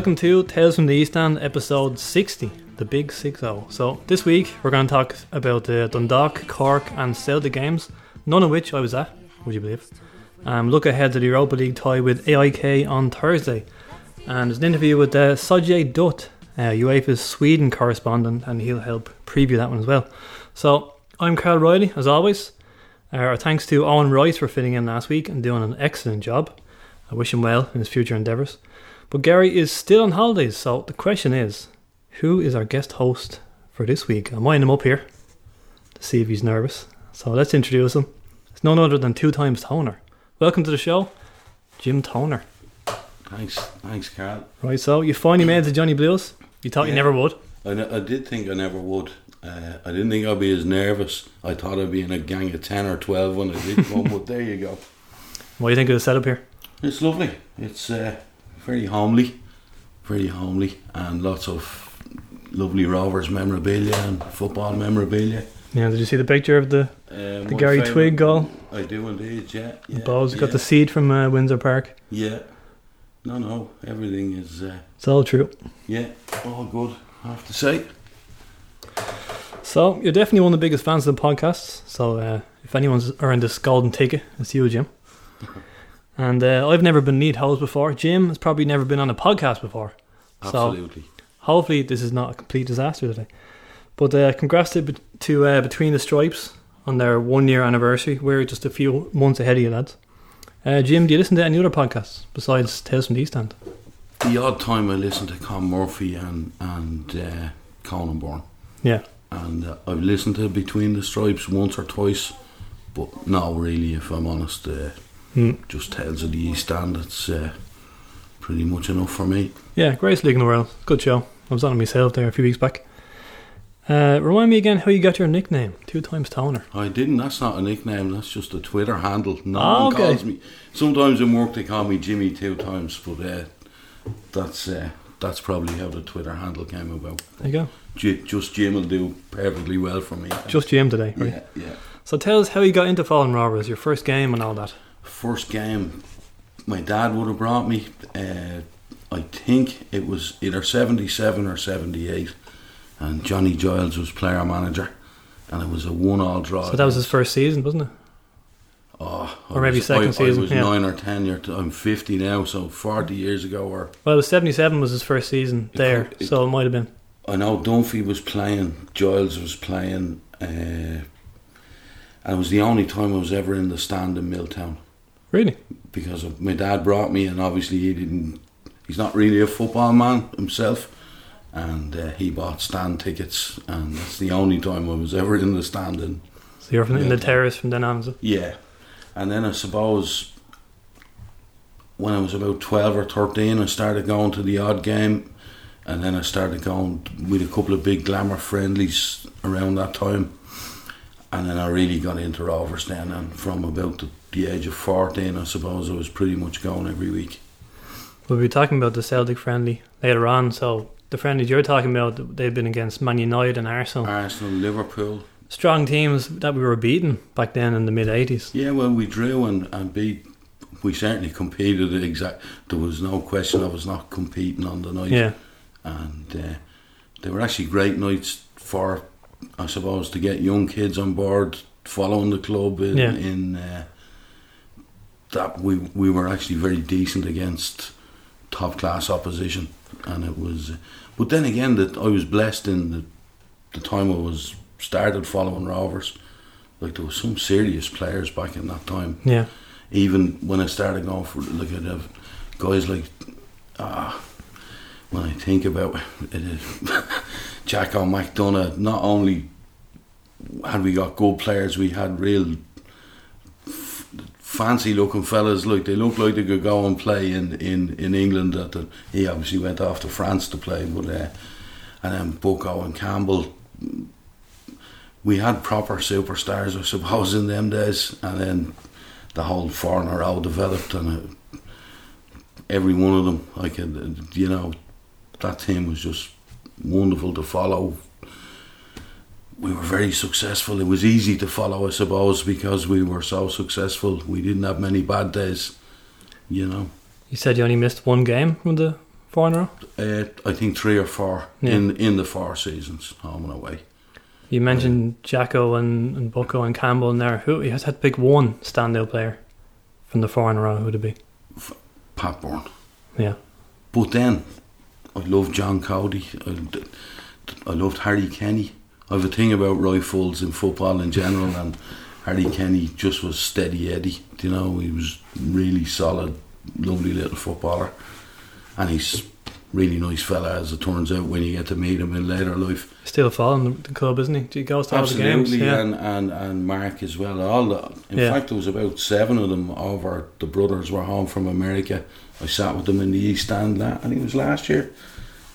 welcome to Tales from the East End, episode 60, the big 6 0. So, this week we're going to talk about the Dundalk, Cork, and Celtic games, none of which I was at, would you believe? Um, look ahead to the Europa League tie with AIK on Thursday. And there's an interview with uh, Sajay Dutt, uh, UEFA's Sweden correspondent, and he'll help preview that one as well. So, I'm Carl Riley, as always. Uh, our thanks to Owen Rice for fitting in last week and doing an excellent job. I wish him well in his future endeavours. But Gary is still on holidays, so the question is who is our guest host for this week? I'm winding him up here to see if he's nervous. So let's introduce him. It's none other than two times Toner. Welcome to the show, Jim Toner. Thanks, thanks, Carl. Right, so you finally made to Johnny Blues. You thought you never would. I did think I never would. Uh, I didn't think I'd be as nervous. I thought I'd be in a gang of 10 or 12 when I did come, but there you go. What do you think of the setup here? It's lovely. It's uh, very homely, very homely, and lots of lovely Rovers memorabilia and football memorabilia. Yeah, did you see the picture of the, Um, the Gary Twigg goal? I do indeed, yeah. The yeah balls got the seed from uh, Windsor Park. Yeah. No, no, everything is, uh, It's all true. yeah, all good, I have to say. So you're definitely one of the biggest fans of the podcast. So uh, if anyone's earned this golden ticket, it's you, Jim. And uh, I've never been lead host before. Jim has probably never been on a podcast before. So Absolutely. hopefully this is not a complete disaster today. But uh, congrats to, to uh, Between the Stripes on their one year anniversary. We're just a few months ahead of you, lads. Uh, Jim, do you listen to any other podcasts besides Tales from the East End? The odd time I listen to Con Murphy and and uh, Conan Byrne, Yeah. and uh, I've listened to Between the Stripes once or twice, but not really, if I'm honest, uh, Hmm. just Tales of the East End. It's uh, pretty much enough for me. Yeah, greatest league in the world. Good show. I was on it myself there a few weeks back. Uh, remind me again how you got your nickname, two times Toner. I didn't. That's not a nickname. That's just a Twitter handle. No Ah, one okay. calls me. Sometimes in work they call me Jimmy two times, but uh, that's uh, that's probably how the Twitter handle came about. There you go. J- just Jim will do perfectly well for me. Just Jim today, right? yeah, yeah. So tell us how you got into following Rovers, your first game and all that. First game, my dad would have brought me. Uh, I think it was either seventy-seven or seventy-eight, and Johnny Giles was player manager, and it was a one-all draw. So that was his first season, wasn't it? Oh, I Or maybe was- second I, season, I was yeah. nine or ten. Year I'm fifty now, so forty years ago. Or Well, it was 77 was his first season there, could- it- so it might have been. I know Dunphy was playing, Giles was playing, uh, and it was the only time I was ever in the stand in Milltown Really? because of, my dad brought me, and obviously he didn't. He's not really a football man himself, and uh, he bought stand tickets, and that's the only time I was ever in the stand. In, So you're from, in the Yeah. terrace from then on. yeah, and then I suppose when I was about twelve or thirteen, I started going to the odd game, and then I started going with a couple of big glamour friendlies around that time, and then I really got into Rovers then, and from about the, the age of fourteen, I suppose I was pretty much going every week. We'll be talking about the Celtic friendly later on. So the friendlies you're talking about, they've been against Man United and Arsenal. Arsenal, Liverpool. Strong teams that we were beating back then in the mid 80s. Yeah, well, we drew and, and beat. We certainly competed. at Exact. There was no question of us not competing on the night. Yeah. and uh, they were actually great nights for, I suppose, to get young kids on board following the club. In, Yeah. in uh, that we we were actually very decent against top class opposition, and it was. But then again, that I was blessed in the the time I was started following Rovers. Like there was some serious players back in that time Yeah. even when I started going for look at have guys like ah when I think about it is Jacko McDonagh not only had we got good players we had real fancy looking fellas like they look like they could go and play in, in, in England that the, he obviously went off to France to play but uh, and then Bucko and Campbell we had proper superstars I suppose in them days and then the whole foreigner in a row developed, and uh, every one of them, I could, you know, that team was just wonderful to follow. We were very successful. It was easy to follow, I suppose, because we were so successful. We didn't have many bad days, you know. You said you only missed one game from the Four in a row. Uh, I think three or four Yeah. in in the four seasons, home and away. You mentioned Jacko and, and Bucko and Campbell in there. Who he has had to pick one standout player from the four in a row. Who'd it be? Pat Byrne. Yeah. But then, I loved John Coady. I, I loved Harry Kenny. I have a thing about rifles in football in general, and Harry Kenny just was steady Eddie. You know, he was really solid, lovely little footballer, and he's really nice fella as it turns out when you get to meet him in later life. Still following the, club, isn't he? He goes to all the games. Absolutely, Yeah. and, and and Mark as well. All the, in Yeah. fact, there was about seven of them over. The brothers were home from America. I sat with them in the East Stand, la- and it was last year.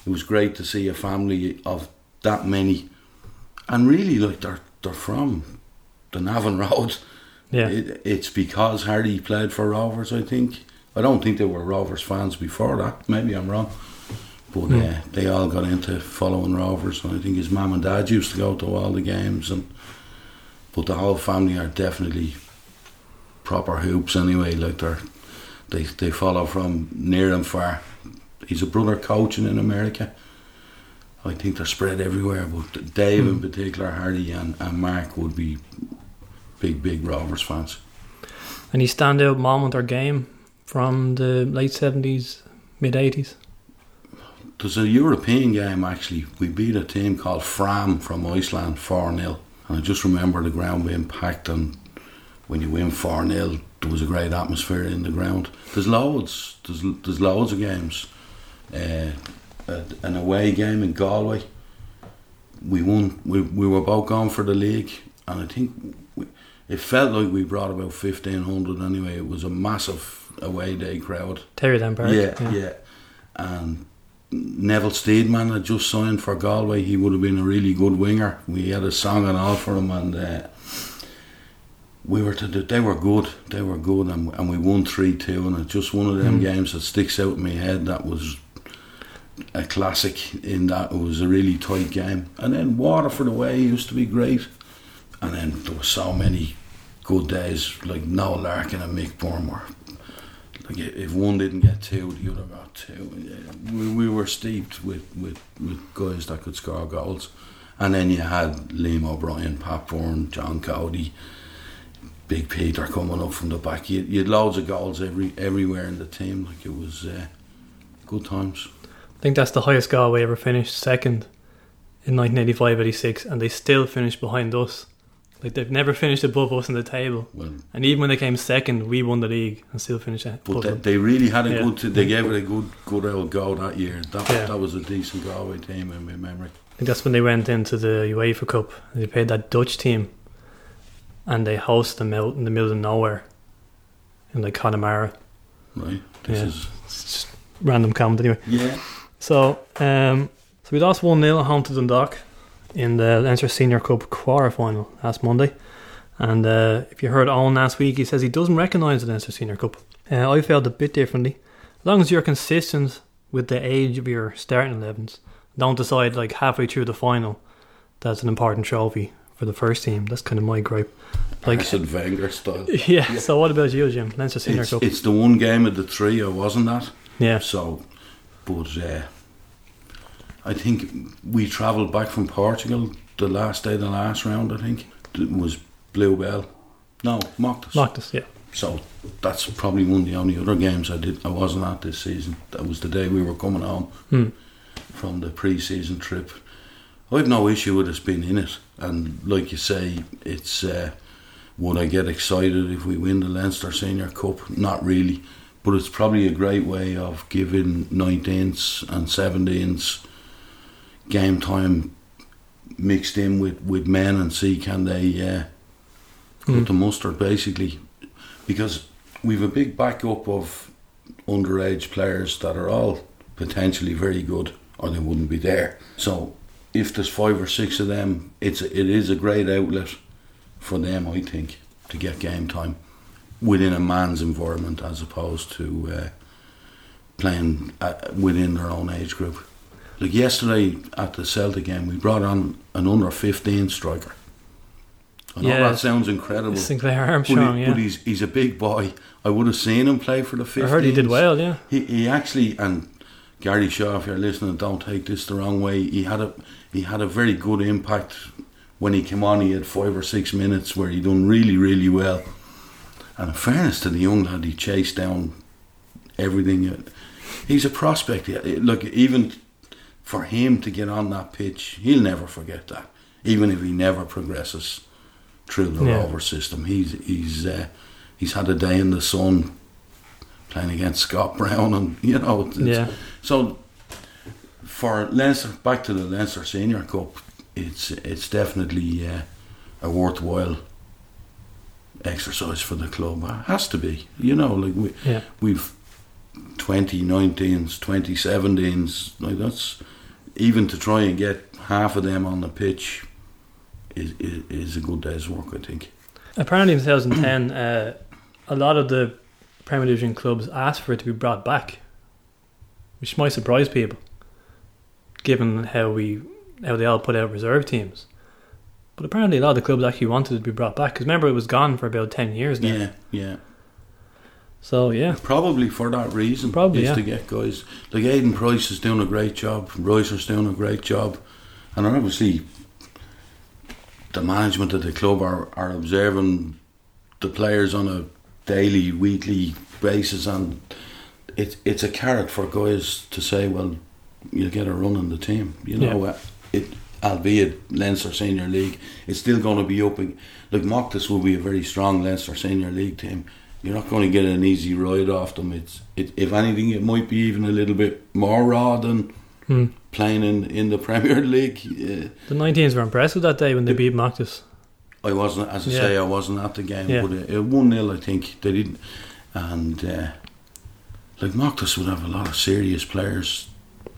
It was great to see a family of that many, and really, like they're they're from the Navan Road. yeah. It, it's because Hardy played for Rovers. I think. I don't think they were Rovers fans before that. Maybe I'm wrong. But Hmm. uh, they all got into following Rovers, and I think his mum and dad used to go to all the games. And but the whole family are definitely proper hoops anyway. Like they're they they follow from near and far. He's a brother coaching in America. I think they're spread everywhere, but Dave in Hmm. particular, Hardy and, and Mark would be big, big Rovers fans. Any standout moment or game from the late seventies, mid eighties? There's a European game actually. We beat a team called Fram from Iceland 4 0. And I just remember the ground being packed, and when you win 4 0, there was a great atmosphere in the ground. There's loads, there's, there's loads of games. Uh, a- an away game in Galway, we won, we, we were both going for the league, and I think we, it felt like we brought about 1500 anyway. It was a massive away day crowd. Terryland Park. Yeah, yeah. And Neville Steedman had just signed for Galway. He would have been a really good winger. We had a song and all for him, and uh, we were to. They were good. They were good, and, and we won three two. And it's just one of them Mm. games that sticks out in my head. That was a classic. In that it was a really tight game. And then Waterford away used to be great. And then there were so many good days like Noel Larkin and Mick Byrne like if one didn't get two, the other got two. We, we were steeped with, with, with guys that could score goals. And then you had Liam O'Brien, Pat Byrne, John Coady, Big Peter coming up from the back. You, you had loads of goals every everywhere in the team. Like it was uh, good times. I think that's the highest Galway ever finished, second in 1985-86, and they still finished behind us. Like they've never finished above us in the table, Well, and even when they came second, we won the league and still finished but they, they really had a Yeah. good. They gave it a good good old go that year. That Yeah. that was a decent Galway team in my memory. I think that's when they went into the UEFA Cup. They played that Dutch team, and they hosted them out in the middle of nowhere, in like Connemara. Right. This Yeah. is It's just random comment anyway. yeah. So, um, so we lost 1 0 at home to Dundalk in the Leinster Senior Cup quarter final last Monday. And uh, if you heard Owen last week, he says he doesn't recognise the Leinster Senior Cup. Uh, I felt a bit differently. As long as you're consistent with the age of your starting 11s, don't decide like halfway through the final that's an important trophy for the first team. That's kind of my gripe. Like, Arsene Wenger style. yeah, Yeah. so what about you, Jim? Leinster Senior It's, Cup. it's the one game of the three I wasn't at. yeah, So, but uh, I think we travelled back from Portugal the last day, the last round. I think it was Bluebell. No, mocked us. locked us, yeah. So that's probably one of the only other games I did. I wasn't at this season. That was the day we were coming home Hmm. from the pre-season trip. I've no issue with us being in it, and like you say, it's. Uh, would I get excited if we win the Leinster Senior Cup? Not really, but it's probably a great way of giving 19s and 17s game time mixed in with, with men and see can they uh, Hmm. cut the mustard basically, because we've a big backup of underage players that are all potentially very good, or they wouldn't be there. So if there's five or six of them, it's it is a great outlet for them, I think, to get game time within a man's environment as opposed to uh, playing uh, within their own age group. Like yesterday at the Celtic game, we brought on an under 15 striker. I know Yeah. that sounds incredible. Sinclair But, Armstrong, he, yeah. but he's he's a big boy. I would have seen him play for the 15s. I heard he did well, yeah. He, he actually and Gary Shaw, if you're listening, don't take this the wrong way. He had a he had a very good impact when he came on. He had five or six minutes where he done really really well. And in fairness to the young lad, he chased down everything. He's a prospect. Look, even for him to get on that pitch, he'll never forget that. Even if he never progresses through the Yeah. Rover system, he's he's uh, he's had a day in the sun playing against Scott Brown, and you know, Yeah. so for Leinster, back to the Leinster Senior Cup, it's it's definitely uh, a worthwhile exercise for the club. It has to be, you know, like we Yeah. we've 2019s, 2017s, like that's even to try and get half of them on the pitch is is, is a good day's work, I think. Apparently in 2010, uh, a lot of the Premier Division clubs asked for it to be brought back, which might surprise people, given how we how they all put out reserve teams. But apparently, a lot of the clubs actually wanted it to be brought back because remember it was gone for about ten years now. Yeah, yeah. So yeah, Probably for that reason. Probably, is yeah. to get guys like Aidan Price is doing a great job, Roycer's doing a great job, and obviously the management of the club are, are observing the players on a daily, weekly basis, and it, it's a carrot for guys to say, well, you'll get a run in the team. You know, uh, it albeit Leinster Senior League, it's still going to be up. ag- Like Moctus will be a very strong Leinster Senior League team. You're not going to get an easy ride off them. It's it, if anything, it might be even a little bit more raw than hmm. playing in, in the Premier League. Uh, the 19s were impressive that day when they beat Mactus. I wasn't, as I Yeah. say, I wasn't at the game, Yeah. but uh, one 0 I think they didn't, and uh, like Moctus would have a lot of serious players,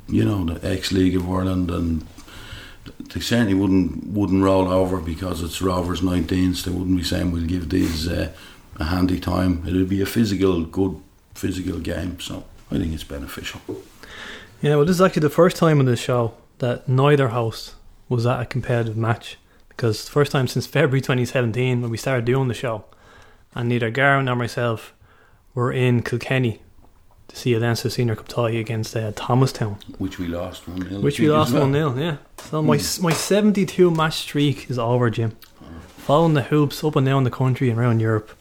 you know, the ex League of Ireland, and they certainly wouldn't wouldn't roll over because it's Rovers 19s. They wouldn't be saying we'll give these uh, a handy time. It'll be a physical, good physical game. So I think it's beneficial. Yeah, well, this is actually the first time on this show that neither host was at a competitive match because the first time since February 2017 when we started doing the show, and neither Garen nor myself were in Kilkenny to see a Leinster Senior Cup tie against uh, Thomastown, Which we lost one 0 which we lost one 0 Yeah, so my my 72 match streak is over, Jim. Following the hoops up and down the country and around Europe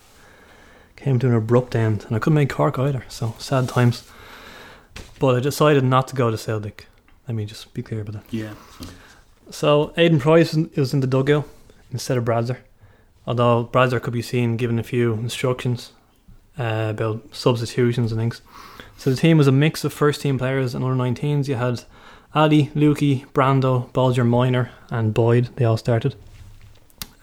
came to an abrupt end, and I couldn't make Cork either. So sad times. But I decided not to go to Celtic. Let me just be clear about that. Yeah. So Aidan Price was in the dugout instead of Bradzer. Although Bradzer could be seen giving a few instructions uh, about substitutions and things. So the team was a mix of first team players and under 19s. You had Ali, Lukey, Brando, Bolger Minor, and Boyd. They all started.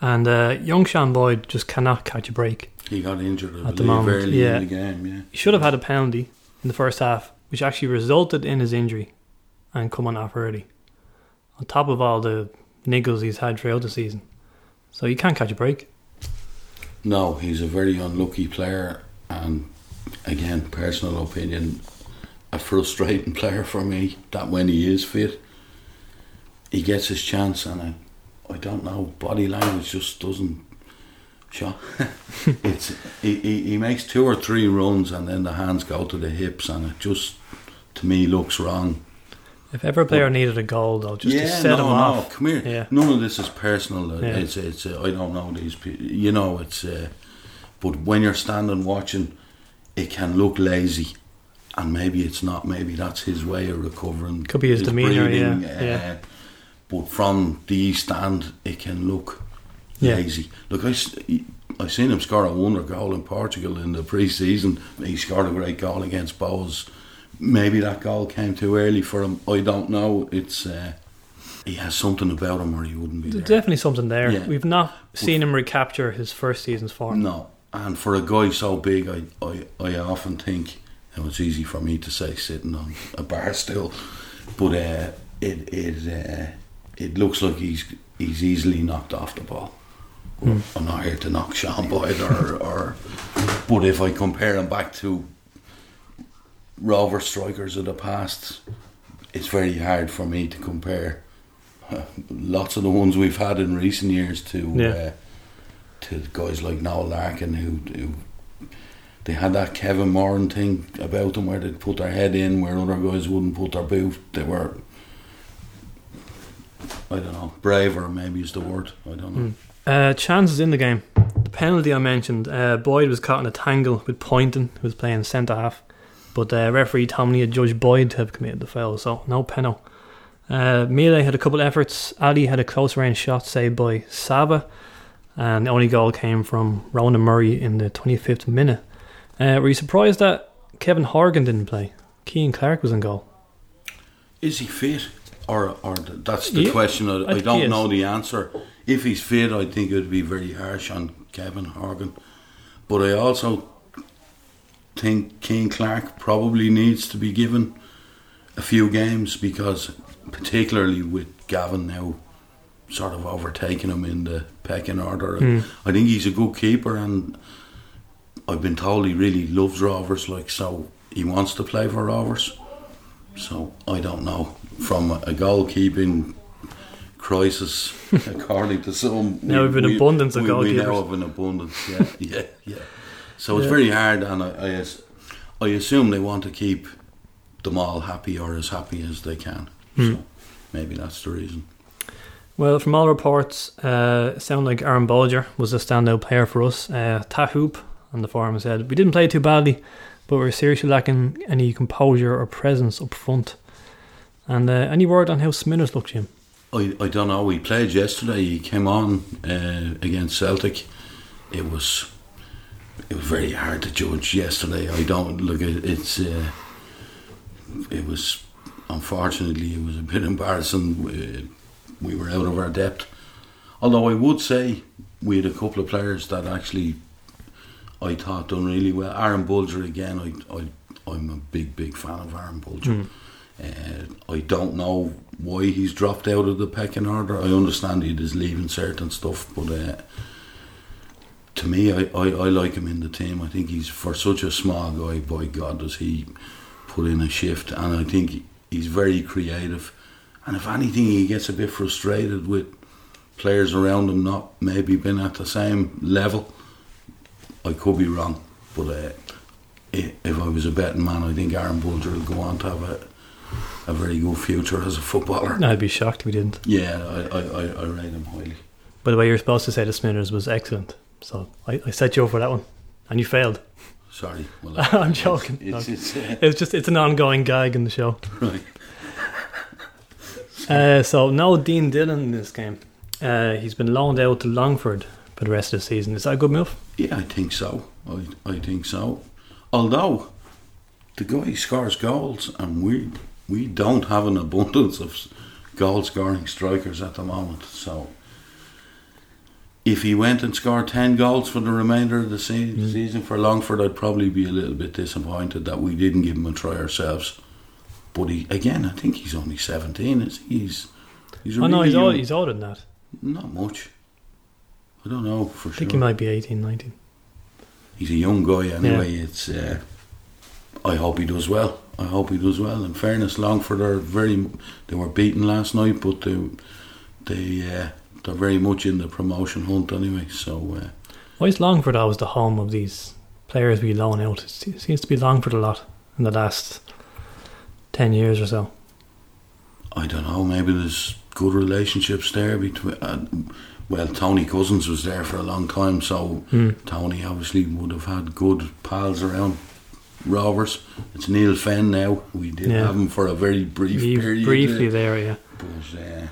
And uh, young Sean Boyd just cannot catch a break. He got injured I At the moment, early yeah. in the game. Yeah. He should have had a penalty in the first half, which actually resulted in his injury and coming off early. On top of all the niggles he's had throughout the season. So he can't catch a break. No, he's a very unlucky player, and again, personal opinion, a frustrating player for me. That when he is fit, he gets his chance, and I, I don't know, body language just doesn't show. it's he, he, he makes two or three runs, and then the hands go to the hips, and it just to me looks wrong. If ever a player needed a goal, though, just to yeah, set no, him no, off. come here. Yeah. None of this is personal. Yeah. It's it's. Uh, I don't know these people. You know, it's. Uh, but when you're standing watching, it can look lazy, and maybe it's not. Maybe that's his way of recovering. Could be his demeanour, yeah, uh, yeah. But from the stand, it can look Yeah. lazy. Look, I. I seen him score a wonder goal in Portugal in the pre-season. He scored a great goal against Bohs. Maybe that goal came too early for him. I don't know. It's uh, he has something about him, or he wouldn't be There's there. definitely something there. Yeah. We've not seen him recapture his first season's form. No, and for a guy so big, I, I, I often think now it's easy for me to say sitting on a bar still, but uh, it it uh, it looks like he's he's easily knocked off the ball. Hmm. I'm not here to knock Sean Boyd or, or but if I compare him back to Rover strikers of the past, it's very hard for me to compare uh, lots of the ones we've had in recent years to Yeah. To guys like Noel Larkin who, who they had that Kevin Moran thing about them where they'd put their head in where other guys wouldn't put their boot. They were, I don't know, braver maybe is the word. I don't know. Mm. Uh, chances in the game. The penalty I mentioned, uh, Boyd was caught in a tangle with Poynton, who was playing centre half. But uh, referee Tomley had judged Boyd to have committed the foul, so no penalty. Uh, had a couple efforts. Ali had a close range shot saved by Saba, and the only goal came from Ronan Murray in the 25th minute. Uh, were you surprised that Kevin Horgan didn't play? Cian Clark was in goal. Is he fit? Or, or that's the Yeah, question. I, I I, don't know the answer. If he's fit, I think it would be very harsh on Kevin Horgan. But I also think Keane Clark probably needs to be given a few games because, particularly with Gavin now sort of overtaking him in the pecking order, Mm. I think he's a good keeper and I've been told he really loves Rovers, like so he wants to play for Rovers. So I don't know. From a goalkeeping crisis, according to some, Now we've an abundance of we, we now have an abundance. Yeah, yeah, yeah. So it's Yeah. very hard, and I, I, I assume they want to keep them all happy or as happy as they can. Hmm. So maybe that's the reason. Well, from all reports, uh, it sounded like Aaron Bolger was a standout player for us. Uh, on the forum said, We didn't play too badly, but we are seriously lacking any composure or presence up front. And uh, any word on how Smithers looked, Jim? I, I don't know. We played yesterday. He came on uh, against Celtic. It was it was very hard to judge yesterday. I don't look at it's. Uh, it was unfortunately it was a bit embarrassing. We, we were out of our depth. Although I would say we had a couple of players that actually I thought done really well. Aaron Bolger again. I I I'm a big big fan of Aaron Bolger. Mm. Uh, I don't know why he's dropped out of the pecking order. I understand he is leaving certain stuff, but uh, to me, I, I, I like him in the team. I think he's for such a small guy. By God, does he put in a shift? And I think he's very creative. And if anything, he gets a bit frustrated with players around him not maybe being at the same level. I could be wrong, but uh, if I was a betting man, I think Aaron Bolger will go on to have a, a very good future as a footballer. I'd be shocked if we didn't. Yeah, I, I, I, I rate him highly. By the way, you're supposed to say the Smithers was excellent. So I, I set you up for that one. And you failed. Sorry. Well, I'm joking. It's, it's, uh, It's just it's an ongoing gag in the show. right. Uh, so no Dean Dillon in this game. Uh, he's been loaned out to Longford for the rest of the season. Is that a good move? Yeah, I think so. I, I think so. Although the guy scores goals, and we we don't have an abundance of goal scoring strikers at the moment. So if he went and scored ten goals for the remainder of the se- Mm. season for Longford, I'd probably be a little bit disappointed that we didn't give him a try ourselves. But he again, I think he's only seventeen. Is he's he's Oh no, he's, young- old, he's older than that. not much. I don't know for sure. I sure. think he might be 18, 19. he's a young guy anyway. It's uh, I hope he does well. I hope he does well. In fairness, Longford are very they were beaten last night, but they they uh, they're very much in the promotion hunt anyway. So uh, Why is Longford always the home of these players we loan out? It seems to be Longford a lot in the last 10 years or so. I don't know. Maybe there's good relationships there between. Uh, well, Tony Cousins was there for a long time, so Hmm. Tony obviously would have had good pals around Rovers. It's Neale Fenn now. We did Yeah. have him for a very brief He- period. briefly there. there, yeah. But uh,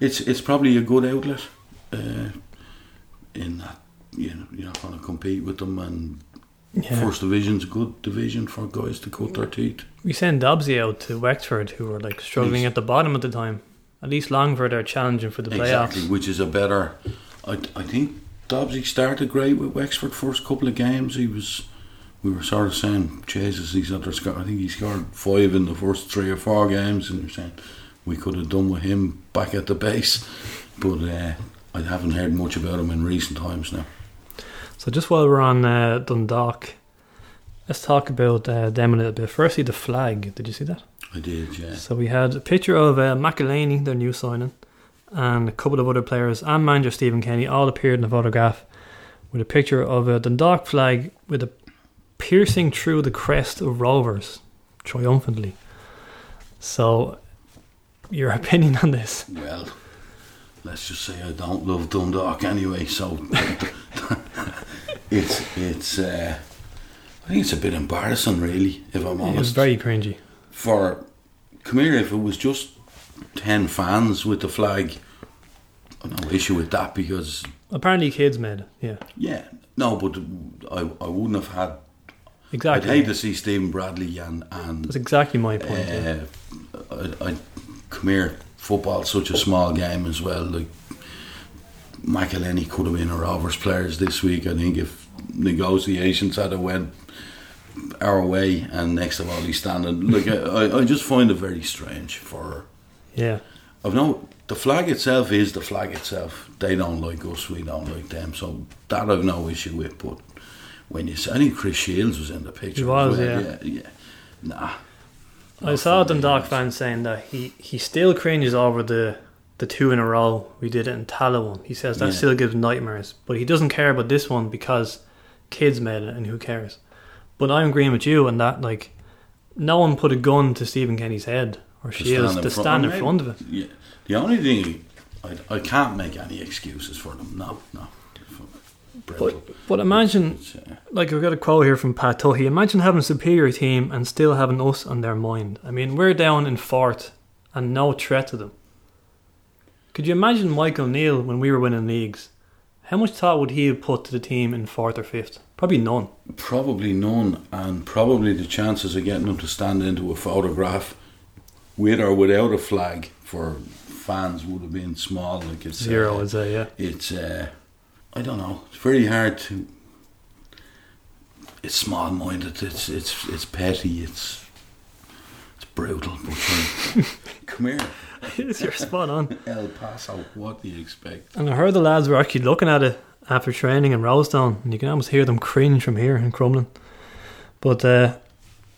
it's it's probably a good outlet. Uh, in that you know you're not going to compete with them, and yeah. first division's a good division for guys to cut their teeth. We sent Dobbsy out to Wexford, who were like struggling at the bottom at the time. At least Longford are challenging for the exactly, playoffs. which is a better. I I think Dobbsy started great with Wexford first couple of games. He was. We were sort of saying, Jesus, he's under score. I think he scored five in the first three or four games, and you're saying we could have done with him back at the base, but uh, I haven't heard much about him in recent times now. So just while we're on uh, Dundalk, let's talk about uh, them a little bit. Firstly, the flag. Did you see that? I did, yeah. So we had a picture of uh, McEleney, their new signing, and a couple of other players, and manager Stephen Kenny, all appeared in a photograph with a picture of a Dundalk flag with a piercing through the crest of Rovers triumphantly. So, your opinion on this? Well, let's just say I don't love Dundalk anyway, so it's it's. Uh, I think it's a bit embarrassing, really, if I'm honest. It's very cringy. For come here, if it was just ten fans with the flag, no issue with that because Apparently, kids made it. Yeah, yeah, no, but I I wouldn't have had. exactly. I'd hate to see Stephen Bradley and and That's exactly my point. yeah. uh, I, I come here. Football's such a small game as well. Like McEleney could have been a Rovers players this week. I think if negotiations had went our way, and next of all he's standing. Like I, I just find it very strange for. Yeah. I've no the flag itself is the flag itself. They don't like us, we don't like them. So that I've no issue with. But when you say, I think Chris Shields was in the picture. He was, well. yeah. yeah, yeah. Nah. I saw a for me, Dundalk mate. fan saying that he, he still cringes over the the two in a row we did it in Tallaght one. He says that Yeah. still gives nightmares, but he doesn't care about this one because kids made it and who cares. But I'm agreeing with you in that like no one put a gun to Stephen Kenny's head or To Shields stand to front- stand in maybe- front of it. Yeah. The only thing I, I can't make any excuses for them. No, no. But but imagine uh, like we've got a quote here from Pat Tuckey. Imagine having a superior team and still having us on their mind. I mean, we're down in fourth and no threat to them. Could you imagine Michael O'Neill when we were winning leagues? How much thought would he have put to the team in fourth or fifth? Probably none. Probably none, and probably the chances of getting them to stand into a photograph with or without a flag for fans would have been small. Like it's Zero, uh, I'd say, yeah. It's uh, I don't know. It's very hard to. It's small-minded. It's it's it's petty. It's it's brutal. But um, come here, You're spot on. El Paso. What do you expect? And I heard the lads were actually looking at it after training in Roadstone, and you can almost hear them cringe from here in Crumlin. But uh,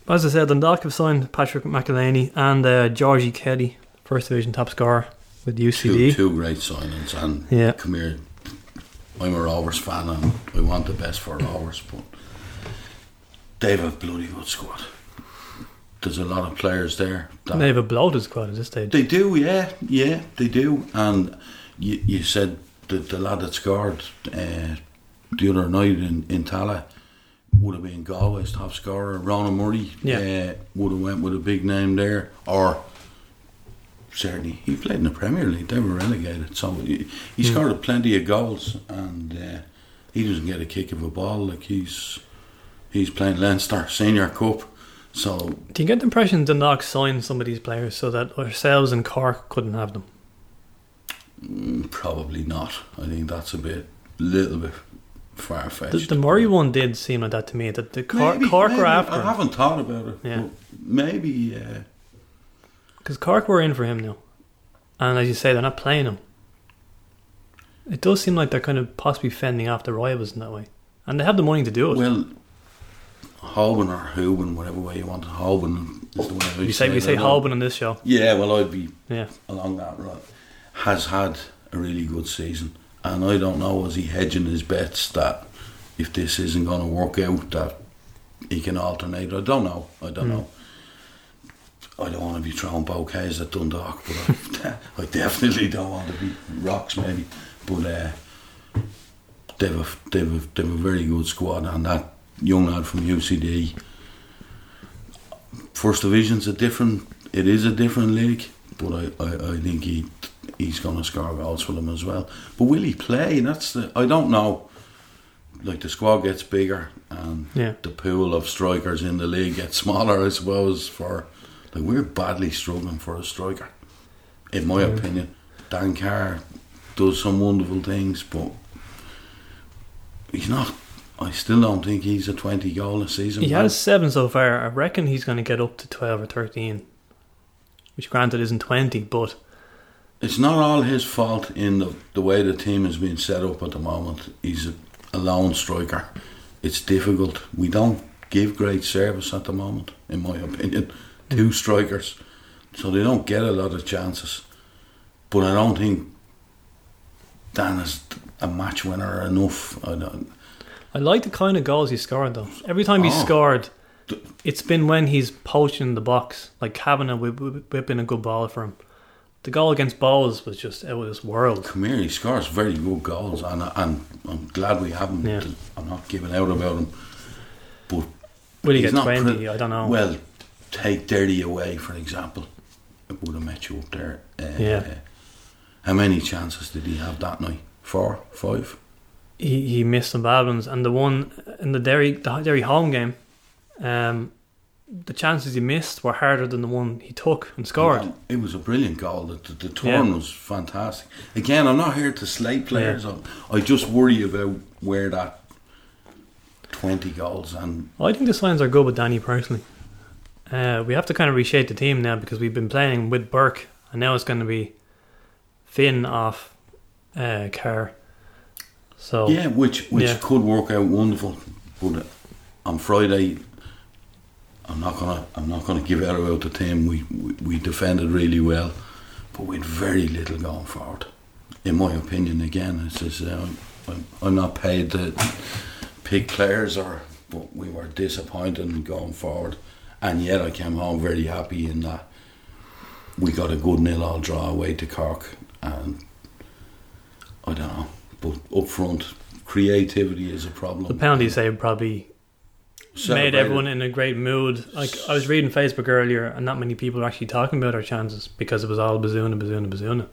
as I said, Dundalk have signed Patrick McEleney and uh, Georgie Kelly, first division top scorer with Two, UCD. two great signings, and Yeah. come here. I'm a Rovers fan, and I want the best for Rovers, but they've a bloody good squad. There's a lot of players there. that- They have a bloated squad at this stage. They do, yeah, yeah, they do. And you, you said that the lad that scored uh, the other night in, in Tallaght would have been Galway's top scorer. Ronan Murray Yeah. uh, would have went with a big name there, or certainly he played in the Premier League. They were relegated, so he, he Hmm. scored plenty of goals, and uh, he doesn't get a kick of a ball like he's he's playing Leinster Senior Cup. So Do you get the impression Dundalk signed some of these players so that ourselves and Cork couldn't have them? Mm, Probably not. I think that's a bit, little bit far fetched. the Murray one did seem like that to me. That the Cork, Maybe, Cork maybe. were after I haven't thought about it. Yeah. maybe. Uh, Because Cork were in for him now. And as you say, they're not playing him. It does seem like they're kind of possibly fending off the rivals in that way. And they have the money to do it. well, Hoban or Hooben, whatever way you want it. Hoban is the way I we say we say know. On this show. Yeah, well, I'd be Yeah. along that road. Has had a really good season, and I don't know was he hedging his bets that if this isn't going to work out that he can alternate. I don't know. I don't Mm. know. I don't want to be throwing bouquets at Dundalk, but I, I definitely don't want to be rocks maybe. But uh, they've a, they've a, they've a very good squad, and that young lad from UCD. First division's a different. It is a different league, but I, I, I think he he's going to score goals for them as well. But will he play? That's the I don't know. Like the squad gets bigger, and Yeah. the pool of strikers in the league gets smaller. I suppose for like we're badly struggling for a striker, in my Mm. opinion. Dan Carr does some wonderful things, but he's not. I still don't think he's a twenty goal a season. He man. has seven so far. I reckon he's going to get up to 12 or 13. Which, granted, isn't 20, but It's not all his fault in the, the way the team has been set up at the moment. He's a, a lone striker. It's difficult. We don't give great service at the moment, in my opinion. Hmm. Two strikers, so they don't get a lot of chances. But I don't think Dan is a match winner enough. I don't. I like the kind of goals he scored though. Every time he Oh. scored, it's been when he's poaching the box, like having a whip, whip, whipping a good ball for him. The goal against Bohs was just out of this world. Come here, he scores very good goals, and, and I'm glad we have him. Yeah. I'm not giving out about him. But Will he He's get not twenty? pre- I don't know. Well, take Derry away, for example. It would have met you up there. Uh, Yeah. How many chances did he have that night? Four? Five? He he missed some bad ones, and the one in the Derry the Derry home game, um, the chances he missed were harder than the one he took and scored. It was a brilliant goal. The, the, the turn Yeah. was fantastic. Again, I'm not here to slate players. I, I just worry about where that 20 goals and I think the signs are good with Danny personally. Uh, we have to kind of reshape the team now because we've been playing with Burke, and now it's going to be Finn off uh, Carr. So yeah, which which. Yeah. could work out wonderful. But uh, on Friday, I'm not gonna I'm not gonna give out about the team. We, we we defended really well, but with very little going forward. In my opinion, again, it's just, uh, I'm, I'm not paid to pick players, or but we were disappointed going forward, and yet I came home very happy in that we got a good nil all draw away to Cork, and I don't know, but up front, creativity is a problem. the penalty save probably made everyone in a great mood. Like I was reading Facebook earlier, and not many people are actually talking about our chances because it was all Bazunu, Bazunu, Bazunu.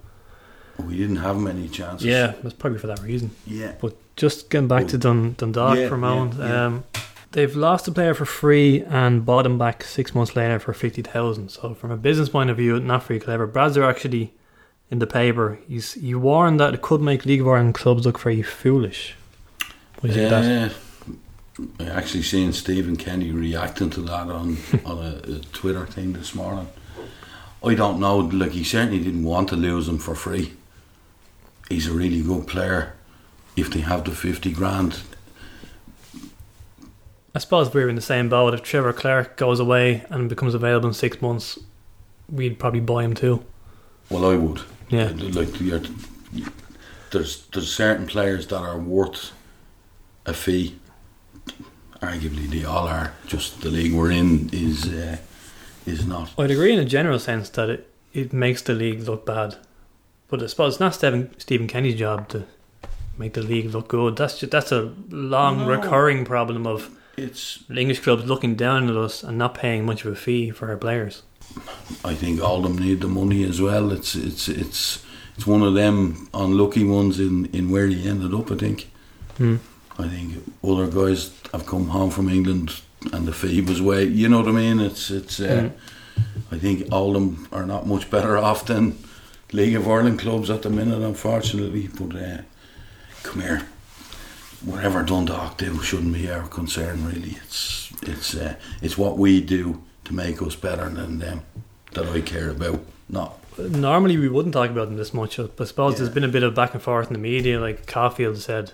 We didn't have many chances. Yeah, that's probably for that reason. yeah. But just getting back to Dun- Dundalk Yeah, for a moment, yeah. Um, they've lost a player for free and bought him back six months later for fifty thousand. So from a business point of view, not very clever. Bradzer actually in the paper, he's he warned that it could make League of Ireland clubs look very foolish. What do you think of that? Yeah. I actually seen Stephen Kenny reacting to that on on a, a Twitter thing this morning. I don't know. Like he certainly didn't want to lose him for free. He's a really good player. If they have the fifty grand, I suppose we're in the same boat. If Trevor Clarke goes away and becomes available in six months, we'd probably buy him too. well, I would. Yeah. Like you're, there's there's certain players that are worth a fee. Arguably, they all are. Just the league we're in is uh, is not. I'd agree in a general sense that it, it makes the league look bad. But I suppose it's not Stephen, Stephen Kenny's job to make the league look good. That's just, that's a long No. recurring problem of It's. English clubs looking down at us and not paying much of a fee for our players. I think all of them need the money as well. It's it's it's it's one of them unlucky ones in in where he ended up. I think. Hmm. I think other guys have come home from England and the fee was way. You know what I mean? It's it's. Uh, I think all of them are not much better off than League of Ireland clubs at the minute, unfortunately. But uh, come here, whatever Dundalk do shouldn't be our concern. Really, it's it's uh, it's what we do to make us better than them that I care about. Not Normally we wouldn't talk about them this much, but I suppose Yeah. there's been a bit of back and forth in the media. Like Caulfield said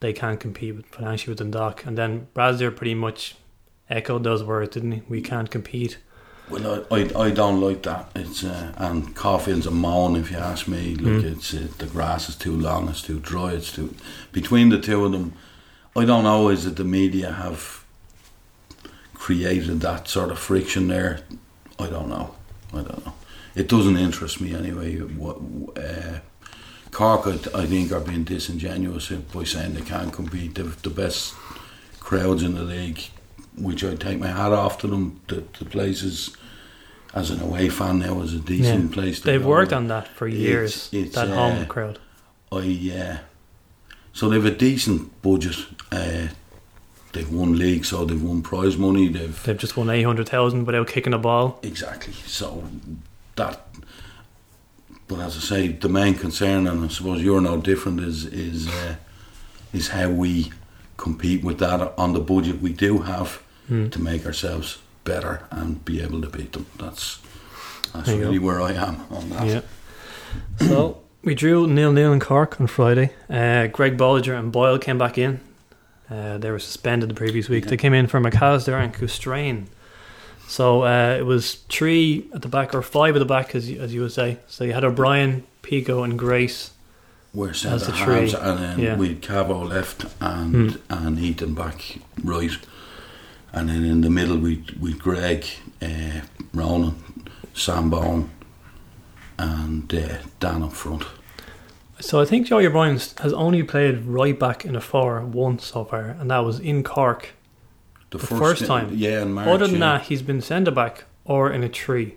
they can't compete with, financially with Dundalk, and then Bradzer pretty much echoed those words, didn't he? We can't compete. well, I, I, I don't like that. It's uh, and Caulfield's a moan if you ask me. Like Mm. it's uh, the grass is too long, it's too dry, it's too between the two of them. I don't know. Is it the media have created that sort of friction there? I don't know. I don't know. It doesn't interest me anyway. What uh, Cork, I, I think, are being disingenuous by saying they can't compete. They've the best crowds in the league, which I take my hat off to them. The, the places, as an away fan now, is a decent place. To They've go. worked on that for years. it's, that uh, home crowd. I uh, so they've a decent budget. Uh, they've won league, so they've won prize money. They've They've just won eight hundred thousand without kicking a ball. Exactly. So that, but as I say, the main concern, and I suppose you're no different, is is uh, is how we compete with that on the budget we do have Hmm. to make ourselves better and be able to beat them. That's that's really where I am on that. Yeah. So we drew nil nil in Cork on Friday. Uh, Greg Bolger and Boyle came back in. Uh, they were suspended the previous week. Yeah. They came in for McAllister and Custrain. So uh, it was three at the back or five at the back, as you, as you would say. So you had O'Brien, Pico, and Grace were centre the halves, and then yeah. we had Cavo left and Hmm. and Ethan back right, and then in the middle we'd we'd Greg, uh, Ronan, Sam Bone, and uh, Dan up front. So I think Joey O'Brien has only played right back in a four once so far, and that was in Cork. The, The first time. yeah, in March. Other than yeah. that, he's been centre back or in a tree,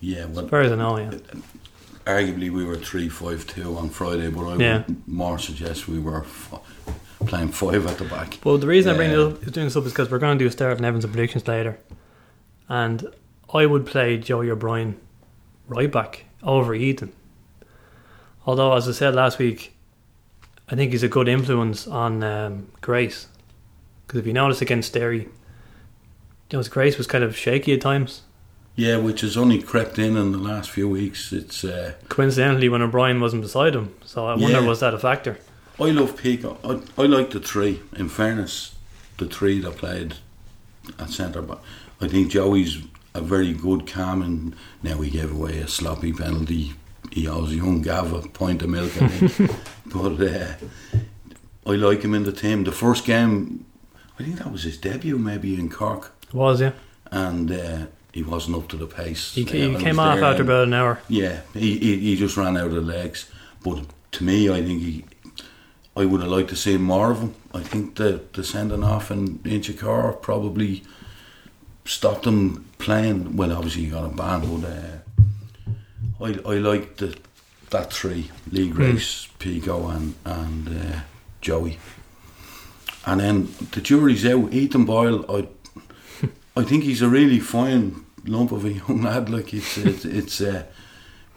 yeah, as well, far as I know. Yeah. arguably we were three five two on Friday, but I Yeah. would more suggest we were f- playing five at the back. Well, the reason I bring it up, doing this up is because we're going to do a start and Evans and predictions later, and I would play Joey O'Brien right back over Ethan. Although, as I said last week, I think he's a good influence on um, Grace. Because if you notice against Derry, you know, Grace was kind of shaky at times. Yeah, which has only crept in in the last few weeks. It's uh, Coincidentally, when O'Brien wasn't beside him, so I wonder Yeah. was that a factor? I love Pico. I, I like the three. In fairness, the three that played at centre back. I think Joey's a very good calm and now he gave away a sloppy penalty. He owes young Gav a pint of milk. I think. but uh, I like him in the team. The first game, I think that was his debut maybe in Cork. Was yeah, And uh, he wasn't up to the pace. he, he I came off after about an hour. yeah, he, he he just ran out of legs. But to me, I think he, I would have liked to see more of him. I think the the sending off in Inchicore probably stopped him playing. Well, obviously he got a ban, but uh, I I like the that three: Lee Grace, Pico, and and uh, Joey. And then the jury's out. Ethan Boyle, I I think he's a really fine lump of a young lad. Like it's it's, it's uh,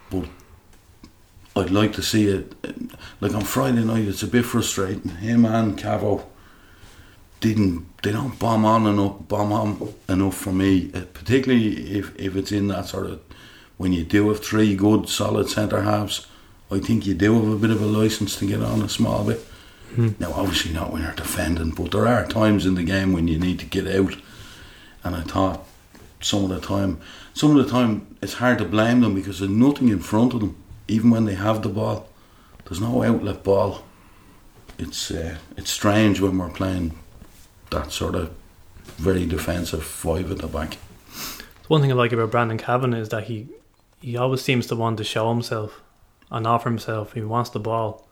but I'd like to see it. Like on Friday night, it's a bit frustrating. Him and Cavo didn't they don't bomb on enough bomb on enough for me. Uh, particularly if if it's in that sort of when you do have three good solid centre halves. I think you do have a bit of a license to get on a small bit. Hmm. Now, obviously not when you're defending, but there are times in the game when you need to get out. And I thought some of the time, some of the time, it's hard to blame them because there's nothing in front of them, even when they have the ball. There's no outlet ball. It's uh, it's strange when we're playing that sort of very defensive five at the back. One thing I like about Brandon Cavan is that he he always seems to want to show himself and offer himself. He wants the ball,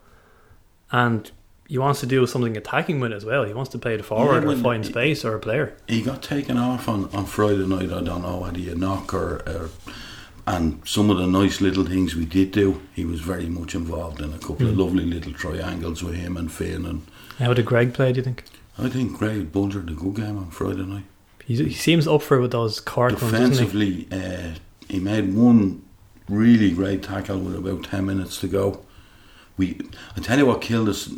and he wants to do something attacking with it as well. He wants to play the forward Yeah, or find he- space or a player. He got taken off on, on Friday night. I don't know whether you knock or, or and some of the nice little things we did do. He was very much involved in a couple of Mm. lovely little triangles with him and Finn and How did Greg play? Do you think I think Greg had a good game on Friday night. he, he seems up for it with those Cork doesn't he? Defensively, uh, he made one really great tackle with about ten minutes to go. We, I tell you what killed us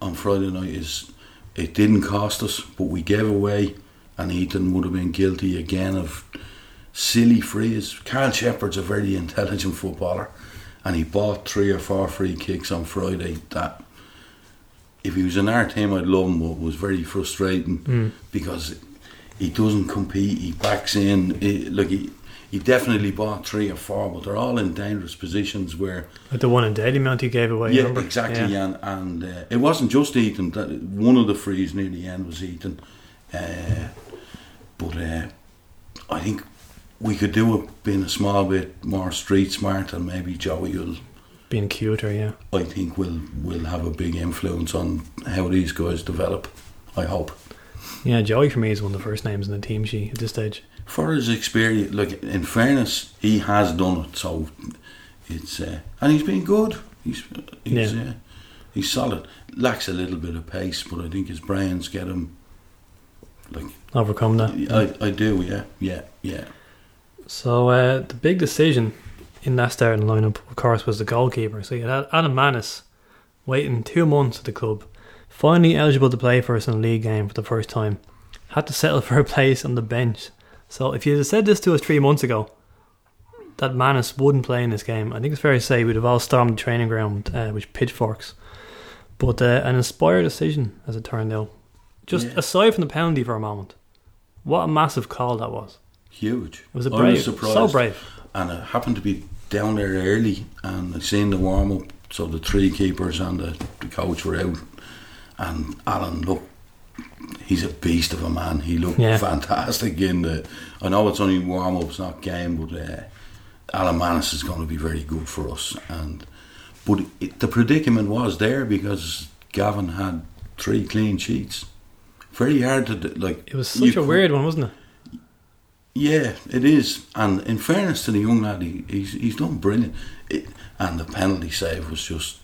on Friday night is it didn't cost us, but we gave away, and Ethan would have been guilty again of silly frees. Karl Sheppard's a very intelligent footballer, and he bought three or four free kicks on Friday that. If he was in our team, I'd love him, but it was very frustrating Mm. because he doesn't compete. He backs in. He, like he, he definitely bought three or four, but they're all in dangerous positions where. Like the one in Dalymount he gave away. yeah, exactly. Yeah. And and uh, it wasn't just Ethan. That one of the frees near the end was Ethan. Uh, but uh, I think we could do it being a small bit more street smart, and maybe Joey will. Being cuter, yeah. I think will will have a big influence on how these guys develop. I hope. Yeah, Joey for me is one of the first names in the team sheet at this stage. For his experience, like in fairness, he has done it. So it's uh, and he's been good. He's he's Yeah. uh, he's solid. Lacks a little bit of pace, but I think his brains get him. Like Overcome that. I, I do, yeah, yeah, yeah. So uh, the big decision in that starting lineup, of course, was the goalkeeper. So you had Alan Mannus waiting two months at the club, finally eligible to play for us in a league game for the first time. Had to settle for a place on the bench. So if you had said this to us three months ago, that Mannus wouldn't play in this game, I think it's fair to say we'd have all stormed the training ground uh, with pitchforks. But uh, an inspired decision, as it turned out. Just Yeah. aside from the penalty for a moment, what a massive call that was. Huge. It was a brave, surprised. so brave. And I happened to be down there early, and I seen the warm up so the three keepers and the, the coach were out, and Alan looked. He's a beast of a man. He looked Yeah. fantastic in the. I know it's only warm ups, not game, but uh, Alan Mannus is going to be very good for us. And but it, the predicament was there because Gavin had three clean sheets. Very hard to like. It was such a weird one, wasn't it? yeah, it is. And in fairness to the young lad, he, he's he's done brilliant. It, and the penalty save was just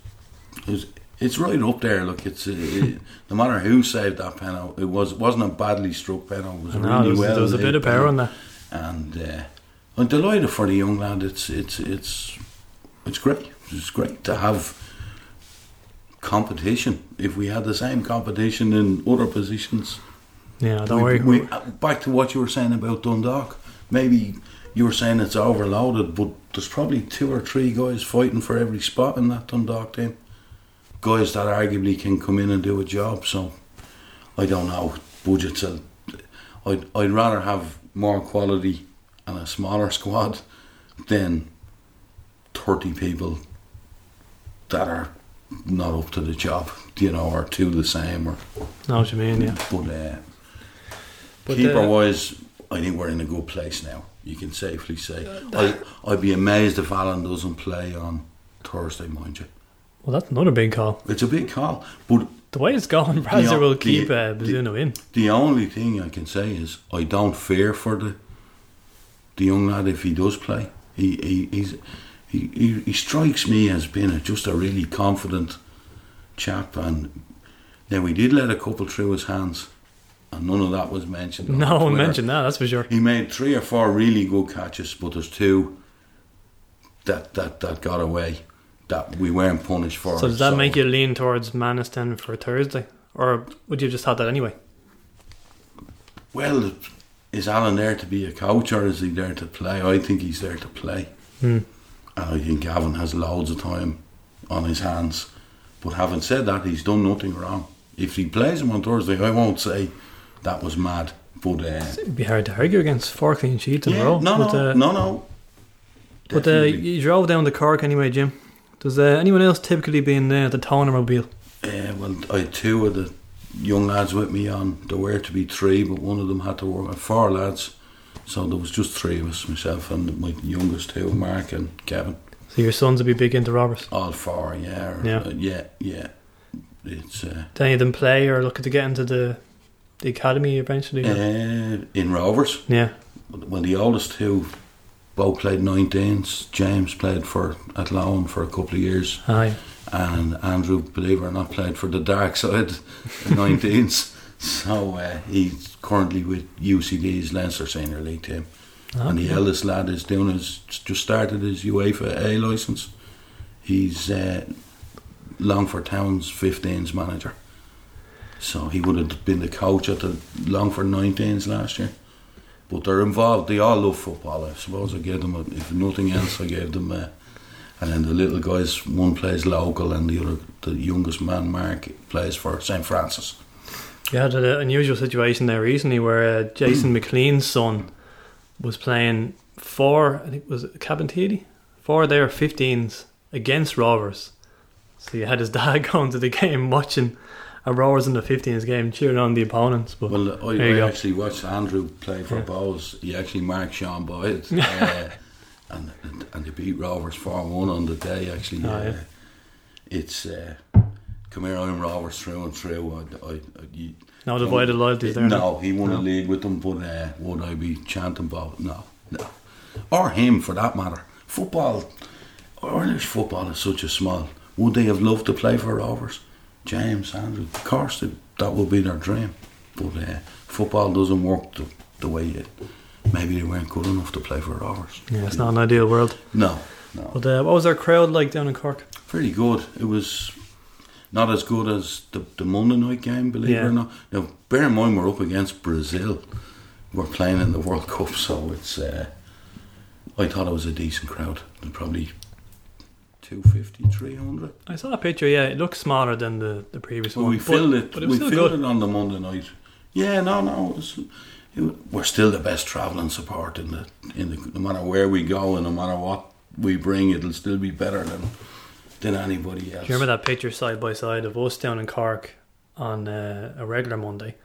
it was, it's right up there. Look, it's uh, it, no matter who saved that penalty, it was it wasn't a badly struck penalty. It was know, really there was, well. there was a bit of power on that. And uh, I'm delighted for the young lad. It's it's it's it's great. It's great to have competition. If we had the same competition in other positions, Yeah, don't we, worry. we- back to what you were saying about Dundalk. Maybe you were saying it's overloaded, but there's probably two or three guys fighting for every spot in that Dundalk team. Guys that arguably can come in and do a job. So I don't know. Budgets. Are, I'd I'd rather have more quality and a smaller squad than thirty people that are not up to the job. You know, or two the same, or know what you mean, yeah. but. Uh, But, Keeper uh, wise, I think we're in a good place now. You can safely say. I, I'd be amazed if Alan doesn't play on Thursday, mind you. Well, that's not a big call. It's a big call, but The way it's going, Brazil The- will the- keep uh, the- Bazunu in. the only thing I can say is I don't fear for the the young lad if he does play. He he he's, he, he, he strikes me as being a, just a really confident chap, and now we did let a couple through his hands, and none of that was mentioned. on No one mentioned that, that's for sure. He made three or four really good catches, but there's two that that, that got away that we weren't punished for. So does that make you lean towards Mannus then for Thursday? Or would you have just had that anyway? Well, is Alan there to be a coach or is he there to play? I think he's there to play. Hmm. And I think Gavin has loads of time on his hands. But having said that, he's done nothing wrong. If he plays him on Thursday, I won't say that was mad. But uh, It'd be hard to argue against four clean sheets in a row. no, but, no, uh, no, no. But uh, you drove down to Cork anyway, Jim. Does uh, anyone else typically be in uh, the Toner mobile? Uh, well, I had two of the young lads with me on. There were to be three, but one of them had to work. Four lads, so there was just three of us, myself and my youngest two, Mark and Kevin. So your sons would be big into Rovers. All four, yeah, Yeah. uh, yeah, yeah. It's uh, Do any of them play or looking to get into the the academy eventually? uh, in Rovers. yeah. Well, the oldest two both played 19s. James played for at Athlone for a couple of years, Aye. and Andrew, believe it or not, played for the dark side, 19s. So uh, he's currently with UCD's Leinster Senior League team. And the eldest lad is doing his just started his UEFA A license. He's uh, Longford Town's 15s manager. So he would have been the coach at the Longford 19s last year. But they're involved. They all love football. I suppose I gave them, a, if nothing else, I gave them. A, and then the little guys, one plays local, and the other, the youngest man, Mark, plays for St Francis. You had an unusual situation there recently where uh, Jason McLean's son was playing for, I think it was four of their 15s against Rovers. So you had his dad going to the game watching Rovers in the 15s game, cheering on the opponents. But Well, I, I actually watched Andrew play for Yeah. Bohs. He actually marked Sean Boyd, uh, and, and and they beat Rovers four one on the day. Actually, Oh, uh, it's uh, come here. I'm Rovers through and through. I, I, I, you, no divided loyalties there. no, he won No. a league with them, but uh, would I be chanting Boyd? No, no, or him for that matter. Football, Irish football is such a small. Would they have loved to play for Rovers? James, Andrew, of course, they, that would be their dream. But uh, football doesn't work the, the way it. Maybe they weren't good enough to play for Rovers. Yeah, it's not an ideal world. No, no. But uh, what was our crowd like down in Cork? Very good. It was not as good as the, the Monday night game, believe it or not. Now, bear in mind, we're up against Brazil. We're playing in the World Cup, so it's. Uh, I thought it was a decent crowd. Probably 250, 300. I saw a picture, yeah, it looks smaller than the, the previous Well, one. we but- filled it. But it we filled good. it on the Monday night. Yeah, no, no. It was, it, we're still the best travelling support in the in the. No matter where we go and no matter what we bring, it'll still be better than than anybody else. Do you remember that picture side by side of us down in Cork on uh, a regular Monday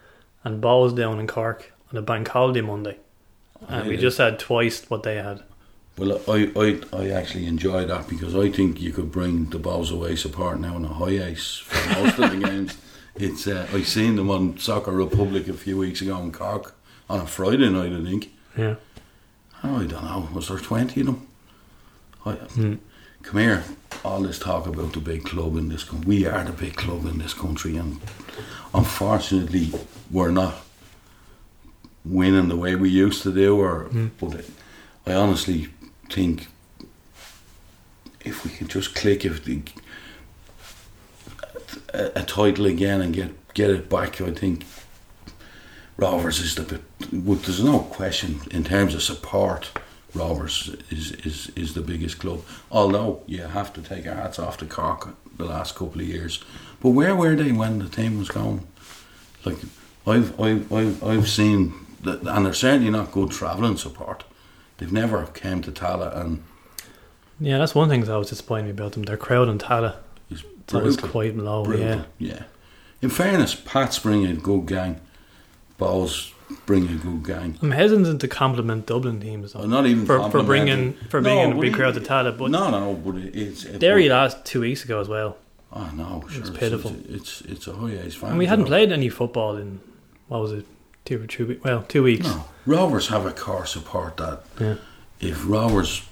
and Bohs down in Cork on a bank holiday Monday? And we just had twice what they had. Well, I, I, I actually enjoy that because I think you could bring the Bohs away support now on a HiAce for most of the games. It's uh, I seen them on Soccer Republic a few weeks ago in Cork on a Friday night, I think. Yeah. Oh, I don't know. Was there twenty of them? I, Hmm. Come here. All this talk about the big club in this country. We are the big club in this country, and unfortunately, we're not winning the way we used to do. Or, Mm. but it, I honestly think if we could just click if the, a, a title again and get get it back, I think Rovers is the bit. There's no question in terms of support. Rovers is, is, is the biggest club. Although you have to take your hats off to Cork the last couple of years. But where were they when the team was going? Like I've I've I've, I've seen that, and they're certainly not good travelling support. They've never came to Tallaght and Yeah, that's one thing that was disappointing about them. Their crowd in Tallaght is it's always quite low. brutal. Yeah. yeah. In fairness, Pats bring a good gang. Bohs bring a good gang. I'm hesitant to compliment Dublin teams Oh, though, not even for for bringing for No, bringing a big crowd to Tallaght, but no, no, no, but it, it's it, Derry last two weeks ago as well, Oh no, sure, It's it's pitiful. It's it's, oh, it's a HiAce fan. and we hadn't played any football in what was it, two or two, we- well, two weeks. No, Rovers have a core support that Yeah. if Rovers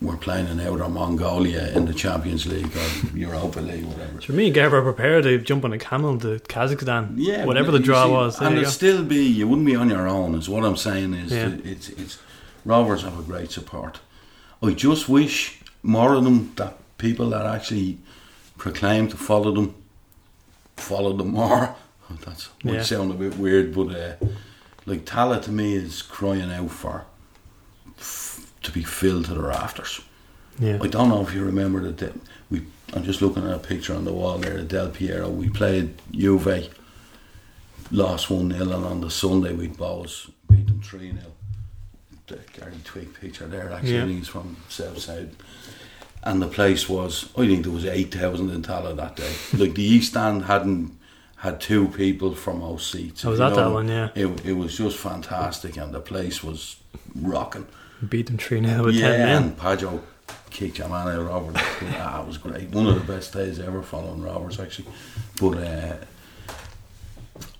were playing in out or Mongolia in the Champions League or Europa League, whatever. So me and Gav prepared to jump on a camel to Kazakhstan, Yeah, whatever the draw see, was. And it'd still be you wouldn't be on your own. Is what I'm saying is Yeah. it's it's Rovers have a great support. I just wish more of them that people that actually proclaim to follow them follow them more. That's might Yeah. sound a bit weird, but uh, like Tallaght to me is crying out for f- to be filled to the rafters. Yeah, I don't know if you remember that we. I'm just looking at a picture on the wall there. Del Piero, we played Juve, lost one 0 and on the Sunday we Bohs beat them three 0 The Gary Twigg picture there. Actually, Yeah. He's from South Side. And the place was, I think there was eight thousand in Tallaght that day. like the East Stand hadn't had two people from those seats. I was at that one, yeah. It, it was just fantastic, and the place was rocking. beat them three 0 with Yeah, ten men. and Pajo kicked your man out Robert. ah, it was great. One of the best days ever following Rovers actually. But uh,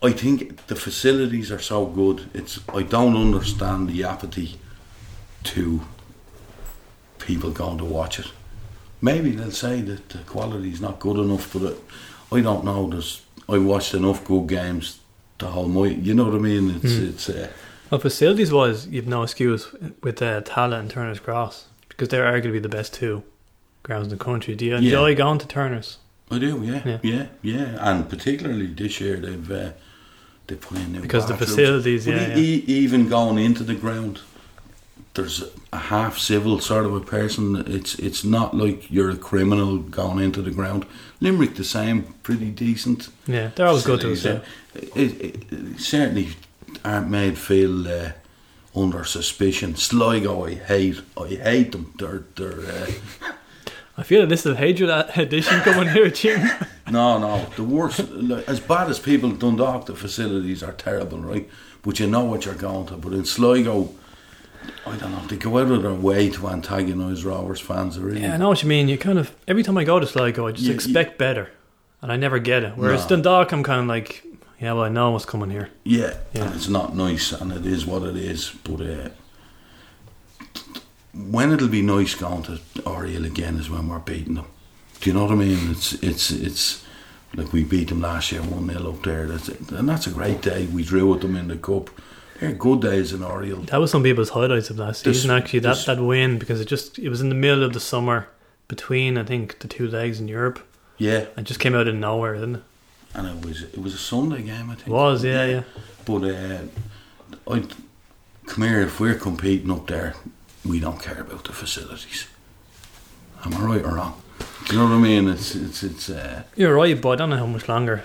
I think the facilities are so good. It's I don't understand the apathy to people going to watch it. Maybe they'll say that the quality is not good enough, but it, I don't know. There's I watched enough good games to hold my. You know what I mean? It's Hmm. it's. Uh, Well, facilities wise, you've no excuse with uh, Tallaght and Turner's Cross because they're arguably the best two grounds in the country. Do you enjoy going to Turner's? I do, yeah, Yeah. yeah, yeah, and particularly this year they've uh, they put in new Because the facilities, But yeah, e- e- even going into the ground, there's a half civil sort of a person. It's it's not like you're a criminal going into the ground. Limerick the same, pretty decent. Yeah, they're always good to us. Yeah. It, it, it certainly aren't made feel uh, under suspicion. Sligo, I hate. I hate them. They're they're. Uh, I feel that this is a hatred edition coming here, Jim. No, no. The worst, like, as bad as people in Dundalk, the facilities are terrible, right? But you know what you're going to. But in Sligo, I don't know. They go out of their way to antagonise Rovers fans. Really. Yeah, I know what you mean. You kind of every time I go to Sligo, I just Yeah, expect better, and I never get it. Whereas No. Dundalk, I'm kind of like, yeah, well, I know what's coming here. Yeah, Yeah. and it's not nice, and it is what it is. But uh, when it'll be nice going to Oriel again is when we're beating them. Do you know what I mean? It's it's it's like we beat them last year one 0 up there. That's it. and that's a great day. We drew with them in the cup. They're good days in Oriel. That was some people's highlights of last This- season. Actually, that this- that win because it just it was in the middle of the summer between I think the two legs in Europe. Yeah, It just came out of nowhere, didn't it? and it was it was a Sunday game. I think It was, yeah, yeah. But uh, I come here if we're competing up there, we don't care about the facilities. Am I right or wrong? Do you know what I mean? It's it's it's. Uh, You're right, but I don't know how much longer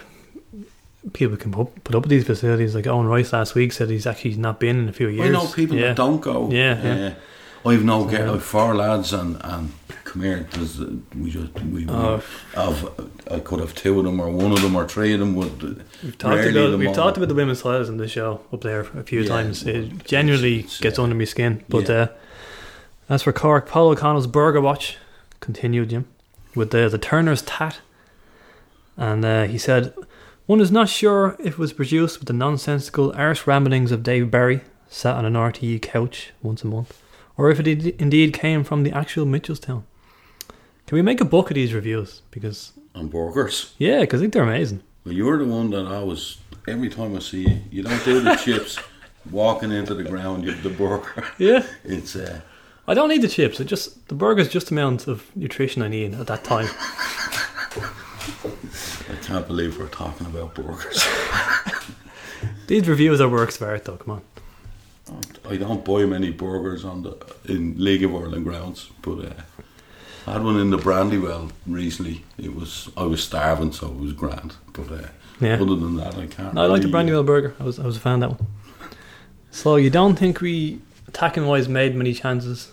people can put, put up with these facilities. Like Owen Rice last week said he's actually not been in a few years. I know people yeah. that don't go. Yeah, yeah. Uh, I've no So, get. I've four lads and and come here. There's, uh, we just we, Oh. have I could have two of them or one of them or three of them. Would We've talked about we've talked about the women's titles in the show up there a few Yeah. times. It genuinely It's, gets uh, under my skin. But yeah. uh, as for Cork, Paul O'Connell's Burger Watch continued, Jim, with the the Turner's tat, and uh, he said. One is not sure if it was produced with the nonsensical arse ramblings of Dave Barry, sat on an RTE couch once a month, or if it indeed came from the actual Mitchelstown. Can we make a book of these reviews? Because and burgers. yeah, because I think they're amazing. Well, you're the one that I was every time I see you. You don't do the chips. Walking into the ground, you the burger. Yeah, It's uh, I don't need the chips. It just the burger's just the amount of nutrition I need at that time. I can't believe we're talking about burgers. These reviews are works of art, though. Come on. I don't buy many burgers on the in League of Ireland grounds, but uh, I had one in the Brandywell recently. It was I was starving, so it was grand. But uh, Yeah, other than that, I can't. no, I like the really- Brandywell burger. I was I was a fan of that one. So you don't think we attacking wise made many chances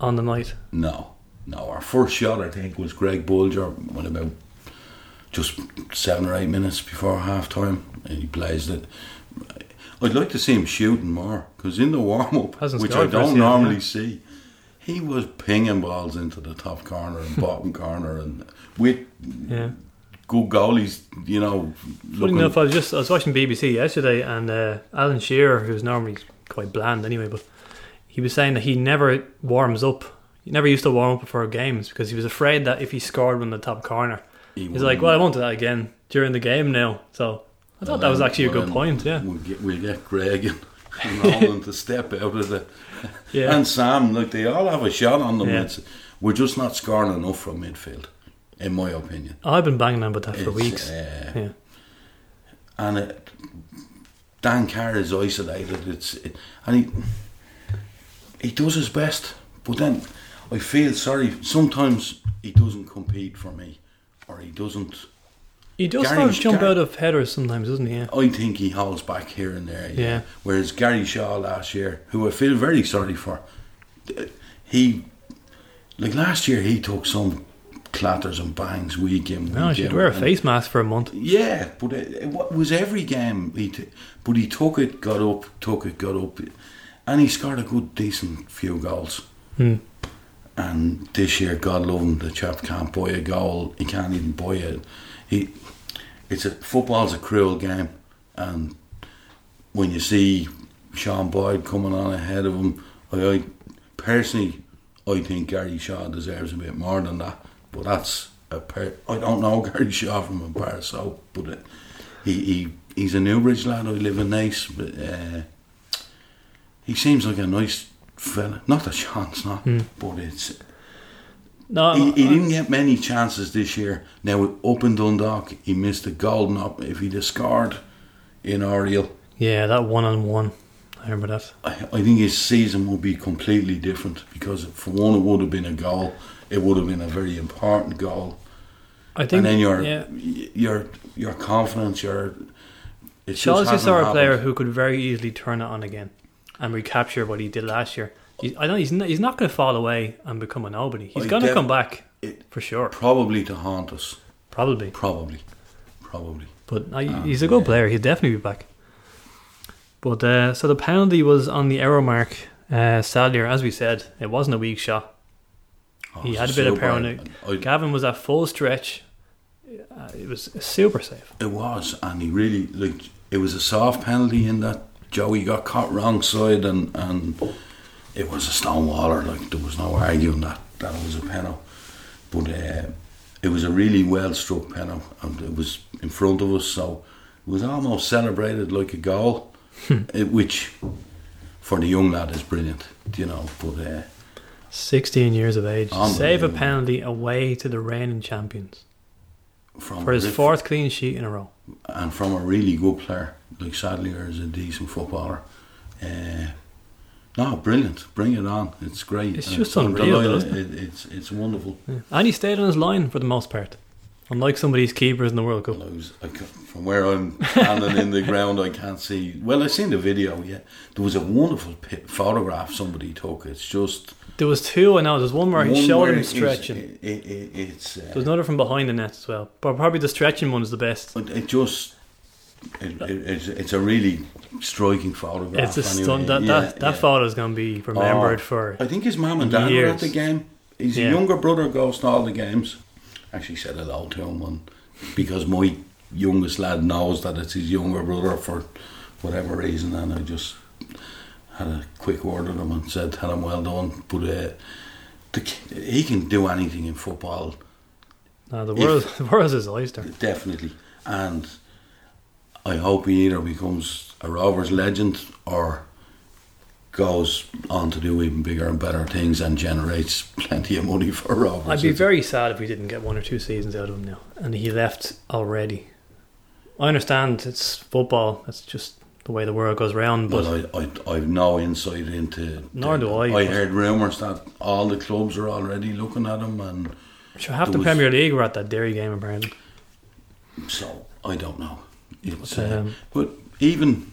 on the night? No, no. Our first shot, I think, was Greg Bolger when about just seven or eight minutes before half time, and he plays it. I'd like to see him shooting more because in the warm up, which I scored for us don't yet, normally yeah. see, he was pinging balls into the top corner and bottom corner, and with Yeah. good goalies, you know. Looking- enough, I was just I was watching BBC yesterday, and uh, Alan Shearer, who's normally quite bland anyway, but he was saying that he never warms up. He never used to warm up before games because he was afraid that if he scored in the top corner, he he's like, "Well, I won't do that again during the game now." So I thought that was actually a good point. Yeah, We'll get, we'll get Greg and, and to step out of the. yeah. And Sam, look, they all have a shot on them. Yeah. It's, we're just not scoring enough from midfield, in my opinion. I've been banging on about that for It's, weeks. uh, Yeah, And it, Dan Carr is isolated. It's it, and he he does his best, but then I feel sorry. Sometimes he doesn't compete for me, or he doesn't. he does Gary- sort of jump Gary- out of headers sometimes, doesn't he? Yeah, I think he holds back here and there. Yeah. Whereas Gary Shaw last year, who I feel very sorry for, he like last year he took some clatters and bangs week in week no, she'd wear a face mask for a month. Yeah, but it, it was every game. He t- but he took it, got up, took it, got up, and he scored a good, decent few goals. Hmm. And this year, God love him, the chap can't buy a goal. He can't even buy it. He, it's a football's a cruel game, and when you see Sean Boyd coming on ahead of him, I, I personally, I think Gary Shaw deserves a bit more than that. But that's a per- I don't know Gary Shaw from a bar so, but uh, he, he he's a Newbridge lad. I live in Nice, but uh, he seems like a nice fella. Not a chance, not, Hmm. but it's No, he, he didn't get many chances this year. Now up in Dundalk, he missed a golden up. If he'd have scored in Oriel, yeah, that one on one. I remember that. I, I think his season would be completely different because for one, it would have been a goal. It would have been a very important goal, I think. and then your yeah, your your confidence, your just just our player who could very easily turn it on again and recapture what he did last year. He's, I know he's not, he's not going to fall away and become a nobody. He's going to def- come back It- for sure, probably to haunt us. probably. Probably, probably. But I, Um, he's a good yeah. player. He'll definitely be back. But uh, so the penalty was on the arrow mark. Uh, Sadlier, as we said, it wasn't a weak shot. Oh, He had a bit of power in it. Gavin was at full stretch. Uh, it was super safe. It was, and he really like. It was a soft penalty in that Joey got caught wrong side, and and it was a stone waller. Like there was no arguing that that was a penalty. But uh, it was a really well struck penalty, and it was in front of us, so it was almost celebrated like a goal, it, which for the young lad is brilliant, you know. But uh, 16 years of age. Save a penalty away to the reigning champions from for his fourth clean sheet in a row. And from a really good player like Sadlier is a decent footballer. Uh, no, brilliant! Bring it on! It's great. It's And just unreal, isn't It, it's it's wonderful. Yeah. And he stayed on his line for the most part. Unlike some of these keepers in the World Cup. Was, I from where I'm standing in the ground, I can't see. Well, I seen the video. Yeah, there was a wonderful photograph somebody took. It's just There was two. I know. There's one where he One showed where him stretching. It, it, it, it's uh, There's another from behind the net as well. But probably the stretching one is the best. But it just it, it, it's, it's a really striking photograph. It's a anyway. stun. That Yeah, that, that yeah. photo is going to be remembered Oh, for. I think his mum and dad were at the game. His Yeah. younger brother goes to all the games. Actually said hello to him and because my youngest lad knows that it's his younger brother for whatever reason and I just had a quick word with him and said tell him well done. But uh, the, he can do anything in football No, the if- world, the world's his oyster. Definitely. And I hope he either becomes a Rovers legend or goes on to do even bigger and better things and generates plenty of money for Rovers. I'd be very sad if we didn't get one or two seasons out of him now, and he left already. I understand it's football; it's just the way the world goes round. But Well, I, I, I've no insight into. Nor do I, I heard rumours that all the clubs are already looking at him, and sure, half the was- Premier League were at that Derry game apparently. so I don't know. It's, But, uh, um, But even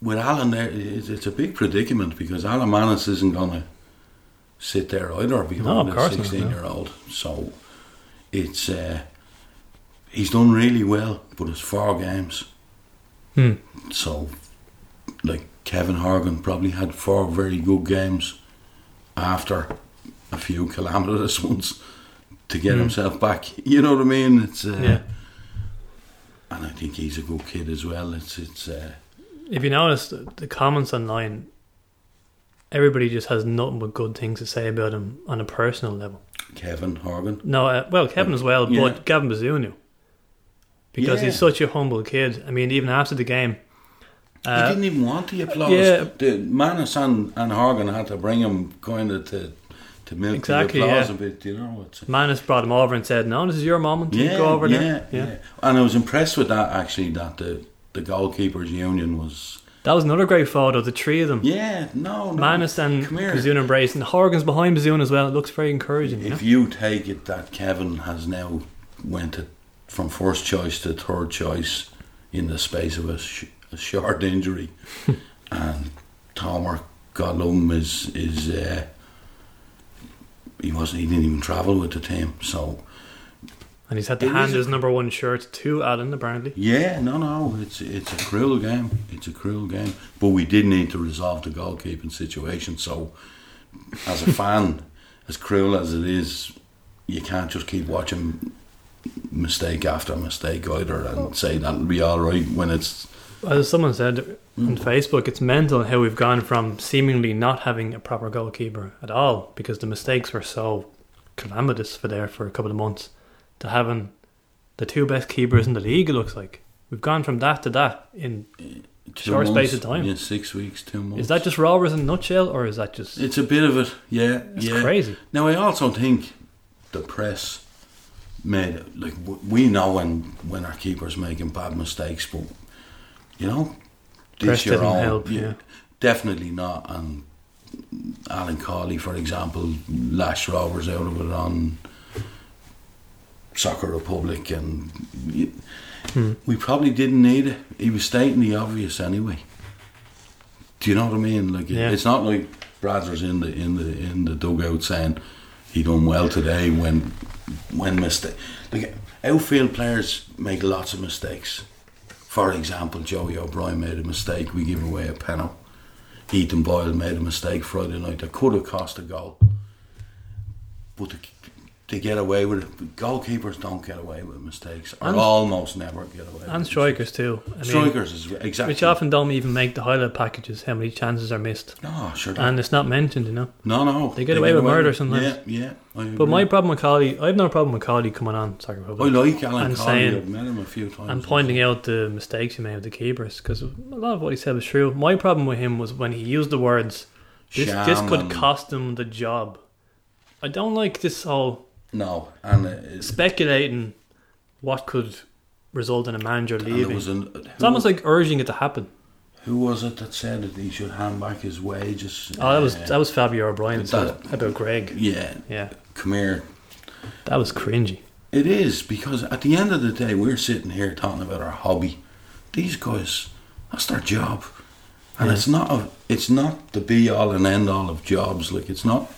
with Alan there, it's, it's a big predicament because Alan Mannus isn't going to sit there either No, behind of a course not, 16 year old. So it's uh, he's done really well, but it's four games. Hmm. So, like Kevin Horgan probably had four very good games after a few calamitous ones to get Hmm. himself back. You know what I mean? It's uh, Yeah. and I think he's a good kid as well. It's it's uh, If you notice the, the comments online, everybody just has nothing but good things to say about him on a personal level. Kevin Horgan. No, uh, well, Kevin as well, Yeah. but Gavin Bazunu. Because Yeah. he's such a humble kid. I mean, even after the game, he uh, didn't even want the applause. yeah. The Mannus and, and Horgan had to bring him kind of to to milk Exactly, the applause yeah. a bit. You know, it's, Mannus brought him over and said, "No, this is your moment. You yeah, go over yeah, there." yeah, yeah, And I was impressed with that actually. That the the goalkeepers union was. That was another great photo. The three of them, Yeah, no, no. Mannus and. Bazunu embrace, and Horgan's behind Bazunu as well. It looks very encouraging. You know? If you take it that Kevin has now went to, from first choice to third choice in the space of a, sh- a short injury, and Tomer, God love him, is is uh, he wasn't he didn't even travel with the team. So And he's had to hand his number one shirt to Alan apparently. yeah, no, no, it's it's a cruel game. It's a cruel game. But we did need to resolve the goalkeeping situation. So as a fan, as cruel as it is, you can't just keep watching mistake after mistake either and say that'll be all right when it's As someone said on Mm. Facebook, it's mental how we've gone from seemingly not having a proper goalkeeper at all because the mistakes were so calamitous for there for a couple of months to having the two best keepers in the league. It looks like we've gone from that to that. In two Short space of time. Yeah, six weeks, two months. is that just Rovers in a nutshell, or is that just It's a bit of it, yeah. it's yeah. crazy? Now I also think the press made like we know when when our keepers making bad mistakes, but you know, this didn't own, help, you- yeah. definitely not. And Alan Cawley, for example, lashed Rovers out of it on Soccer Republic, and Hmm. we probably didn't need it. He was stating the obvious anyway. Do you know what I mean? Like Yeah. it's not like Bradzer's in the in the in the dugout saying he done well today when when mistake. Like outfield players make lots of mistakes. For example, Joey O'Brien made a mistake. We give away a penalty. Ethan Boyle made a mistake Friday night that could have cost a goal. But to, to get away with it, goalkeepers don't get away with mistakes, or And- almost never get away. And with strikers too. I mean, Strikers is exactly. which often don't even make the highlight packages. How many chances are missed, No, sure. and it's not mentioned. You know. no, no. They get away with murder sometimes. Yeah, yeah. But my problem with Cawley, I have no problem with Cawley coming on Soccer I like Alan and saying- I've met him a few times. and pointing out the mistakes he made with the keepers because a lot of what he said was true. My problem with him was when he used the words, "This this could cost him the job." I don't like this whole No, and uh, it's, speculating what could result in a manager leaving. was an, it's almost like urging it to happen. who was it that said that he should hand back his wages? Oh, that was Uh, that was Fabio O'Brien that- about Greg. yeah. Yeah, Come here. that was cringy. It is because at the end of the day, we're sitting here talking about our hobby. These guys, that's their job, And Yeah. it's not a, it's not the be all and end all of jobs. Like it's not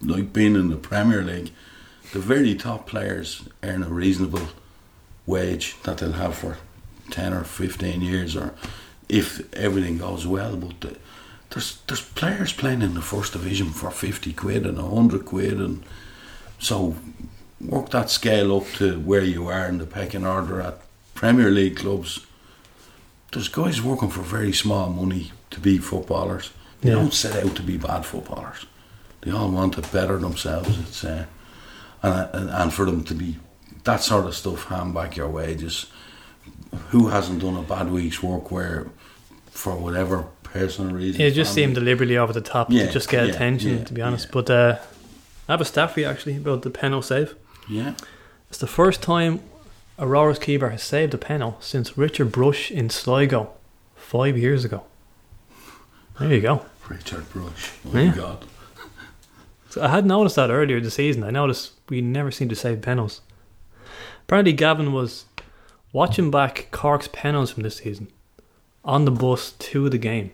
like being in the Premier League. The very top players earn a reasonable wage that they'll have for ten or fifteen years, or if everything goes well. But the, there's there's players playing in the first division for fifty quid and hundred quid, and so work that scale up to where you are in the pecking order at Premier League clubs. There's guys working for very small money to be footballers. They Yeah. don't set out to be bad footballers. They all want to better themselves. It's uh, and, and and for them to be that sort of stuff hand back your wages. Who hasn't done a bad week's work where, for whatever personal reason, It just family- seemed deliberately over the top Yeah, to just get yeah, attention, yeah, to be honest. But uh, I have a stat for actually about the penal save. yeah. It's the first time a Rovers keeper has saved a penal since Richard Brush in Sligo five years ago. There you go. Richard Brush. Oh my God. So I had noticed that earlier this season. I noticed we never seem to save penalties. Apparently, Gavin was watching back Cork's penalties from this season on the bus to the game.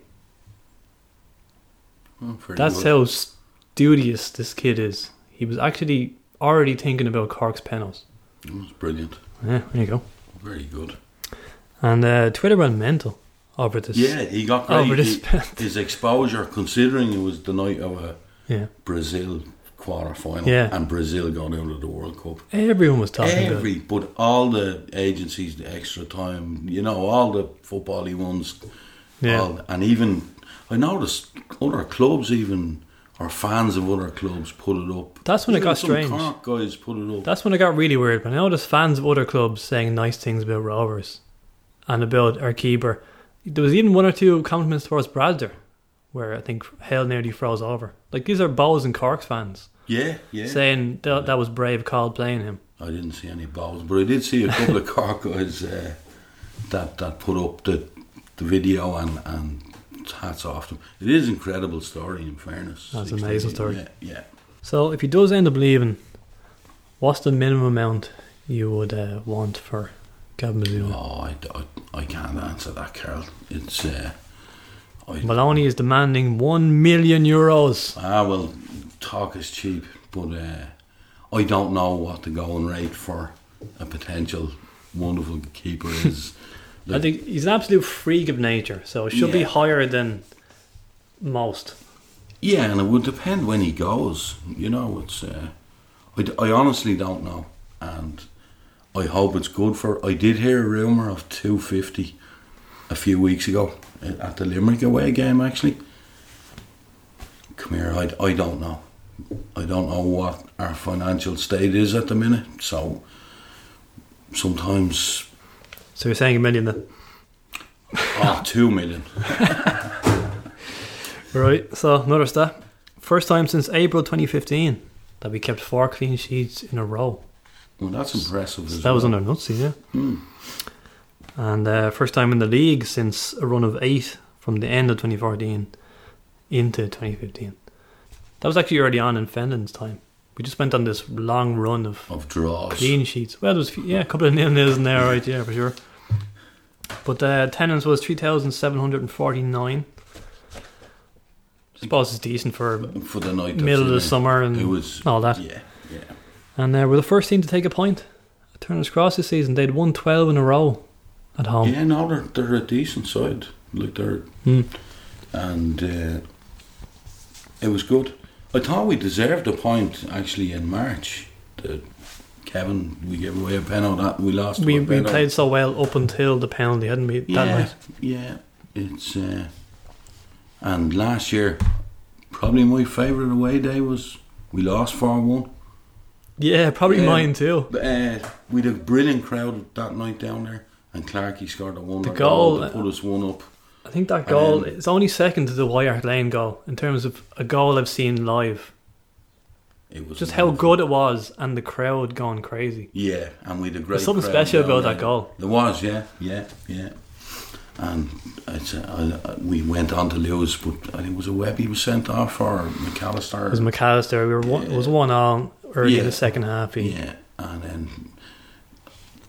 Oh, That's how studious this kid is. He was actually already thinking about Cork's penalties. That was brilliant. Yeah, there you go. Very good. And uh, Twitter went mental over this. Yeah, he got over this. He- his exposure, considering it was the night of a yeah, Brazil quarter final, Yeah. and Brazil got out of the World Cup. everyone was talking about. Every, it. but all the agencies, the extra time, you know, all the football ones, Yeah, all, and even I noticed other clubs, even or fans of other clubs, put it up. That's when it got some strange. Cork guys put it up. that's when it got really weird. But I noticed fans of other clubs saying nice things about Rovers and about our keeper. There was even one or two compliments towards Bradzer, where I think hell nearly froze over. Like these are Bohs and Corks fans yeah, yeah. saying that, that was brave call playing him. I didn't see any Bohs, but I did see a couple of Cork guys uh, that that put up the the video and and hats off them. It is an incredible story. In fairness, That's an amazing story. Yeah, yeah. So if he does end up leaving, what's the minimum amount you would uh, want for Gavin Bazunu? Oh, I, I, I can't answer that, Carol. It's uh, I, Maloney is demanding one million euros. ah well, talk is cheap, but uh, I don't know what the going rate for a potential wonderful keeper is. I think he's an absolute freak of nature, so it should be higher than most. Yeah, and it would depend when he goes. You know, it's. Uh, I, I honestly don't know, and I hope it's good for. I did hear a rumor of two fifty a few weeks ago at the Limerick away game. Actually, come here. I, I don't know. I don't know what our financial state is at the minute. So sometimes, So you're saying a million then? oh, two million. Right, so another stat. First time since April 2015 that we kept four clean sheets in a row. Well, that's impressive. So that was well. under Nutsy, yeah. Hmm. And uh, first time in the league since a run of eight from the end of 2014 into 2015. That was actually early on in Fenlon's time. We just went on this long run of of draws. clean sheets. Well, there was yeah, a couple of nil nils in there, right? Yeah, for sure. But uh, attendance was 3,749. I suppose it's decent for for the night. middle of the summer and was all that. Yeah, yeah. And uh, we're the first team to take a point at Turner's Cross this season. They'd won 12 in a row at home. Yeah, no, they're they're a decent side. Like they're Hmm. and uh, it was good. I thought we deserved a point actually in March. The Kevin, we gave away a penalty that we lost. We, we played so well up until the penalty, hadn't we? That Yeah, night. yeah. It's uh, and last year, probably my favourite away day was we lost four one. Yeah, probably Yeah. mine too. Uh, we had a brilliant crowd that night down there, and Clarkey scored a wonder The goal, goal, to put us one up. I think that goal then- is only second to the Wire Lane goal in terms of a goal I've seen live. It was Just how good it was and the crowd going crazy. Yeah, and we had a great. There's something special about that goal. There was, yeah, yeah, yeah. And it's, uh, I, I, we went on to lose, but I think it was a Webby was sent off or McAllister. It was McAllister. We were one, it was one on early Yeah. in the second half. He, Yeah, and then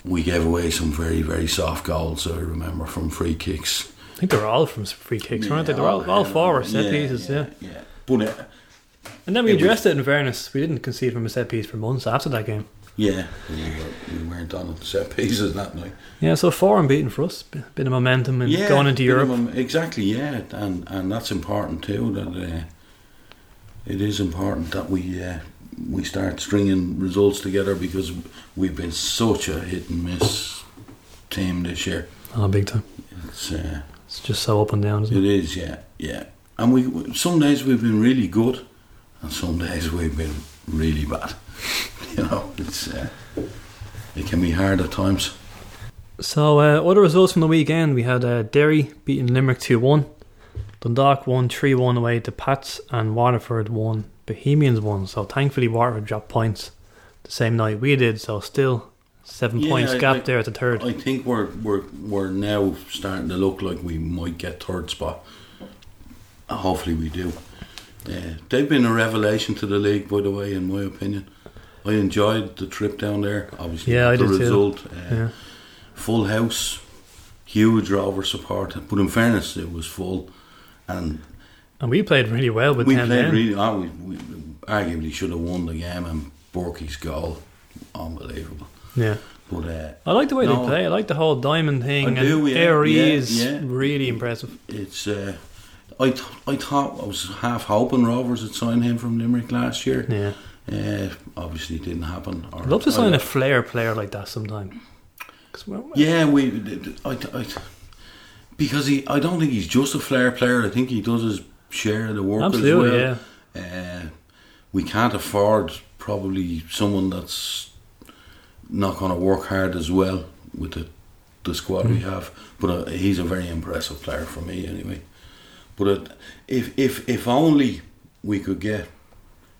we gave away some very very soft goals. I remember from free kicks. I think they were all from free kicks, weren't they? They were all, Yeah, all yeah, four set yeah, pieces, yeah. yeah. But uh, And then we It was- addressed it in fairness. We didn't concede from a set piece for months after that game. yeah, we, were, we weren't on set pieces that night. Yeah, so four unbeaten for us. Bit of momentum and yeah, going into of Europe. exactly. Yeah, and and that's important too. That uh, it is important that we uh, we start stringing results together because we've been such a hit and miss team this year. Oh, big time. It's uh, It's just so up and down, isn't it? it is, yeah, yeah. And we some days we've been really good, and some days we've been really bad. you know, it's uh, it can be hard at times. So, uh, other results from the weekend we had uh, Derry beating Limerick 2 1, Dundalk won 3 1 away to Pats, and Waterford won, Bohemians won. So, thankfully, Waterford dropped points the same night we did, so still seven Yeah, points I- gap I- there at the third. I think we're we're we're now starting to look like we might get third spot. Uh, Hopefully we do. Yeah, they've been a revelation to the league, by the way, in my opinion. I enjoyed the trip down there. Obviously, Yeah, I the did too. result, uh, yeah. full house, huge Rover support. But in fairness, it was full, and And we played really well with we 10 played really. Oh, we, we arguably should have won the game, and Burkey's goal, unbelievable. Yeah. But uh, I like the way No. they play. I like the whole diamond thing. I do, and yeah, Héry yeah, is yeah. really impressive. it's uh, I th- I thought I was half hoping Rovers would sign him from Limerick last year. Yeah. Uh, obviously, it didn't happen. Or, I'd love to sign I- a flair player like that sometime. well, Yeah, we. I, I, because he, I don't think he's just a flair player. I think he does his share the work Absolutely, as well. yeah. Uh, we can't afford probably someone that's not going to work hard as well with the the squad we Mm. have. But uh, he's a very impressive player for me anyway. But uh, if if if only we could get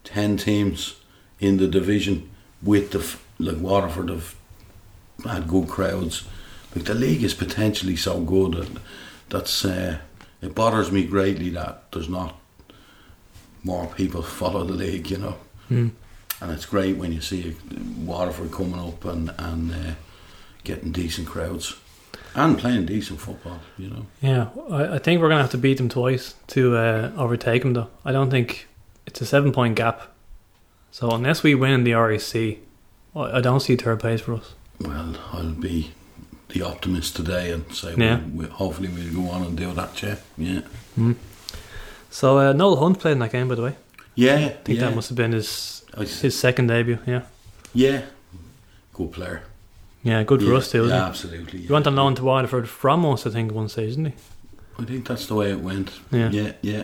ten teams in the division with the like Waterford have had good crowds. Like the league is potentially so good that that's uh, it bothers me greatly that there's not more people follow the league, you know. Mm. And it's great when you see Waterford coming up and and uh, getting decent crowds and playing decent football, you know. Yeah, I, I think we're going to have to beat them twice to uh, overtake them, though. I don't think it's a seven point gap. So, unless we win the REC, I I don't see third place for us. Well, I'll be optimist today and say Yeah. we, we, hopefully we'll go on and do that, yeah. Yeah. So, uh, Noel Hunt played in that game, by the way. Yeah, I think yeah. that must have been his his second debut. Yeah, yeah. Good player. yeah, good for yeah, us too. Yeah, absolutely. He went on loan to Waterford from us, I think, one season, didn't he? I think that's the way it went. Yeah. Yeah, yeah.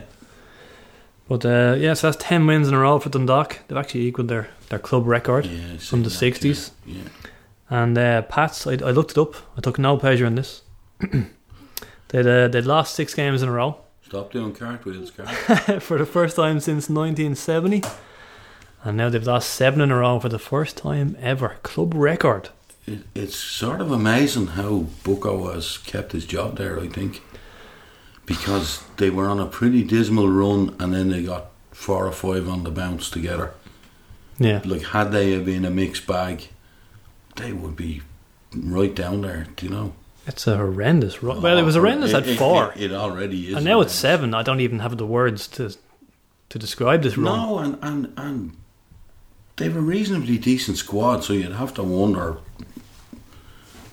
But uh, yeah, so that's ten wins in a row for Dundalk. They've actually equalled their, their club record. yeah From the 60s? Yeah. And uh, Pats, I, I looked it up. I took no pleasure in this. they'd uh, they'd lost six games in a row Stop doing cartwheels, Carl. for the first time since 1970, and now they've lost seven in a row for the first time ever. Club record. it, it's sort of amazing how Bucco has kept his job there, I think. Because they were on a pretty dismal run and then they got four or five on the bounce together. Yeah, Like, had they been a mixed bag, they would be right down there, do you know? it's a horrendous. Ro- well, it was oh, horrendous at It- it- four, It, it already is. and now it's seven. I don't even have the words to to describe this run. No, and, and, and they've a reasonably decent squad, so you'd have to wonder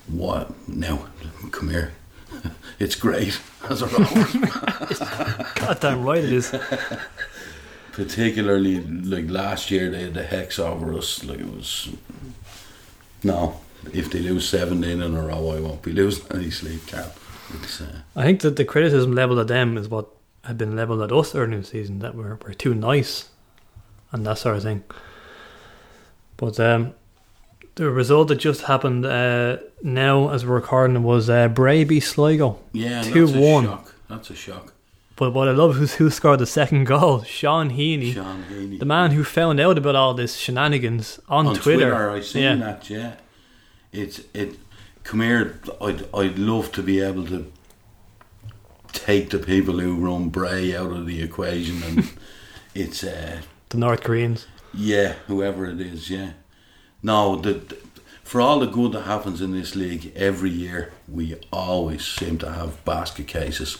what. Now, come here. It's great as a. Goddamn right it is. Particularly, like last year, they had the hex over us. Like it was. No, if they lose 17 in a row, I won't be losing any sleep, Carl. Uh, I think that the criticism leveled at them is what had been leveled at us earlier in the season that we're, we're too nice and that sort of thing. But um, the result that just happened uh, now, as we're recording, was uh, Bray Sligo. yeah, 2-1. that's a shock. That's a shock. But what I love is who scored the second goal Sean Heaney, Sean Heaney. the man who found out about all this shenanigans on, Twitter. I seen Yeah. that. Yeah, it's it. Come here. I'd I'd love to be able to take the people who run Bray out of the equation, and it's uh The North Koreans. yeah, whoever it is. Yeah, no, the, the for all the good that happens in this league every year, we always seem to have basket cases.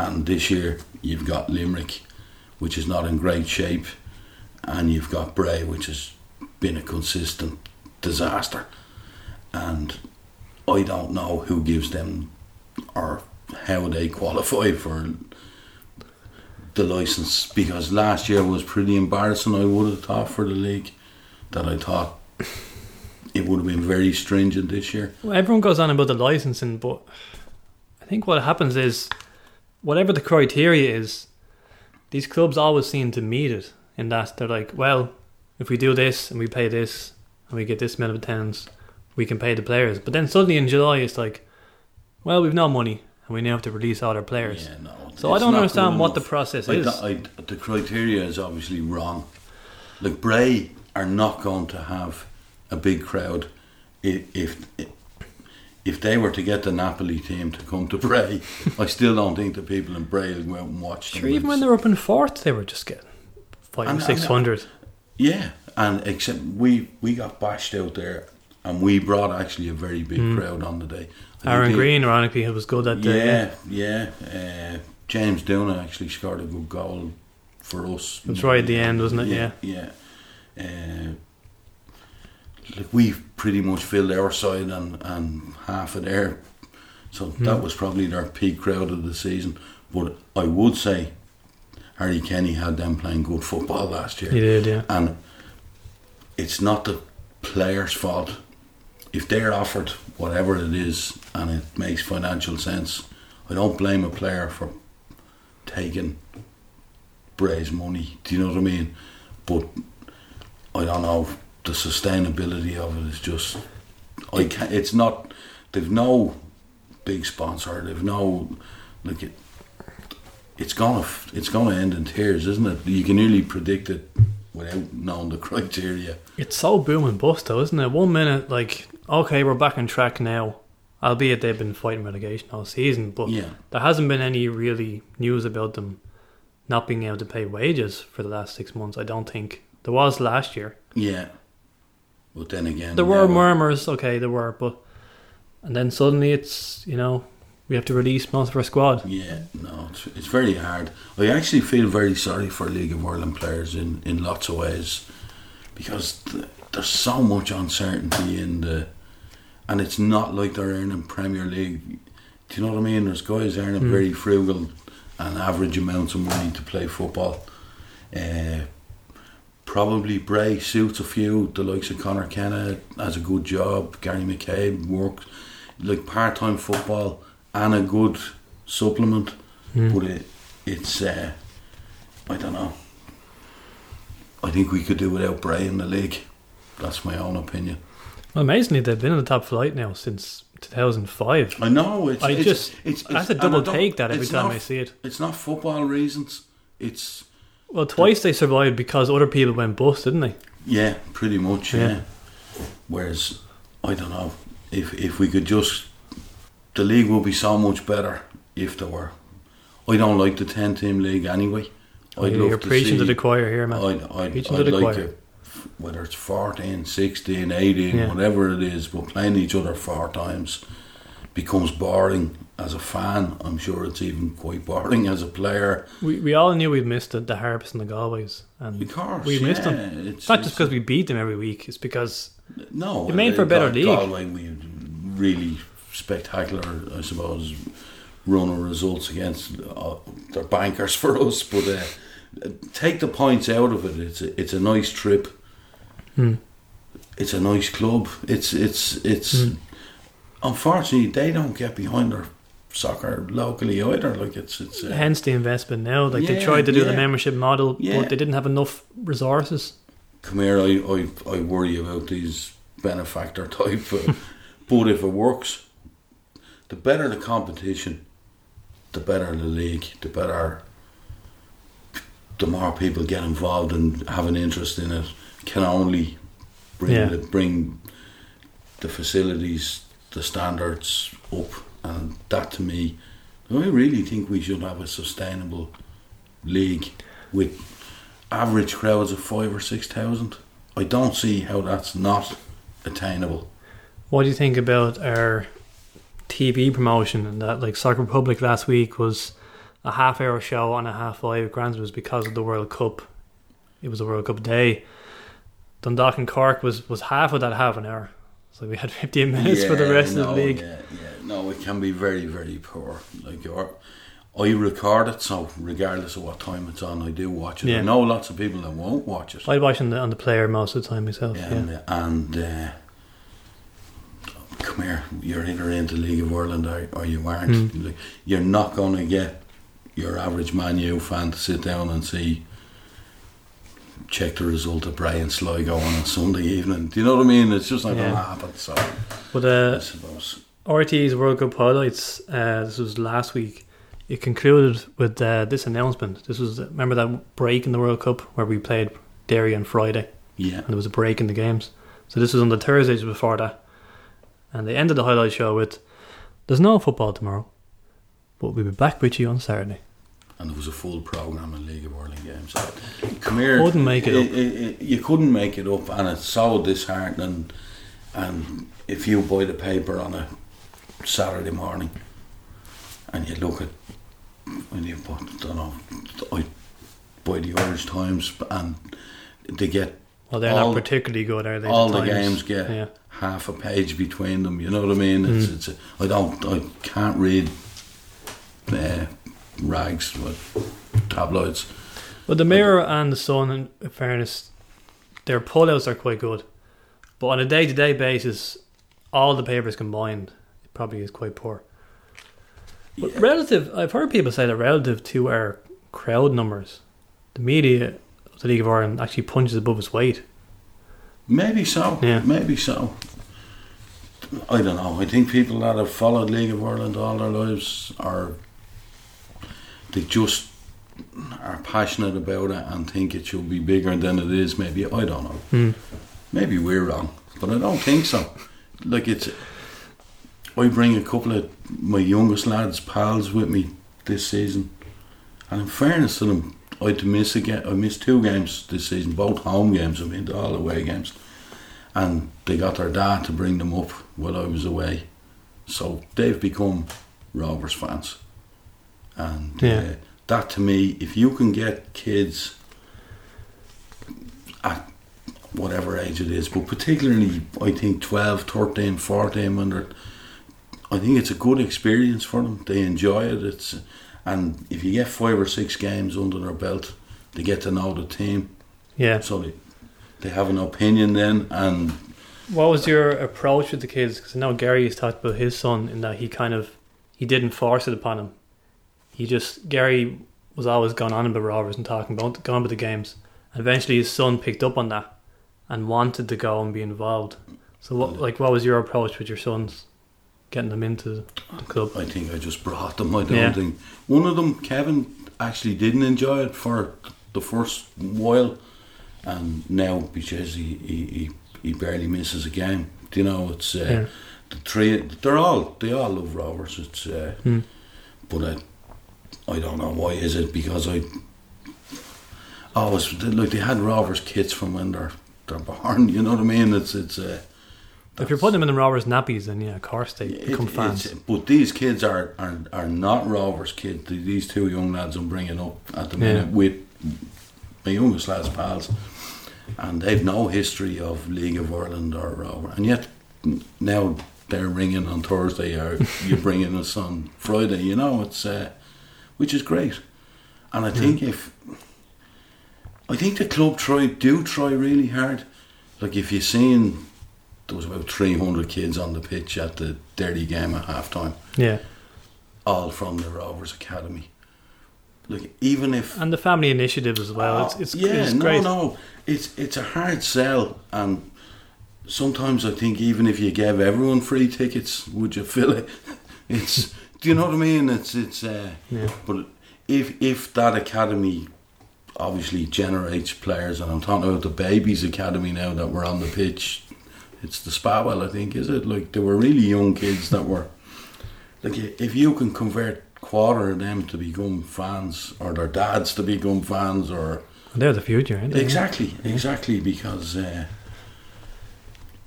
And this year, you've got Limerick, which is not in great shape, and you've got Bray, which has been a consistent disaster. And I don't know who gives them or how they qualify for the license because last year was pretty embarrassing. I would have thought for the league that I thought it would have been very stringent this year. Well, everyone goes on about the licensing, but I think what happens is whatever the criteria is, these clubs always seem to meet it. In that they're like, well, if we do this and we pay this and we get this amount of attendance, we can pay the players. But then suddenly in July, it's like, well, we've no money and we now have to release all our players. Yeah, no. So I don't understand what the process I, is. I, the criteria is obviously wrong. Like Bray are not going to have a big crowd i- if if they were to get the Napoli team to come to Bray. I still don't think the people in Bray will go out and watch them. Sure, even when they were up in fourth, they were just getting five And- six hundred. Yeah, and except we we got bashed out there, and we brought actually a very big Hmm. crowd on the day. I Aaron Green, ironically, was good that day. Yeah, yeah. Uh, James Duna actually scored a good goal for us. Was right at the end, wasn't it? Yeah, yeah. Uh, like we pretty much filled our side and, and half of there, so Hmm. that was probably their peak crowd of the season. But I would say Harry Kenny had them playing good football last year He did, yeah. and it's not the player's fault if they're offered whatever it is and it makes financial sense. I don't blame a player for taking Bray's money. Do you know what I mean? But I don't know the sustainability of it is just. I can't. It's not. They've no big sponsor. They've no like it. It's gonna. It's gonna end in tears, isn't it? You can nearly predict it without knowing the criteria. It's so boom and bust, though, isn't it? One minute, like, okay, we're back on track now. Albeit they've been fighting relegation all season, but Yeah. there hasn't been any really news about them not being able to pay wages for the last six months. I don't think there was last year. Yeah. But then again, There were murmurs, okay, there were, but and then suddenly it's you know we have to release most of our squad. Yeah, no, it's, it's very hard. I actually feel very sorry for League of Ireland players in, in lots of ways because th- there's so much uncertainty in the, and it's not like they're earning Premier League. Do you know what I mean? There's guys earning Mm. very frugal and average amounts of money to play football. Uh, probably Bray suits a few. The likes of Conor Kenna has a good job. Gary McCabe works like part time football and a good supplement. Mm. But it, it's uh, I don't know. I think we could do without Bray in the league. That's my own opinion. Well, amazingly, they've been in the top flight now since 2005. I know it's. I it's, just it's, I have to double take that every time not- I see it. It's not football reasons. It's Well, twice they survived because other people went bust, didn't they? Yeah, pretty much. Yeah. Yeah. Whereas, I don't know if if we could just, the league would be so much better if there were. I don't like the ten team league anyway. I'd You're love to preaching see. to the choir here, man. I'd, I'd, Preaching I'd to the like choir. it, whether it's 14, 16, 18, Yeah. whatever it is, but playing each other four times becomes boring as a fan. I'm sure it's even quite boring as a player. We we all knew we'd missed the, the Harps and the Galways, and Because we missed yeah, them. It's, It's not just because we beat them every week. It's because No, It made for a better league. Galway, we really spectacular, I suppose, run of results against uh, their bankers for us. But uh, take the points out of it. It's a, it's a nice trip. Hmm. It's a nice club. It's it's it's. Hmm. Unfortunately, they don't get behind their soccer locally either. Like it's it's. Uh, hence the investment now. Like they tried to do the membership model, Yeah. but they didn't have enough resources. come here, I, I, I worry about these benefactor type. Uh, but if it works, the better the competition, the better the league, the better, the more people get involved and have an interest in it, can only bring Yeah. the, bring the facilities, the standards up, and that to me, I really think we should have a sustainable league with average crowds of five or six thousand. I don't see how that's not attainable. What do you think about our TV promotion and that? Like Soccer Republic last week was a half hour show on a half five. Granted, was because of the World Cup. It was a World Cup day. Dundalk and Cork was, was half of that half an hour. So we had 15 minutes for the rest no, of the league. Yeah, yeah. No, it can be very, very poor. Like your, I record it, so regardless of what time it's on, I do watch it. Yeah. I know lots of people that won't watch it. I watch on the, on the player most of the time myself. Yeah. and and uh, come here, you're either into League of Ireland or, or you aren't. Mm. You're not going to get your average Man U fan to sit down and see. Check the result of Brian Sligo on a Sunday evening. Do you know what I mean? It's just not going to Yeah. happen. So But I uh, suppose. RTÉ's World Cup highlights. Uh, this was last week. It concluded with uh, this announcement. This was remember that break in the World Cup where we played Derry on Friday, Yeah. and there was a break in the games. So this was on the Thursdays before that, and they ended the highlight show with, "There's no football tomorrow, but we'll be back with you on Saturday." And there was a full program in League of Ireland games. Come here, Couldn't make it up. it- you couldn't make it up, and it's so disheartening. And if you buy the paper on a Saturday morning, and you look at when you put, I don't know, I buy the Irish Times, and they get Well, they're All- not particularly good, are they? all the Times? games get Yeah. half a page between them. You know what I mean? It's, Mm. it's a, I don't, I can't read uh, rags, but tabloids. But the Mirror and the Sun, in fairness, their pullouts are quite good. But on a day to day basis, all the papers combined, it probably is quite poor. But Yeah. relative, I've heard people say that relative to our crowd numbers, the media of the League of Ireland actually punches above its weight. Maybe so. Yeah. Maybe so. I don't know. I think people that have followed League of Ireland all their lives are they just are passionate about it and think it should be bigger than it is. Maybe I don't know. Hmm. Maybe we're wrong, but I don't think so. Like it's, I bring a couple of my youngest lads, pals, with me this season, and in fairness to them, I had to miss a ga- I missed two games this season, both home games. I mean, all away games, and they got their dad to bring them up while I was away, so they've become Rovers fans, and Yeah. uh, that to me, if you can get kids at whatever age it is, but particularly I think 12, 13, 14 when they're I think it's a good experience for them. They enjoy it. It's and if you get five or six games under their belt, they get to know the team. Yeah. So they they have an opinion then and What was your approach with the kids? Because I know Gary has talked about his son in that he kind of he didn't force it upon him. He just Gary was always going on about Rovers and talking about going about the games. And eventually, his son picked up on that and wanted to go and be involved. So, what like what was your approach with your sons, getting them into the club? I think I just brought them. I don't Yeah. think one of them, Kevin, actually didn't enjoy it for the first while, and now because he he, he, he barely misses a game. Do you know it's uh, Yeah. the three? They're all they all love Rovers. It's uh, Hmm. but I I don't know why is it because I always like they had Rovers kits from when they're they're born. You know what I mean? It's it's. Uh, If you're putting them in the Rovers nappies, then yeah, of course they it- become fans. But these kids are, are are not Rovers kids. These two young lads I'm bringing up at the Yeah. minute with my youngest lads pals, and they've no history of League of Ireland or Rover, and yet now they're ringing on Thursday or you're bringing us on Friday. You know, it's uh, which is great, and I think if I think the club try do try really hard. Like if you're seeing there was about 300 kids on the pitch at the Derry game at half time, Yeah, all from the Rovers Academy. Like even if and the family initiative as well. it's it's, yeah, it's no, great. no, it's it's a hard sell, and sometimes I think even if you gave everyone free tickets, would you fill it? It's do you know what I mean? It's it's uh, Yeah. but if if that academy obviously generates players, and I'm talking about the babies academy now that were on the pitch. It's the Spawell, I think, is it? Like they were really young kids that were like if you can convert quarter of them to become fans, or their dads to become fans, or They're the future, aren't they? exactly, exactly, because uh,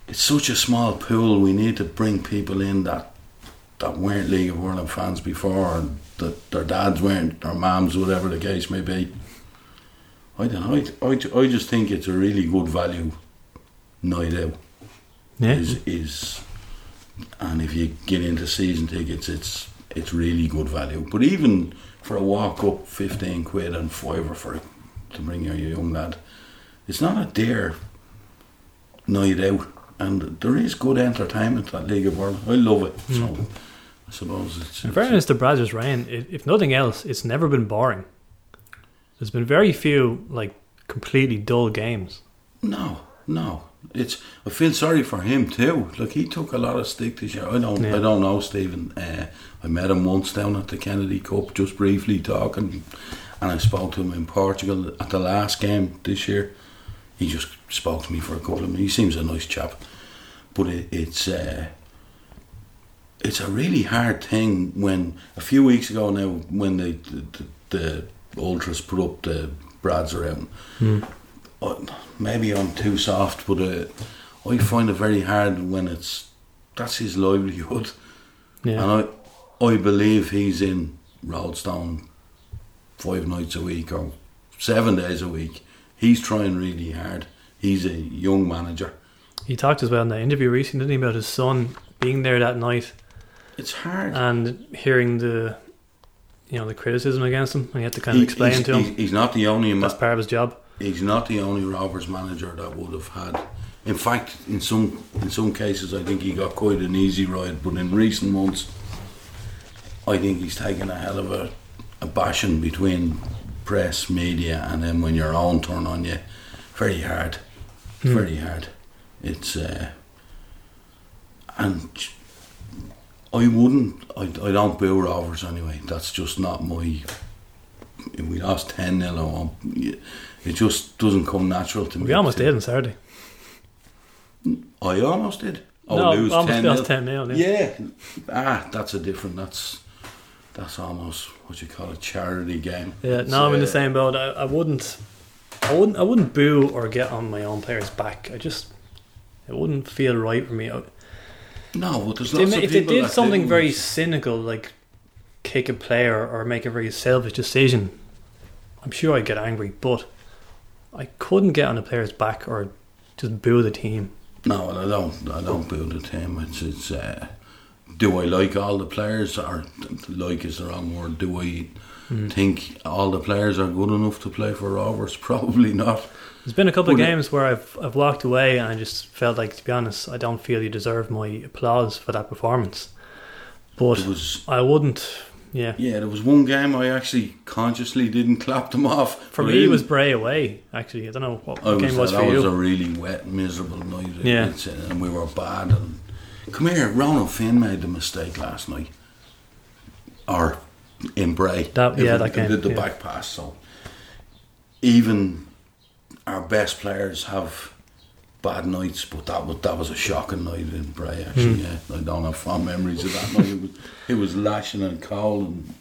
it's such a small pool. We need to bring people in that that weren't League of Ireland fans before, and that their dads weren't, their moms, whatever the case may be. I don't know. I, I, I just think it's a really good value night out. Yeah. Is is, and if you get into season tickets, it's it's really good value. But even for a walk up, fifteen quid and fiver for to bring your young lad, it's not a dear night out. And there is good entertainment at League of Ireland. I love it. So I suppose it's. In it's- fairness to Bradzer's reign, i if nothing else, it's never been boring. There's been very few like completely dull games. No, no. It's. I feel sorry for him too. Like he took a lot of stick this year. I don't. Yeah. I don't know, Stephen. Uh, I met him once down at the Kennedy Cup, just briefly talking, and I spoke to him in Portugal at the last game this year. He just spoke to me for a couple of minutes. He seems a nice chap, but it, it's. Uh, it's a really hard thing when a few weeks ago now when the the, the, the ultras put up the brads around uh, maybe I'm too soft, but uh, I find it very hard when it's that's his livelihood, Yeah. and I I believe he's in Roadstone five nights a week or seven days a week. He's trying really hard. He's a young manager. He talked as well in the interview recently didn't he, about his son being there that night It's hard. and hearing the you know the criticism against him. And he had to kind of He- explain he's, to him he's- he's not the only. ma- that's part of his job. he's not the only Rovers manager that would have had. In fact, in some in some cases, I think he got quite an easy ride. But in recent months, I think he's taken a hell of a, a bashing between press, media, and then when your own turn on you, very hard, Hmm. very hard. It's uh, and I wouldn't. I, I don't boo Rovers anyway. That's just not my. If we lost ten 0 it just doesn't come natural to me. We almost did on Saturday. I almost did. Oh, no, lose almost 10 lost 10 0. Yeah. Yeah. Ah, that's a different. That's that's almost what you call a charity game. Yeah, no, I'm in the same boat. I, I wouldn't, I wouldn't, I wouldn't boo or get on my own players' back. I just, it wouldn't feel right for me. No, but there's They lots ma- of if they did something didn't. very cynical, like kick a player or make a very selfish decision, I'm sure I'd get angry. But I couldn't get on a player's back or just boo the team. No, I don't. I don't boo the team. It's it's. Uh, do I like all the players, or like is the wrong word? Do I Hmm. think all the players are good enough to play for Rovers? Probably not. There's been a couple of it- games where I've I've walked away and I just felt like, to be honest, I don't feel you deserve my applause for that performance. But was I wouldn't. Yeah, yeah. There was one game I actually consciously didn't clap them off. for me it was Bray away. Actually, I don't know what, what was, game was that for was you. a really wet, miserable night. Yeah. Uh, and we were bad. And come here, Ronan Finn made the mistake last night, or in Bray. That- yeah, If that game, did the yeah. back pass. So even our best players have bad nights, but that was that was a shocking night in Bray. Actually, Hmm. yeah, I don't have fond memories of that night. It was it was lashing and cold and.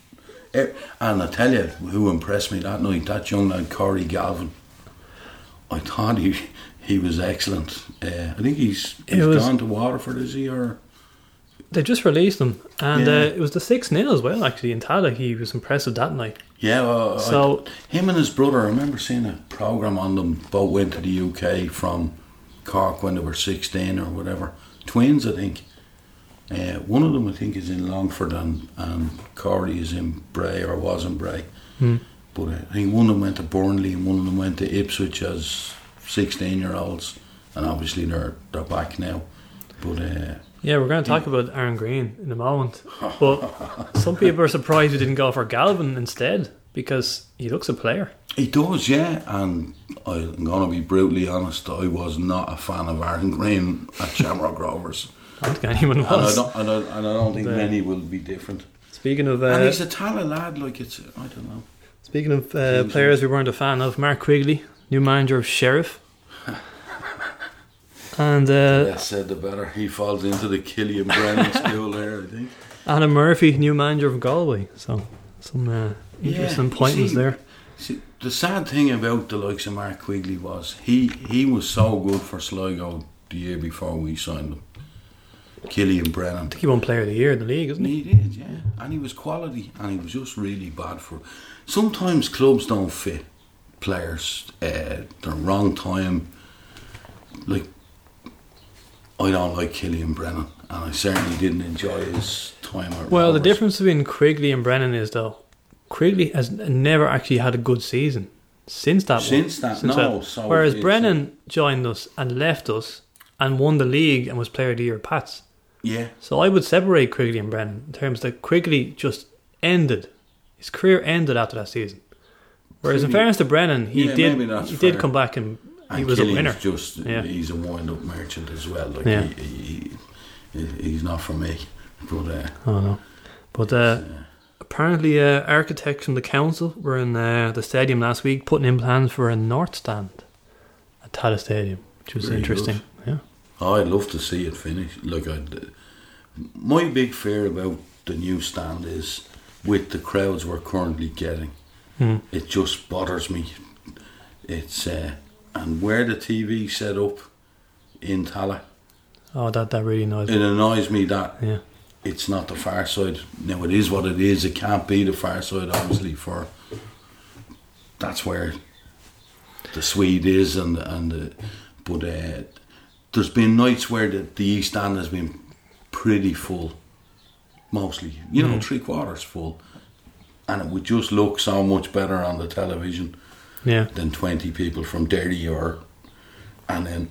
eh, And I tell you, who impressed me that night, that young lad, Corey Galvin. I thought he he was excellent. Uh, I think he's, It he's was- gone to Waterford, is he? Or They just released him, and Yeah. uh, it was the six 0 as well. Actually, in Tallaght, he was impressive that night. Yeah, well, I- So him and his brother. I remember seeing a program on them. Both went to the UK from Cork when they were sixteen or whatever. Twins, I think. Uh, one of them, I think, is in Longford, and and Corey is in Bray or was in Bray. Hmm. But uh, I think one of them went to Burnley and one of them went to Ipswich as sixteen-year-olds, and obviously they're they're back now. But uh, yeah, we're going to talk about Aaron Green in a moment. But some people are surprised we didn't go for Galvin instead because he looks a player. He does, yeah. And I'm going to be brutally honest, I was not a fan of Aaron Green at Shamrock Rovers. I don't think anyone And I, was. don't, and, I, and I don't think many will be different. Speaking of and uh, he's a talented lad, like it's, I don't know. speaking of uh, players we weren't a fan of, Mark Quigley, new manager of Sheriff, and uh, Less said the better. He falls into the Killian Brennan school there, I think. Alan Murphy, new manager of Galway. So some uh, interesting you pointings see- there. See, the sad thing about the likes of Mark Quigley was he, he was so good for Sligo the year before we signed him. Killian Brennan. I think he won Player of the Year in the league, isn't he? He did, yeah. And he was quality, and he was just really bad for. Sometimes clubs don't fit players. Uh, the wrong time. Like, I don't like Killian Brennan, and I certainly didn't enjoy his time at Well, the difference between Quigley and Brennan is though, Quigley has never actually had a good season since that. Since one. Since that, no, so whereas Brennan joined us and left us and won the league and was Player of the Year Pats. Yeah, So I would separate Quigley and Brennan in terms that Quigley just ended. His career ended after that season. Whereas in fairness to Brennan, he Yeah, did he did come back and he and was a winner. Just Yeah. he's a wind-up merchant as well. Like Yeah. he, he, he, he's not for me. But uh, Oh no. But uh, apparently uh, architects from the council were in uh, the stadium last week putting in plans for a north stand at Tallaght Stadium, which was Very interesting. Yeah. Oh, I'd love to see it finished. Look, I'd, my big fear about the new stand is with the crowds we're currently getting, Hmm. it just bothers me. It's uh, and where the TV set up in Tallaght, Oh, that that really annoys me. it annoys me that Yeah. it's not the far side. Now it is what it is. It can't be the far side, obviously. For that's where the Swede is, and and the, but uh, there's been nights where the, the East End has been pretty full, mostly. You know, Mm. three quarters full, and it would just look so much better on the television Yeah. than twenty people from Derry or, and then.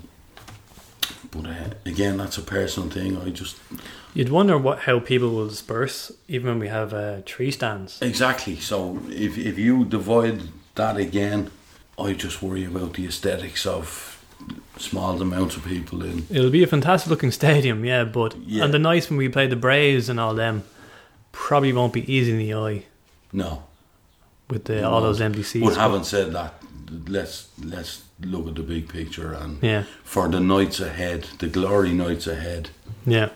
But uh, again, that's a personal thing. I just You'd wonder what how people will disperse even when we have uh, tree stands. Exactly. So if if you divide that again, I just worry about the aesthetics of small amounts of people in. It'll be a fantastic looking stadium, yeah, but Yeah. and the nights when we play the Braves and all them probably won't be easy in the eye No. With the, all those seats. But having said that, let's let's look at the big picture and yeah, for the nights ahead, the glory nights ahead, yeah.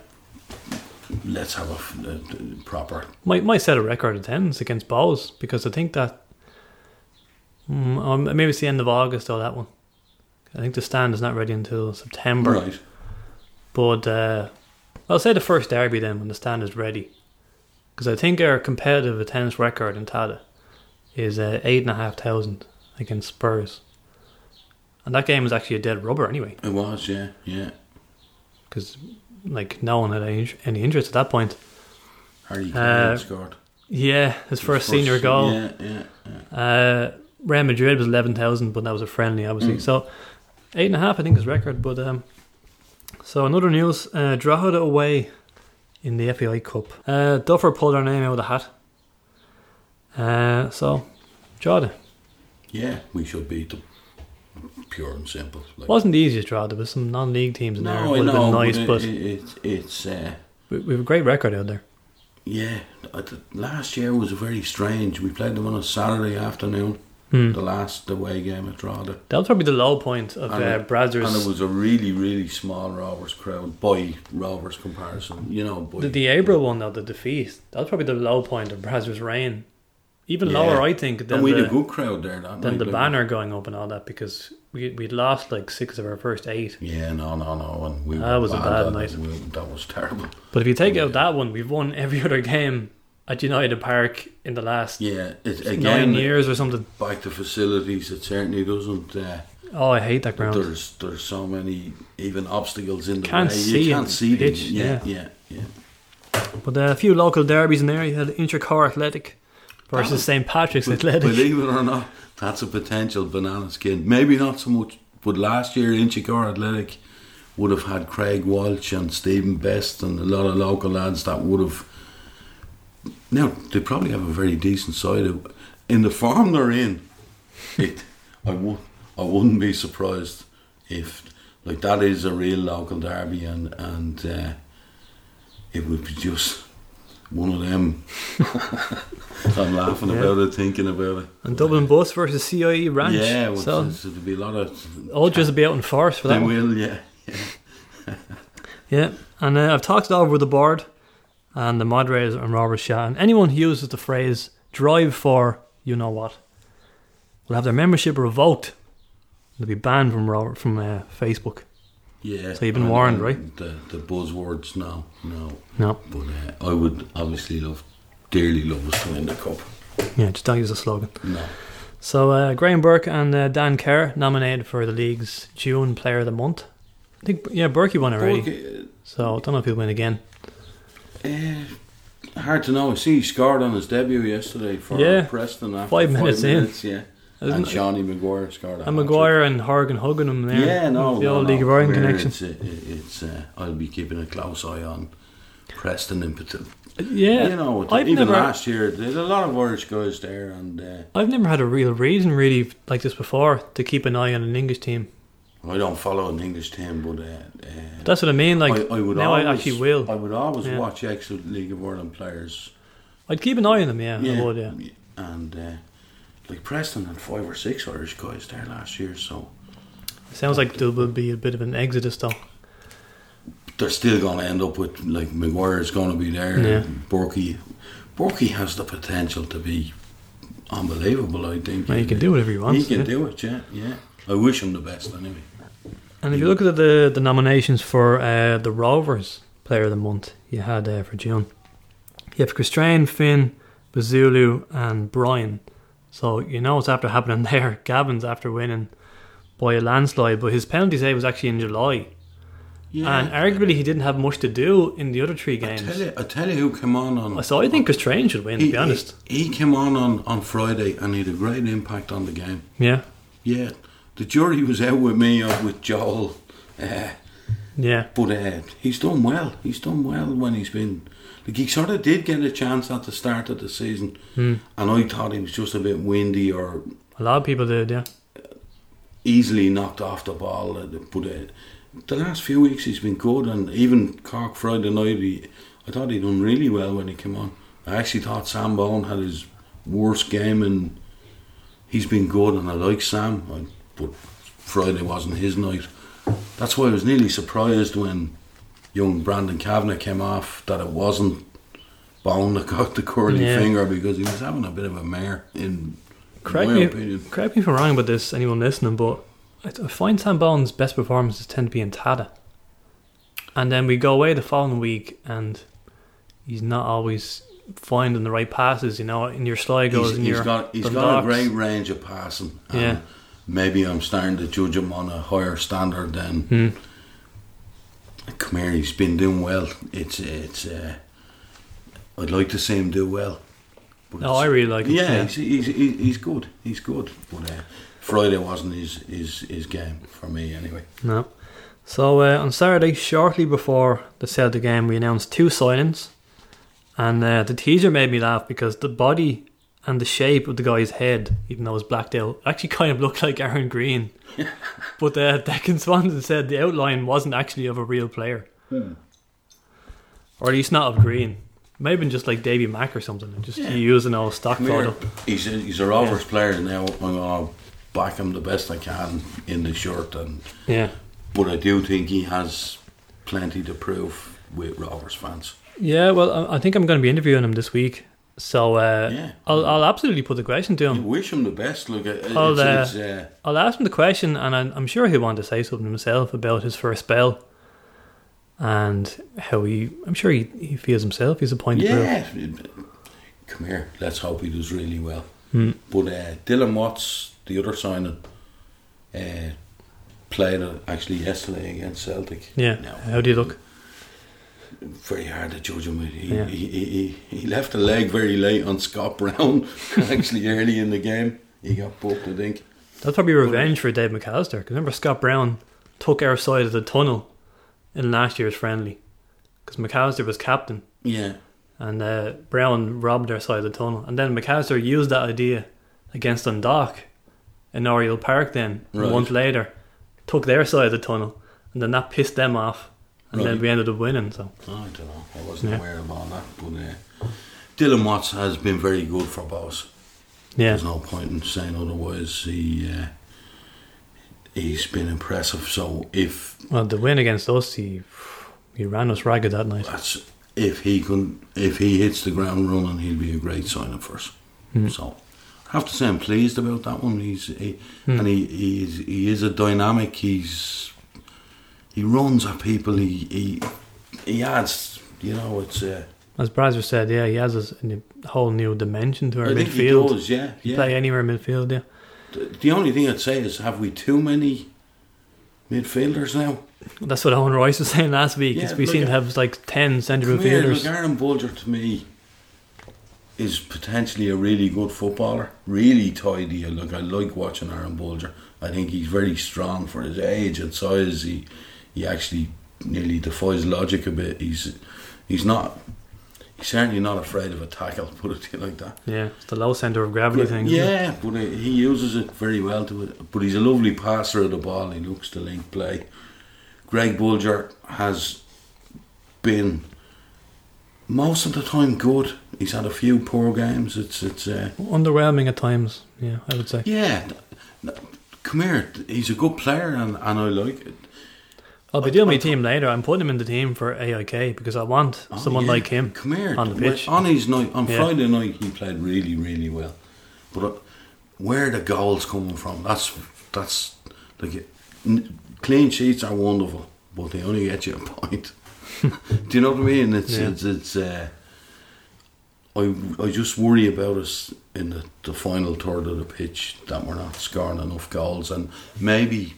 let's have a proper. Might might set a record attendance against Bohs because I think that mm, um, maybe it's the end of August or that one. I think the stand is not ready until September. Right. But uh, I'll say the first derby then when the stand is ready, because I think our competitive attendance record in Tallaght is uh, eight and a half thousand against Spurs, and that game was actually a dead rubber anyway, It was, yeah, yeah. because like no one had any, any interest at that point. Harry Uh, scored. Yeah, his first senior goal. Yeah, yeah, yeah. Uh, Real Madrid was eleven thousand, but that was a friendly, obviously. Mm. So eight and a half, I think, is record. But um, so another news: uh, Drogheda away in the FAI Cup. Uh, Duffer pulled their name out of the hat. Uh, so Drogheda Yeah, we should beat them. Pure and simple. Like, wasn't the easiest draw. There was some non-league teams in there. no, I Would have been nice, but, but it, it, it's. Uh, we, we have a great record out there. Yeah, last year was very strange. We played them on a Saturday afternoon, Hmm. the last away game at Drogheda. That was probably the low point of And uh, Bradzer's. And it was a really, really small Rovers crowd by Rovers comparison. You know, by, The, the April one, though, the defeat, that was probably the low point of Bradzer's reign. Even Yeah. lower, I think, than and we the, had a good crowd there that than the banner going up and all that because we we'd lost like six of our first eight. Yeah, no, no, no. And we That was a bad that, night. we- that was terrible. But if you take out that one, we've won every other game at United Park in the last Yeah, it, nine years or something. back to facilities, it certainly doesn't. Uh, Oh, I hate that ground. there's there's so many even obstacles in the Can't way. see you can't see them. pitch, Yeah, yeah, yeah. But uh, a few local derbies in there. You had Inchicore Athletic versus. St Patrick's Be- Athletic. Believe it or not, that's a potential banana skin. Maybe not so much, but last year Inchicore Athletic would have had Craig Walsh and Stephen Best and a lot of local lads that would have. Now they probably have a very decent side. In the form they're in, it I would I wouldn't be surprised if like that is a real local derby and and uh, it would be just one of them. I'm laughing Yeah. about it, thinking about it. And Dublin Bus versus CIE Ranch. Yeah, well, so there'll be a lot of. Ultras will be out in force for They that one. will, yeah. Yeah, yeah. and uh, I've talked it over with the board and the moderators and Robert Shaw. And anyone who uses the phrase "drive for you know what" will have their membership revoked. They'll be banned from Robert, from uh, Facebook. Yeah. So you've been warned, right? The the buzzwords, no, no. No. But uh, I would obviously love, dearly love us to win the cup. Yeah, just don't use the slogan. No. So uh, Graham Burke and uh, Dan Carr nominated for the league's June Player of the Month. I think yeah, Burkey won already. Burke, So I don't know if he'll win again. uh, hard to know. I see he scored on his debut yesterday for Yeah. Preston after Five minutes in. minutes, yeah. Isn't and? Seanie Maguire scored. a And. Maguire and Horgan hugging him there. Yeah, no, the no, old no. League of Ireland connection. It's, it's uh, I'll be keeping a close eye on Preston in particular. Yeah, you know, I've even never, last year, there's a lot of Irish guys there, and uh, I've never had a real reason really like this before to keep an eye on an English team. I don't follow an English team, but uh, uh, That's what I mean. Like I, I would now, always, I actually will. I would always Yeah. watch ex League of Ireland players. I'd keep an eye on them. Yeah, I would. Yeah. and uh, like Preston had five or six Irish guys there last year, so Sounds like there will be a bit of an exodus though. they're still going to end up with like Maguire's going to be there. Yeah. Burkey, Burkey has the potential to be unbelievable. I think Well, he can do whatever he wants. He can yeah. do it. Yeah, yeah. I wish him the best anyway. And if you look at the the nominations for uh, the Rovers Player of the Month, you had uh, for June, you have Christrain, Finn, Bazunu, and Brian. So you know what's after happening there. Gavin's after winning by a landslide, but his penalty save was actually in July, Yeah, and arguably he didn't have much to do in the other three games. I tell you, I tell you who came on on. So I think Christrain should win. To he, be honest, he, he came on, on on Friday and he had a great impact on the game. yeah, Yeah, the jury was out with me or with Joel. Uh, yeah, But uh, he's done well. He's done well when he's been. Like he sort of did get a chance at the start of the season, Hmm. and I thought he was just a bit windy or a lot of people did. Yeah, easily knocked off the ball. But uh, the last few weeks he's been good, and even Cork Friday night, he, I thought he'd done really well when he came on. I actually thought Sam Bone had his worst game, and he's been good, and I like Sam. I, but Friday wasn't his night. That's why I was nearly surprised when young Brandon Kavanagh came off that it wasn't Bone that got the curly Yeah. finger because he was having a bit of a mare in correct my me, opinion. correct me if I'm wrong about this. Anyone listening, but I, find Sam Bone's best performances tend to be in Tallaght, and then we go away the following week, and he's not always finding the right passes. You know, in your slide goes He's, in he's your got he's got a great range of passing. and Yeah. Maybe I'm starting to judge him on a higher standard than. Hmm. Come here, he's been doing well. It's it's. Uh, I'd like to see him do well. But it's- I really like him. Yeah, he's he's he's good. He's good. But uh, Friday wasn't his, his his game for me anyway. No. So uh, on Saturday, shortly before the Celtic game, we announced two signings, and uh, the teaser made me laugh because the body and the shape of the guy's head, even though it was blacked out, actually kind of looked like Aaron Green. but uh, Declan Swanson said the outline wasn't actually of a real player, or at least not of Green. Maybe just like Davy Mack or something, and just Yeah. used old stock Come here. photo. He's a, he's a Rovers player now. I'm gonna back him the best I can in the shirt and. Yeah, But I do think he has plenty to prove with Rovers fans. yeah. Well, I- I think I'm going to be interviewing him this week, so uh, Yeah. I'll, I'll absolutely put the question to You him. wish him the best. Look, it- it's, I'll, uh, it's, uh, I'll ask him the question, and I'm, I'm sure he'll want to say something himself about his first spell and how he. I'm sure he, he feels himself. He's a point to prove. yeah. Come here. Let's hope he does really well. Hmm. But uh, Dylan Watts, the other signing, uh, played uh, actually yesterday against Celtic. Yeah. Now, How do you look? Very hard to judge him. He, Yeah. he, he, he, left a leg very late on Scott Brown, actually early in the game. He got booked, I think. That's probably revenge for Dave McAllister. Because remember, Scott Brown took our side of the tunnel in last year's friendly. Because McAllister was captain, Yeah. and uh, Brown robbed our side of the tunnel. And then McAllister used that idea against Dundalk in Oriel Park. Then a month later, took their side of the tunnel, and then that pissed them off, and then we ended up winning. So I don't know. I wasn't Yeah. aware of all that. But uh, Dylan Watts has been very good for Bohs. yeah, There's no point in saying otherwise. He uh, he's been impressive. So if well, the win against us, he he ran us ragged that night. that's if he can if he hits the ground running, he'll be a great signing for us. Hmm. So I have to say I'm pleased about that one. He's he, Hmm. and he he is, he is a dynamic. He's he runs at people. He he he adds. You know, it's. Uh, As Bradzer said, yeah, he has a whole new dimension to our I midfield. does. Yeah, He yeah. Play anywhere in midfield, yeah. The, the only thing I'd say is, have we too many midfielders now? That's what Owen Royce was saying last week. Yeah, we seem at- to have like ten centre here, midfielders. look, Aaron Bolger to me is potentially a really good footballer. Really tidy. Look, I like watching Aaron Bolger. I think he's very strong for his age and size. He he actually nearly defies logic a bit. He's he's not. He's certainly not afraid of a tackle. Put it to you like that. Yeah, it's the low centre of gravity But- thing. yeah, but he uses it very well to it. But he's a lovely passer of the ball. He looks to link play. Greg Bolger has been most of the time good. He's had a few poor games. It's it's uh, Underwhelming at times, yeah, I would say. yeah. Come here, he's a good player and, and I like it. I'll be doing my team later. I'm putting him in the team for AIK because I want Oh, someone yeah. like him. Come here on the pitch. On his night on Yeah. Friday night, he played really, really well. But uh, where the goals coming from? That's that's like n- clean sheets are wonderful, but they only get you a point. Do you know what I mean? It's Yeah. it's it's. Uh, I I just worry about us in the, the final third of the pitch that we're not scoring enough goals, and maybe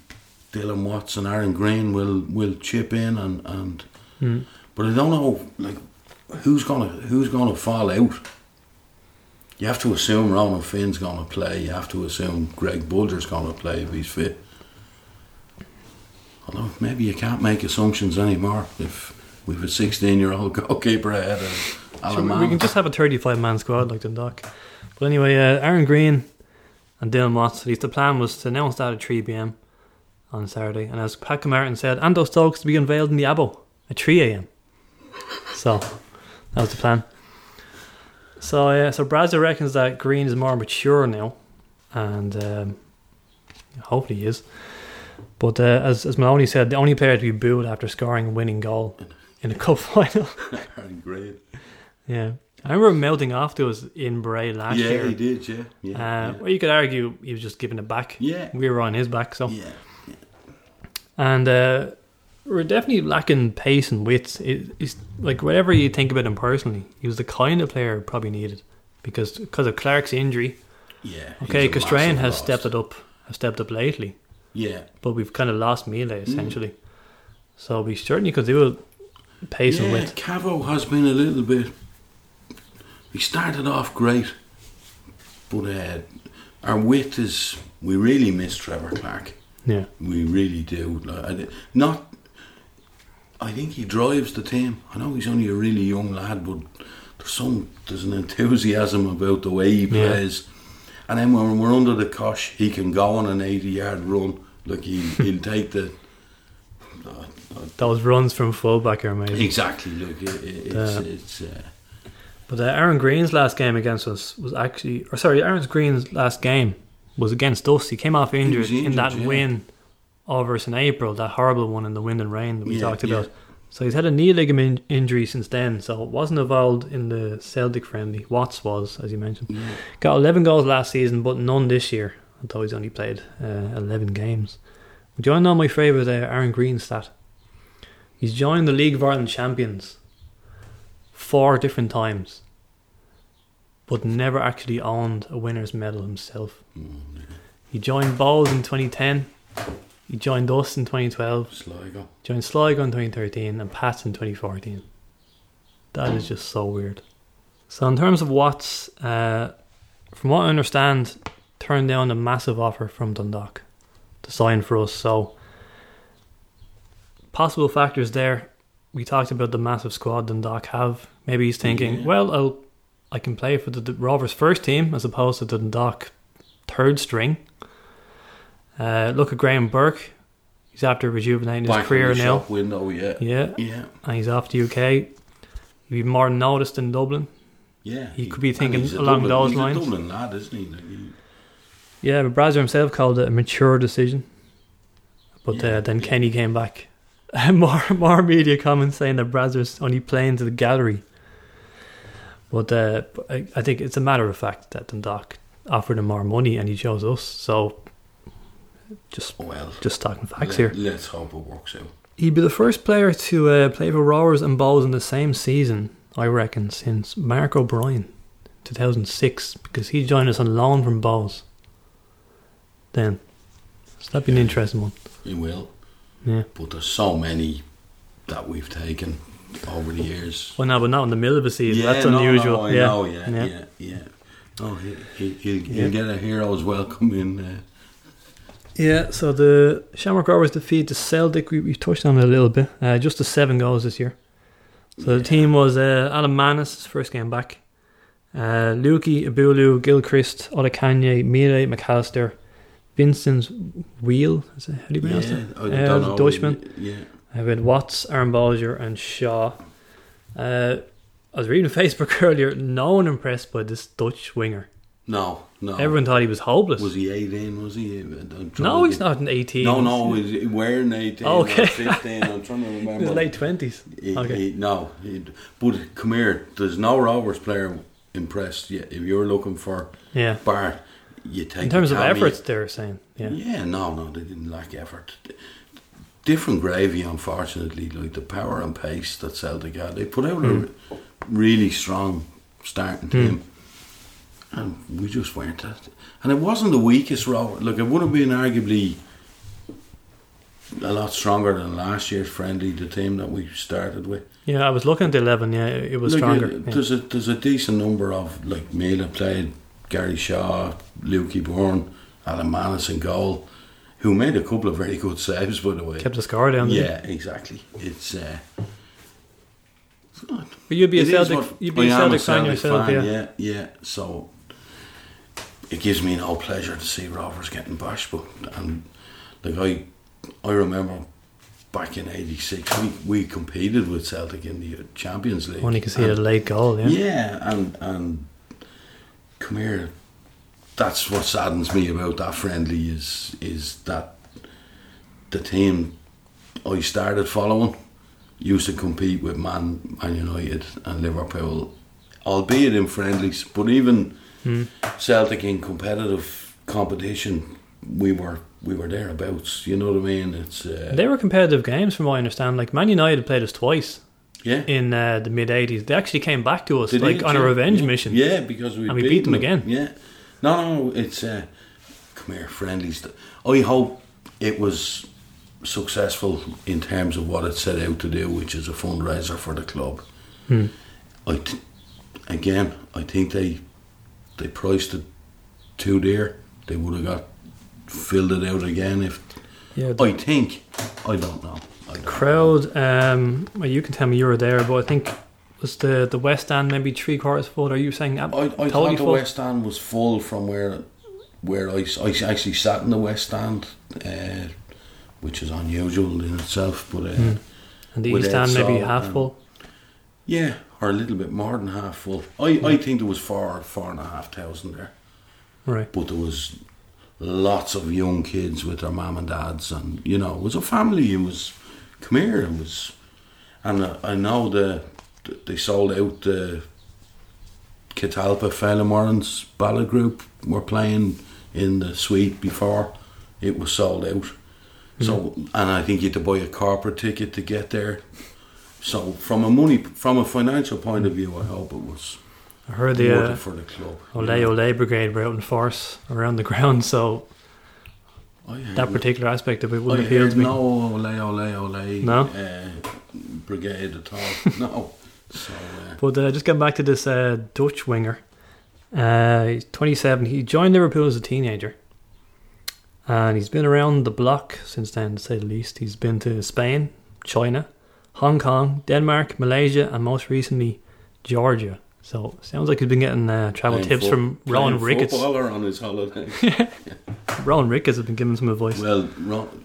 Dylan Watts and Aaron Green will will chip in and and. Mm. But I don't know, like, who's gonna who's gonna fall out. You have to assume Ronan Finn's gonna play. You have to assume Greg Bolger's gonna play if he's fit. Although maybe you can't make assumptions anymore if we've a sixteen-year-old goalkeeper ahead of Sure, we can just have a 35 man squad like Dundalk. But anyway, uh, Aaron Green and Dylan Watts, at least the plan was to announce that at 3 pm on Saturday. And as Pat Martin said, and those dogs to be unveiled in the Abo at 3 am. So that was the plan. So, uh, so Bradzer reckons that Green is more mature now, and um, hopefully he is. But uh, as, as Maloney said, the only player to be booed after scoring a winning goal in a cup final. Great. Yeah. I remember melting off to us in Bray last Yeah, year. Yeah, he did. Yeah, yeah, Uh, yeah. Well, you could argue he was just giving it back. yeah. We were on his back, so. yeah. And uh, we're definitely lacking pace and width. It, it's like whatever you think about him personally, he was the kind of player probably needed because because of Clarke's injury. Yeah. Okay, Castrain has loss. stepped it up, has stepped up lately, Yeah, but we've kind of lost Melee Mm. essentially. So we certainly could do a pace and yeah. width. Cavo has been a little bit. He started off great, but uh, our width is. We really miss Trevor Clarke. Yeah, We really do. Like, Not. I think he drives the team. I know he's only a really young lad, but there's some there's an enthusiasm about the way he Yeah. plays. And then when we're under the cosh, he can go on an 80 yard run. Like he, he'll take the. uh, those runs from fullback are amazing. Exactly. Look, it, it, it's Uh, it's. Uh, But uh, Aaron Green's last game against us was actually, or sorry, Aaron Green's last game was against us. He came off injured, was in that yeah. win over us in April, that horrible one in the wind and rain that we Yeah, talked yeah. about. So he's had a knee ligament injury since then. So wasn't involved in the Celtic friendly. Watts was, as you mentioned. yeah. Got 11 goals last season, but none this year. Although he's only played uh, 11 games. Do you want to know my favourite uh, Aaron Green stat? He's joined the League of Ireland champions four different times, but never actually owned a winner's medal himself. Mm. He joined Bohs in 2010. He joined us in 2012. Sligo. Joined Sligo in 2013 and Pats in 2014. That is just so weird. So in terms of Watts, uh, from what I understand, turned down a massive offer from Dundalk to sign for us. So possible factors there. We talked about the massive squad Dundalk have. Maybe he's thinking, Yeah. well, I'll, I can play for the, the Rovers first team as opposed to the Dundalk third string. Uh, look at Graham Burke. He's after rejuvenating his Back career now. window, yeah. Yeah, Yeah. and he's off the UK. He'd be more noticed in Dublin. Yeah. He could be thinking along Dublin- those he's lines. Dublin lad, isn't he? Like, he Yeah, but Bradzer himself called it a mature decision. But Yeah, uh, then yeah. Kenny came back. more more media comments saying that Bradzer's only playing to the gallery. But uh, I, I think it's a matter of fact that Dundalk offered him more money and he chose us. So just well, just talking facts let, here. Let's hope it works out. He'd be the first player to uh, play for Rovers and Bohs in the same season, I reckon, since Mark O'Brien, 2006, because he joined us on loan from Bohs. Then, so that'd be an interesting one. He will. Yeah. But there's so many that we've taken over the years. Well, no, but not in the middle of a season. That's no, unusual. No, I yeah. know, yeah, Yeah. yeah, yeah. Oh, he, he, he'll, Yeah. he'll get a hero's welcome in. Uh, Yeah, so the Shamrock Rovers defeat the Celtic. We, we touched on it a little bit. Uh, just the seven goals this year. So Yeah. the team was uh, Adam Mannus, first game back. Uh, Lukey, Abulu, Gilchrist, Odekanye, Mire, McAllister, Vincent Wheel. Is it, how do you pronounce yeah, it? I Uh, don't know. Dutchman. Yeah. We had Watts, Aaron Bolger, and Shaw. Uh, I was reading Facebook earlier. No one impressed by this Dutch winger. No, no. Everyone thought he was hopeless. Was he 18? Was he? No, he's not an 18. No, no, was he wearing 18 Okay. or 15. I'm trying to remember. his late 20s. He- Okay. he- no, he, but come here. There's no Rovers player impressed yet. If you're looking for Yeah. Bart, you take In terms of efforts, they're saying. Yeah. Yeah, no, no, they didn't lack effort. Different gravy, unfortunately, like the power and pace that Celtic had. They put out a hmm. really strong starting team, hmm. and we just weren't that. And it wasn't the weakest row. Look, it would have been arguably a lot stronger than last year's friendly, the team that we started with. Yeah, I was looking at the 11. Yeah, it was Look, stronger. yeah. There's a there's a decent number of like Mela played, Gary Shaw, Lukey Byrne, Alan Mannus in goal, who made a couple of very good saves by the way. Kept the score down. yeah, exactly. It's uh, it's not- But you'd be a Celtic. what- You'd be a am Celtic fan yourself. fan, yeah. yeah, yeah. So it gives me no pleasure to see Rovers getting bashed, but and like I, I remember back in '86 we we competed with Celtic in the Champions League. Only can see and- a late goal. Yeah. yeah, and and come here. That's what saddens me about that friendly is is that the team I started following used to compete with Man Man United and Liverpool, albeit in friendlies, but even Hmm. Celtic in competitive competition, we were we were thereabouts. You know what I mean? It's uh, They were competitive games, from what I understand. Like Man United played us twice yeah. in uh, the mid '80s. They actually came back to us They like did, on a revenge Yeah. mission. Yeah, because we And we beat them again. Yeah, no, no, it's uh, come here, friendlies. I hope it was successful in terms of what it set out to do, which is a fundraiser for the club. Hmm. I th- again, I think they they priced it too dear. They would have got filled it out again if Yeah, I think. I don't know. I don't know. crowd. Um, well, you can tell me you were there, but I think was the the West End maybe three quarters full. Are you saying I, I totally thought the full? West Stand was full from where where I, I actually sat in the West Stand, uh, which is unusual in itself. But uh, Hmm. and the East End maybe half and- full. yeah, or a little bit more than half full. I, I think there was four four and a half thousand there, Right. but there was lots of young kids with their mum and dads, and you know it was a family. It was come here. It was, and uh, I know the they sold out the Catalpa Felamorans ballad group were playing in the suite before it was sold out. So and I think you had to buy a corporate ticket to get there. So from a money from a financial point of view, I hope it was I heard the uh, for the club. Olay Olay Brigade were out in force around the ground, so that particular aspect of it wouldn't appeal to me. no ole ole ole No? uh, brigade at all. no. So uh, But uh, just getting back to this uh, Dutch winger, uh, he's 27. He joined Liverpool as a teenager, and he's been around the block since then, to say the least. He's been to Spain, China, Hong Kong, Denmark, Malaysia, and most recently Georgia. So sounds like he's been getting uh, travel tips fo- from Rohan Ricketts. footballer on his holiday. Rohan Ricketts has been giving some advice. Well,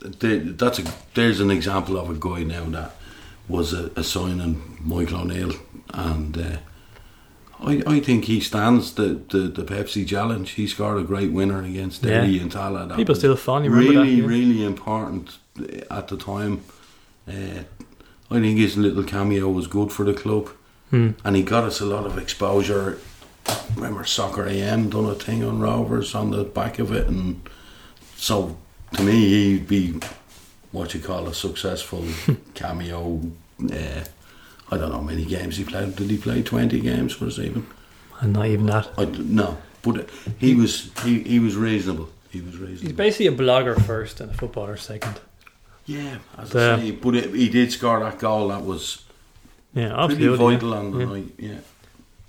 that's a there's an example of a guy now that was a, a signing Michael O'Neill, and uh, I I think he stands the, the, the Pepsi challenge. He scored a great winner against Yeah. Derry and Tallaght. That People still fondly remember really that. yeah. really important at the time. Uh, I think his little cameo was good for the club, Hmm. and he got us a lot of exposure. Remember, Soccer AM done a thing on Rovers on the back of it, and so to me, he'd be what you call a successful cameo. Uh, I don't know how many games he played. Did he play twenty games for us even? And not even that. I no, but he was he, he was reasonable. He was reasonable. He's basically a blogger first and a footballer second. Yeah, as The- I say, but it, he did score that goal. That was Yeah, absolutely. vital on the Yeah. night. Yeah,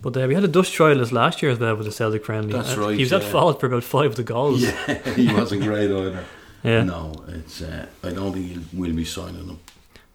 But uh, we had a Dutch trialist last year as well with the Celtic friendly. That's Uh, right, He was at yeah. fault for about five of the goals. yeah, he wasn't great either. Yeah. No, it's. Uh, I don't think we'll be signing him.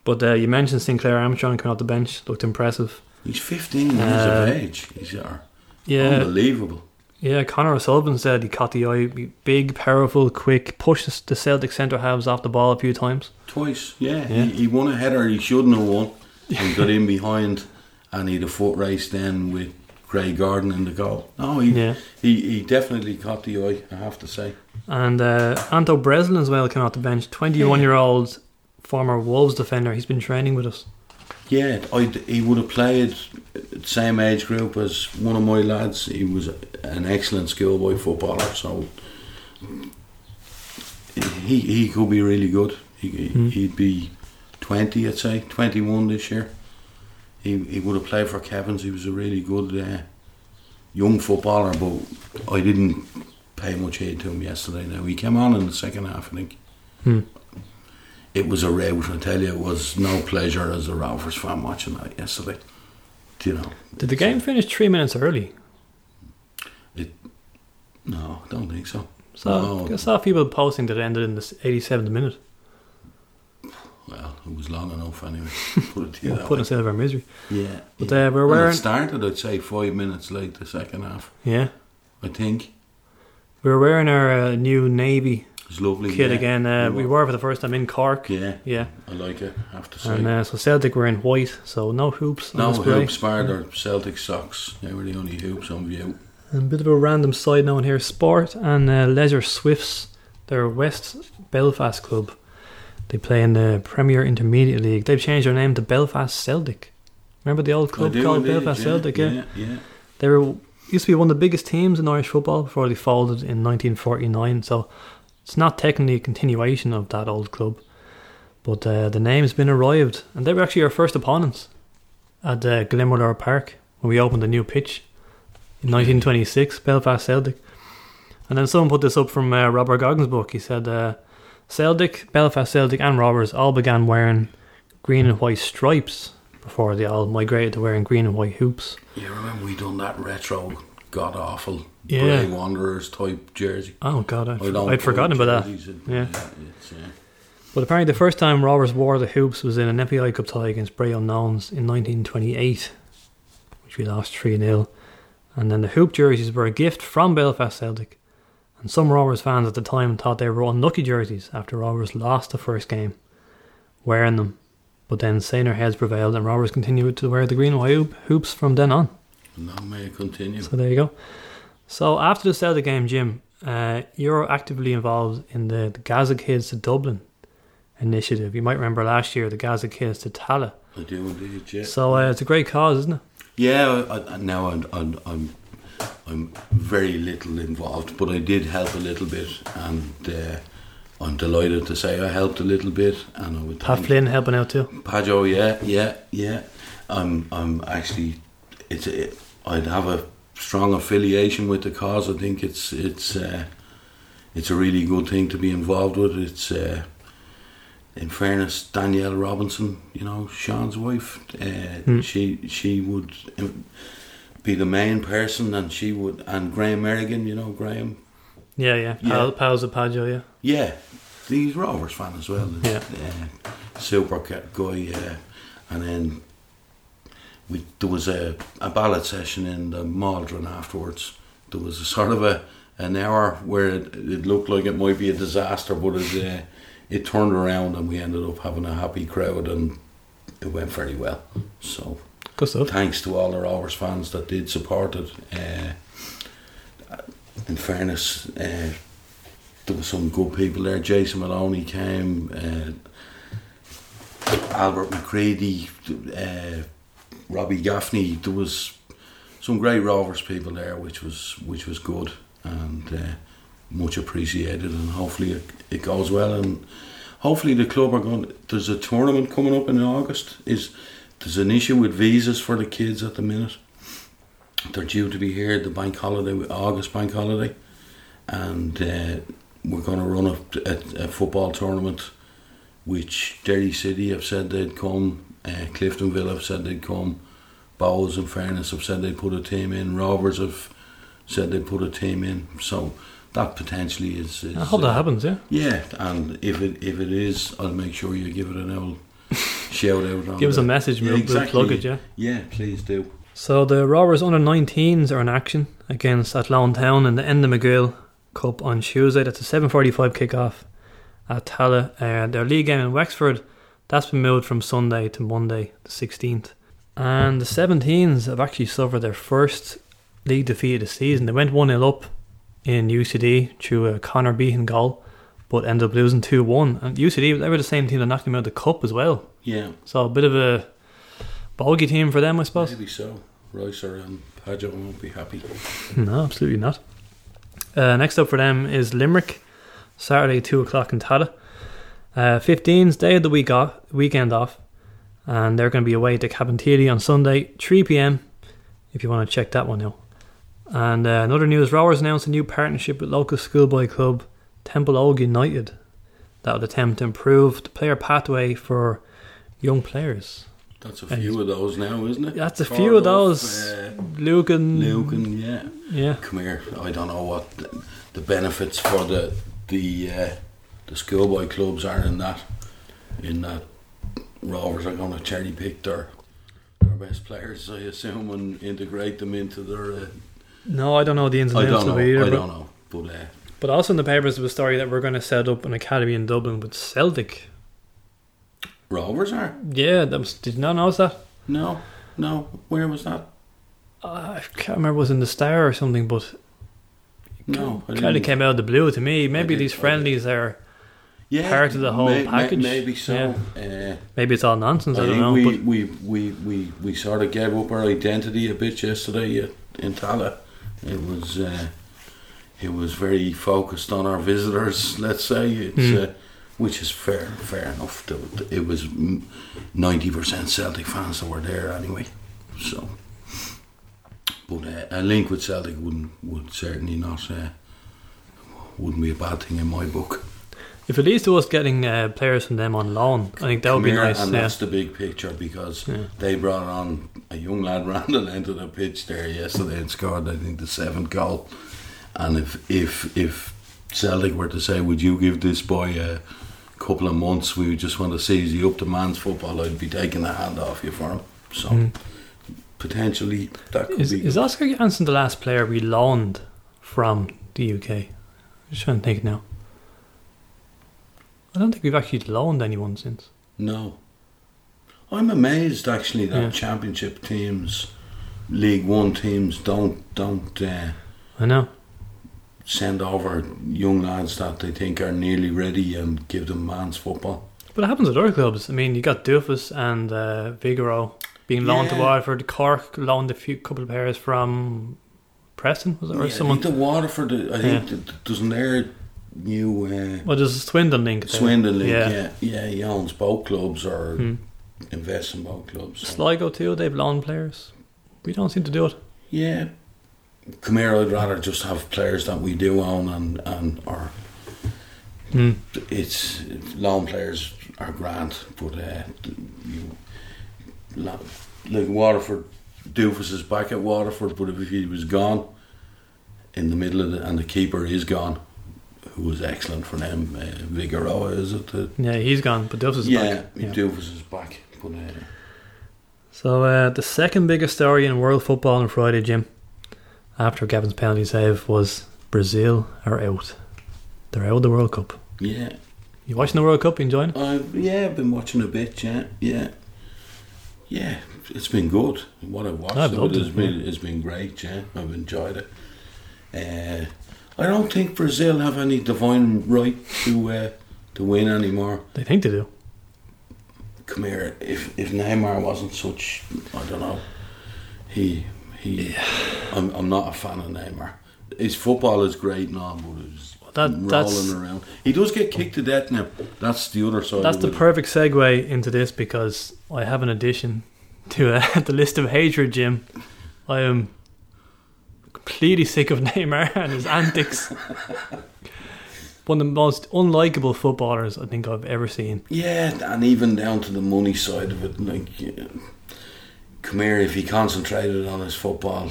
But uh, you mentioned Sinclair Armstrong coming off the bench. Looked impressive. He's 15 years Uh, of age. He's uh, Yeah, unbelievable. yeah. Connor O'Sullivan said he caught the eye. Big, powerful, quick. Pushed the Celtic centre halves off the ball a few times. Twice, yeah. Yeah. He, he won a header he shouldn't have won. He got in behind and he had a foot race then with Craig Gordon in the goal. No, he, Yeah. he, he definitely caught the eye, I have to say. And uh, Anto Breslin as well came off the bench. Twenty-one-year-old former Wolves defender. He's been training with us. Yeah, i he would have played same age group as one of my lads. He was an excellent schoolboy footballer, so he he could be really good. He, Hmm. He'd be 20, I'd say, 21 this year. He, he would have played for Kevin's. He was a really good uh, young footballer, but I didn't pay much heed to him yesterday. Now he came on in the second half, I think. Hmm. It was a rout, I tell you. It was no pleasure as a Rovers fan watching that yesterday. Do you know? Did the game finish three minutes early? It No, I don't think so. So No. I saw people posting that it ended in the 87th minute. Well, it was long enough anyway. Put it to you that Putting way. us out of our misery. Yeah. But yeah. uh, we're When wearing. it started, I'd say five minutes late the second half. Yeah. I think. We were wearing our uh, new navy It's lovely. kit yeah. again. Uh, We we were. for the first time in Cork. Yeah, Yeah. I like it. I have to say. And uh, so Celtic were in white, so no hoops. no hoops, bar their Celtic socks. They were the only hoops on view. And a bit of a random side note here: Sport and uh, Leisure Swifts, their West Belfast club. They play in the Premier Intermediate League. They've changed their name to Belfast Celtic. Remember the old club called indeed, Belfast yeah, Celtic? Yeah. yeah, yeah. They were used to be one of the biggest teams in Irish football before they folded in 1949. So it's not technically a continuation of that old club, but uh, the name's been arrived, and they were actually our first opponents at uh, Glenmalure Park when we opened the new pitch in 1926, Belfast Celtic. And then someone put this up from uh, Robert Goggins' book. He said uh, Celtic, Belfast Celtic, and Rovers all began wearing green and white stripes before they all migrated to wearing green and white hoops. You remember we done that retro, god awful, Yeah. Bray Wanderers type jersey. Oh God, I'd, I'd forgotten about that. it- Yeah. uh, But apparently, the first time Rovers wore the hoops was in an FAI Cup tie against Bray Unknowns in 1928, which we lost 3 0. And then the hoop jerseys were a gift from Belfast Celtic. And some Rovers fans at the time thought they were unlucky jerseys after Rovers lost the first game wearing them. But then saner heads prevailed, and Rovers continued to wear the green and white hoop, hoops from then on. Long may it continue. So there you go. So after the Celtic game, Jim, uh, you're actively involved in the, the Gaza Kids to Dublin initiative. You might remember last year the Gaza Kids to Tallaght. I do indeed, yeah. So uh, it's a great cause, isn't it? Yeah, I, I, now I'm, I'm, I'm, I'm very little involved, but I did help a little bit, and uh, I'm delighted to say I helped a little bit, and I would Pat Flynn helping out too. Pajo, yeah, yeah, yeah. I'm, I'm actually, it's, it, I'd have a strong affiliation with the cause. I think it's, it's, uh, it's a really good thing to be involved with. It's, uh, in fairness, Danielle Robinson, you know, Sean's wife, uh, Hmm. she, she would be the main person, and she would, and Graham Merrigan, you know, Graham, Yeah, yeah. Yeah. Pal, pals of Pajo, yeah. yeah, he's Rovers fan as well. Yeah. Uh, super guy. Uh, and then we there was a, a ballot session in the Maldron afterwards. There was a sort of a an hour where it, it looked like it might be a disaster, but it uh, it turned around and we ended up having a happy crowd and it went very well. So Good stuff. thanks to all the Rovers fans that did support it. Uh, in fairness, uh, there were some good people there. Jason Maloney came, uh, Albert McCready, uh, Robbie Gaffney. There was some great Rovers people there, which was which was good and uh, much appreciated. And hopefully it, it goes well. And hopefully the club are going. There's a tournament coming up in August. Is there's an issue with visas for the kids at the minute. They're due to be here the bank holiday, August bank holiday, and uh, we're going to run a, a, a football tournament, which Derry City have said they'd come, uh, Cliftonville have said they'd come, Bohs in fairness have said they'd put a team in, Rovers have said they'd put a team in, so that potentially is. is I hope that uh, happens. Yeah. yeah, and if it if it is, I'll make sure you give it an old shout out. On Give us a message. Yeah, exactly. plug it. Yeah. Yeah, please do. So the Rovers under 19s are in action against Athlone Town in the Enda McGuill Cup on Tuesday. That's a 7:45 kickoff at Tallaght. Uh, their league game in Wexford that's been moved from Sunday to Monday, the 16th. And the 17s have actually suffered their first league defeat of the season. They went 1 0 up in UCD through a Connor Behan goal, but ended up losing 2 1. And UCD, they were the same team that knocked them out of the cup as well. Yeah, So a bit of a bogey team for them, I suppose. maybe so. Ricer and Padgett won't be happy. No, absolutely not. Uh, next up for them is Limerick, Saturday two o'clock in Tallaght. Uh, 15's day of the week off, weekend off, and they're going to be away to Cabinteely on Sunday, 3 p.m. If you want to check that one out. And uh, another news: Rovers announced a new partnership with local schoolboy club Templeogue United that would attempt to improve the player pathway for young players. That's a few of those now, isn't it? That's a few of those. Uh, Luke and Lucan, yeah. yeah, Come here. I don't know what the, the benefits for the the uh, the schoolboy clubs are in that. In that, Rovers are going to cherry pick their their best players, I assume, and integrate them into their. Uh, no, I don't know the ins and outs of it either. I but- don't know, but uh, But also in the papers there was a story that we're going to set up an academy in Dublin with Celtic. Rovers are Yeah, that was, did you not notice that? no, no. Where was that? Uh, I can't remember. It was in the Star or something, but No, kind of came out of the blue to me. Maybe these friendlies are yeah, part of the whole may- may- package. maybe so. Uh, maybe it's all nonsense. I, I don't know. we, but we, we, we, we sort of gave up our identity a bit yesterday at, in Tallaght. It was uh, it was very focused on our visitors. Let's say it's Hmm. uh, which is fair fair enough. It was ninety percent Celtic fans that were there anyway. So, but uh, a link with Celtic wouldn't would certainly not uh, wouldn't be a bad thing in my book. If it leads to us getting uh, players from them on loan, I think that would be nice. And Yeah. that's the big picture because Yeah. they brought on a young lad ran the length of the pitch there yesterday and scored I think the seventh goal. And if if if Celtic were to say, Would you give this boy a couple of months, we just want to seize you up to man's football, I'd be taking the hand off you for him. So Mm. potentially that could Is, be is Oscar Janssen the last player we loaned from the UK? I'm just trying to think now. I don't think we've actually loaned anyone since. No. I'm amazed actually that Yeah. championship teams, League One teams don't don't uh, I know. send over young lads that they think are nearly ready and give them man's football. But it happens at other clubs. I mean, you got Duffus and uh, Vigouroux being loaned to Waterford. Cork loaned a few couple of players from Preston, was it, or Yeah, someone? I think the Waterford, I think, th- th- doesn't their new uh, Well, there's a Swindon link. Swindon League, Yeah. yeah. yeah, he owns both clubs or Hmm. invests in both clubs. so- Sligo too. They've loaned players. We don't seem to do it. Yeah. Come here, I'd rather just have players that we do own and, and or Hmm. it's loan players are grand, but uh, you like Waterford, Duffus is back at Waterford, but if he was gone in the middle of the and the keeper is gone, who was excellent for them, uh, Vigouroux is it? The, Yeah, he's gone, but Duffus is yeah, back. Yeah. Duffus is back, but uh, So uh, the second biggest story in world football on Friday, Jim, after Gavin's penalty save, was Brazil are out. They're out of the World Cup. yeah, You watching the World Cup? You enjoying it? I yeah, I've been watching a bit, yeah, yeah, yeah. It's been good. What I've watched I've loved it has it, been it's been great. Yeah, I've enjoyed it. Uh, I don't think Brazil have any divine right to uh, to win anymore. They think they do. Come here, if if Neymar wasn't such, I don't know. He he, I'm I'm not a fan of Neymar. His football is great and all, but was, That rolling that's around. He does get kicked to death now. That's the other side. that's the perfect segue into this because I have an addition to uh, the list of hatred, Jim. I am completely sick of Neymar and his antics. One of the most unlikable footballers I think I've ever seen. Yeah, and even down to the money side of it. Like, yeah, come here, if he concentrated on his football,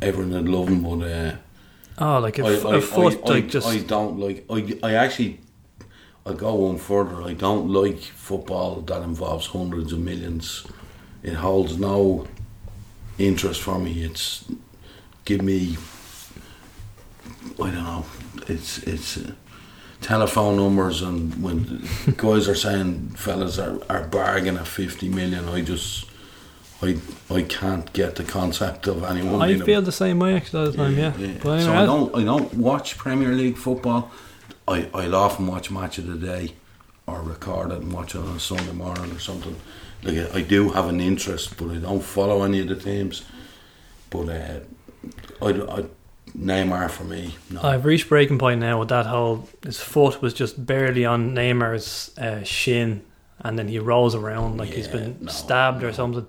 everyone would love him. But uh, Oh, like a, I, f- I, a foot, I, like just I don't like. I, I actually, I go one further. I don't like football that involves hundreds of millions. It holds no interest for me. It's give me. I don't know. It's it's. Uh, Telephone numbers and when guys are saying fellas are, are bargaining at fifty million, I just I I can't get the concept of anyone. I feel the same way actually all the time. Yeah, But so anyway, I don't I don't watch Premier League football. I I'll often watch match of the day, or record it and watch it on a Sunday morning or something. Like I I do have an interest, but I don't follow any of the teams. But uh, I, I Neymar for me. No. I've reached breaking point now with that whole. His foot was just barely on Neymar's uh, shin, and then he rolls around like he's been no, stabbed or no. something.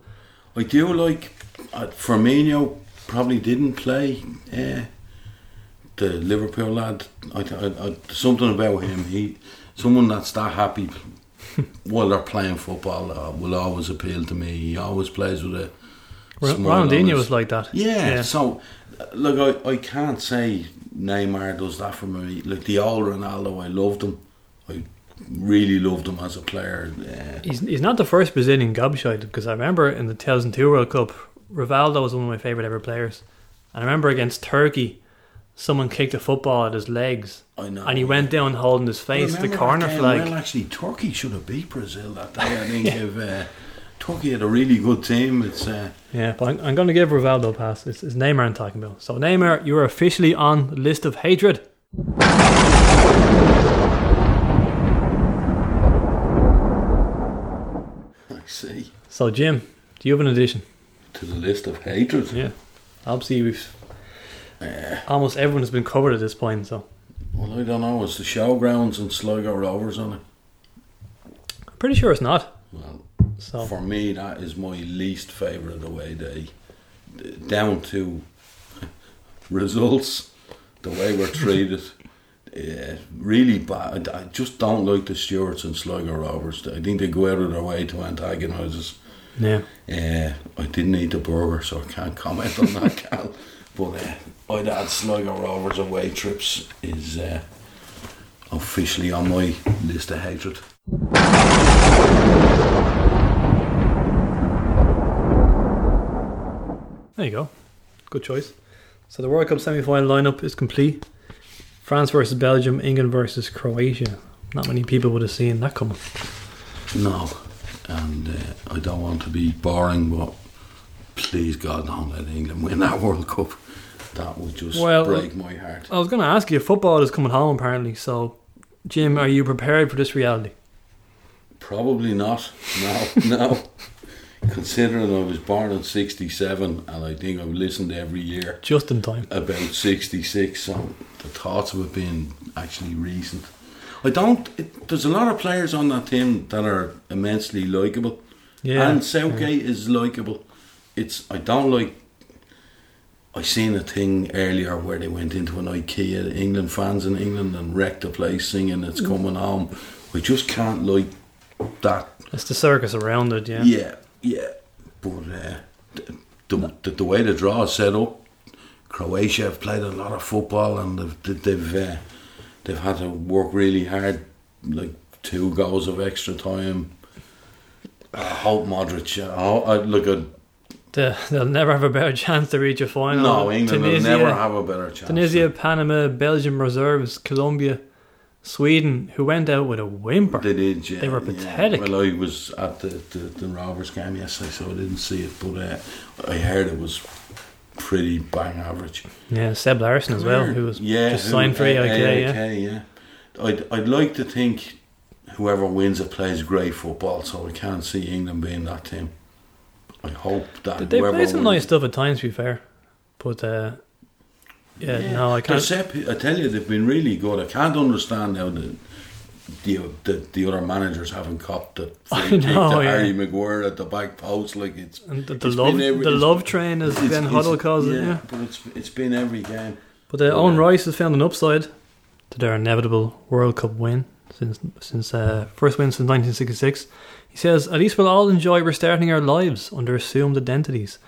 I do like uh, Firmino. Probably didn't play. Uh, the Liverpool lad. I, I, I, something about him. He, someone that's that happy while they're playing football uh, will always appeal to me. He always plays with a. Ro- smile on Ronaldinho was like that. Yeah, Yeah. So, look, I, I can't say Neymar does that for me. Like the old Ronaldo, I loved him. I really loved him as a player. Uh, He's, he's not the first Brazilian gobshite because I remember in the 2002 World Cup, Rivaldo was one of my favourite ever players. And I remember against Turkey, someone kicked a football at his legs I know. and he went down holding his face, the corner flag. Well, actually, Turkey should have beat Brazil that day. I think if uh, Turkey had a really good team, it's uh, Yeah, but I'm, I'm going to give Rivaldo a pass. It's, it's Neymar I'm talking about. So, Neymar, you are officially on the list of hatred. I see So, Jim, do you have an addition? to the list of hatred. Yeah. Obviously, we've Uh, almost everyone has been covered at this point. So, well, I don't know. It's the showgrounds and Sligo Rovers on it. I'm pretty sure it's not. Well, So, for me, that is my least favourite away day. Down to results, the way we're treated. Yeah, really bad. I just don't like the Stewarts and Sligo Rovers. I think they go out of their way to antagonise us. yeah. Uh, I didn't eat the burger, so I can't comment on that, Cal. But uh, I'd add Sligo Rovers away trips is uh, officially on my list of hatred. There you go. Good choice. So, the World Cup semi final lineup is complete France versus Belgium, England versus Croatia. Not many people would have seen that coming. No, and uh, I don't want to be boring, but please God, don't let England win that World Cup. That would just Well, break my heart. I was going to ask you, football is coming home apparently. So, Jim, are you prepared for this reality? Probably not. No, no. Considering I was born in '67, and I think I've listened every year. Just in time. about 66 so the thoughts of it being actually recent I don't it, there's a lot of players on that team that are immensely likeable Yeah. and Southgate is likeable it's I don't like I seen a thing earlier where they went into an IKEA England fans in England and wrecked the place singing it's Mm. coming home We just can't like that It's the circus around it, yeah. yeah, yeah. But uh, the, the, the, way the draw is set up, Croatia have played a lot of football and they've they've uh, they've had to work really hard, like two goals of extra time. I hope Modric. I, hope- I look at The, they'll never have a better chance to reach a final. no England will Tunisia, never have a better chance. Tunisia, Panama, Belgium reserves, Colombia, Sweden, who went out with a whimper. They did, yeah. They were yeah. pathetic. Well, I was at the, the, the Rovers game yesterday, so I didn't see it, but uh, I heard it was pretty bang average. Yeah, Seb Larsson as well, who was yeah, just who- signed for A- AIK. Yeah. AIK, yeah. I'd, I'd like to think whoever wins it plays great football, so I can't see England being that team. I hope that They play some wins- nice stuff at times, to be fair. But uh, Yeah, no, I can't. I tell you, they've been really good. I can't understand how the the the, the other managers haven't copped the I know, to yeah. Harry Maguire at the back post. Like it's And the, the it's love, every- the love train has it's- it's- Huddle calls it. Yeah, but it's it's been every game. but uh, Owen uh, Rice has found an upside to their inevitable World Cup win since since uh, first win since 1966. He says, "At least we'll all enjoy restarting our lives under assumed identities."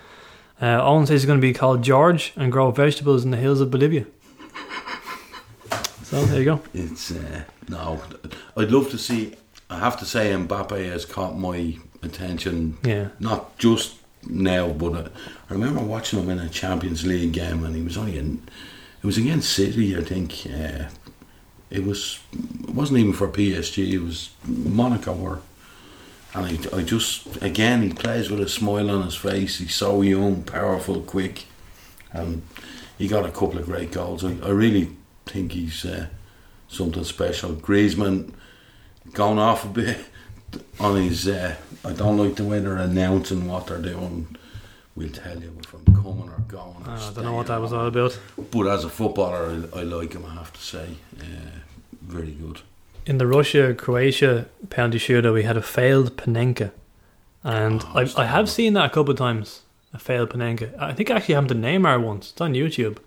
Uh, Owen says he's going to be called George and grow vegetables in the hills of Bolivia. So there you go. It's uh, no. I'd love to see. I have to say, Mbappe has caught my attention. Yeah, Not just now, but uh, I remember watching him in a Champions League game, and he was only in. It was against City, I think. Uh, it was. It wasn't even for PSG. It was Monaco, or. And I, I just again, he plays with a smile on his face. He's so young, powerful, quick, and he got a couple of great goals. I, I really think he's uh, something special. Griezmann going off a bit on his. Uh, I don't like the way they're announcing what they're doing. We'll tell you if I'm coming or going. Or Uh, I don't know what that was all about. But as a footballer, I, I like him. I have to say, uh, very good. In the Russia Croatia penalty shootout, we had a failed Panenka, and Oh, I, I have seen that a couple of times. A failed Panenka. I think it actually happened to Neymar once. It's on YouTube,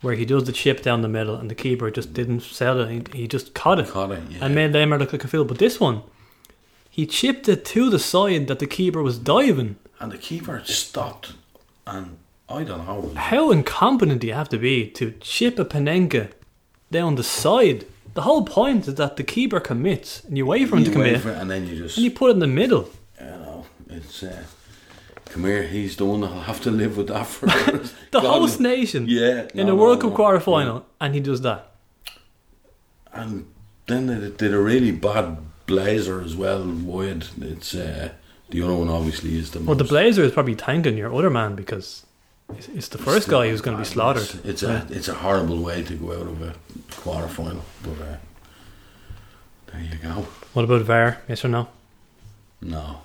where he does the chip down the middle, and the keeper just didn't sell it. He, he just caught it Caught it, yeah. and made Neymar look like a fool. But this one, he chipped it to the side that the keeper was diving. and the keeper stopped, and I don't know. How incompetent do you have to be to chip a Panenka down the side? The whole point is that the keeper commits, and you wait for him to You wait commit, for it and then you just, and you put it in the middle. you know, it's. Uh, come here, he's the one that'll have to live with that for The God- host nation Yeah, in no, a no, World Cup no. quarter final, and he does that. And then they did a really bad blazer as well. Wide. It's uh, the other one obviously is the. Well, the Blazer is probably tanking your other man because it's, it's the first guy who's going to be slaughtered. It's, it's a it's a horrible way to go out of a quarter final, but uh, there you go. What about VAR? Yes or no? No,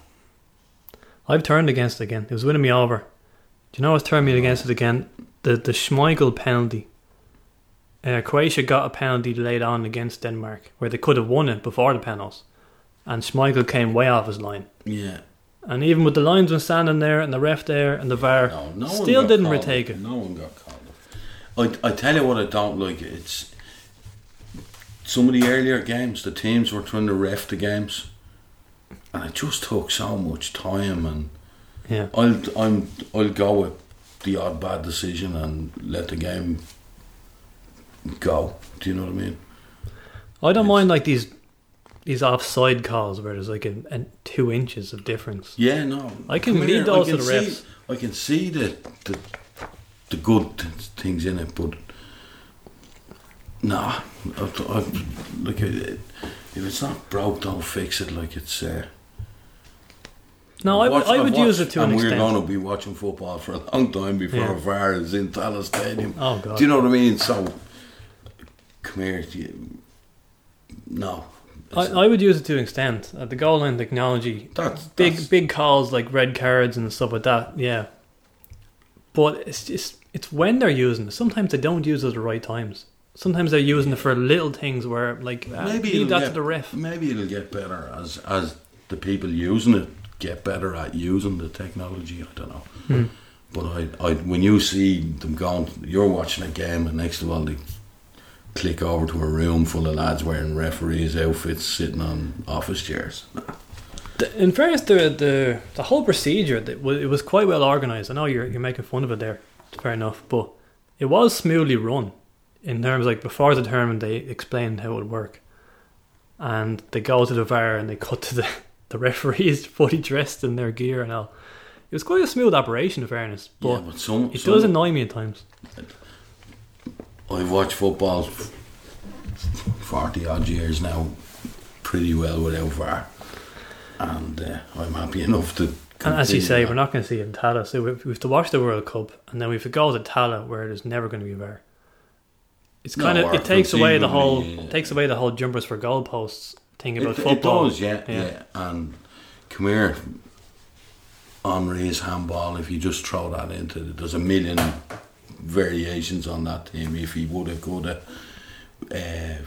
I've turned against it again. It was winning me over. Do you know what's turned me against it again? The the Schmeichel penalty. Uh, Croatia got a penalty laid on against Denmark where they could have won it before the penalties, and Schmeichel came way off his line. yeah, And even with the linesman standing there and the ref there and the VAR, no, no. still didn't retake it. No one got called. I I tell you what, I don't like. It's some of the earlier games. The teams were trying to ref the games, and it just took so much time. And Yeah. I'll I'm I'll go with the odd bad decision and let the game go. Do you know what I mean? I don't Yes. mind like these these offside calls where there's like a, a two inches of difference. Yeah, no. I can here, those to the refs. See, I can see the the, the good things in it, but nah. I, I, like it, if it's not broke, don't fix it. Like it's. Uh, No, I I've would, watched- I would I've use it to an extent. and we're going to be watching football for a long time before Yeah. VAR is in Tallaght Stadium. Oh god. Do you know what I mean? So, come here. you- no. I, I would use it to an extent. At the goal line technology, That's, big that's- big calls like red cards and stuff like that. Yeah, but it's just it's when they're using it. Sometimes they don't use it at the right times. Sometimes they're using it for little things where like uh, Maybe leave it'll get- the ref. Maybe it'll get better as as the people using it get better at using the technology. I don't know. Hmm. But I, I, when you see them going, you're watching a game, and next of all they click over to a room full of lads wearing referees' outfits, sitting on office chairs. In fairness, the the the whole procedure that wa- it was quite well organised. I know you're you're making fun of it there. Fair enough, but it was smoothly run. In terms like before the tournament, they explained how it would work, and they go to the VAR and they cut to the the referees fully dressed in their gear and all. It was quite a smooth operation, in fairness, but yeah, but some, it some does annoy me at times. I've watched football forty odd years now, pretty well without VAR, and uh, I'm happy enough to. And as you say, that. we're not going to see it in Tallaght, so we we have to watch the World Cup, and then we have to go to Tallaght, where there's never going to be VAR. It's No, kind of it takes away the whole yeah. takes away the whole jumpers for goalposts thing about it, football. It does, yeah, Yeah. yeah, And come here, Henri's handball. If you just throw that into, it, there's a million variations on that team if he would have could have. Uh,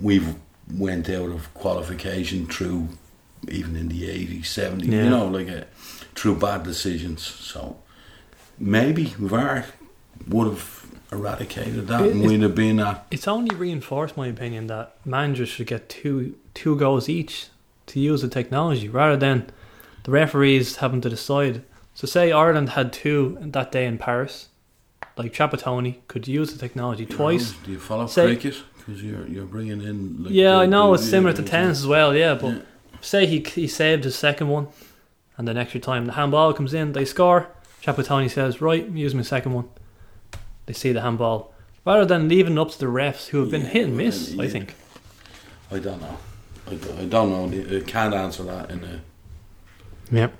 we've went out of qualification through even in the 80s, 70s, Yeah. you know, like uh, through bad decisions. So maybe VAR would have eradicated that It- and we'd have been at. It's only reinforced my opinion that managers should get two two goals each to use the technology rather than the referees having to decide. So say Ireland had two that day in Paris, like Trapattoni could use the technology twice. Do you follow Say- cricket? Because you're, you're bringing in. Like yeah, the- I know the- it's similar yeah, to tennis as well. Yeah, but Yeah. say he he saved his second one, and then extra time the handball comes in, they score. Trapattoni says, "Right, use my second one." They see the handball rather than leaving up to the refs who have been Yeah, hit and miss. well, I think. I don't know. I, don't- know. I uh, can't answer that in a. Yep.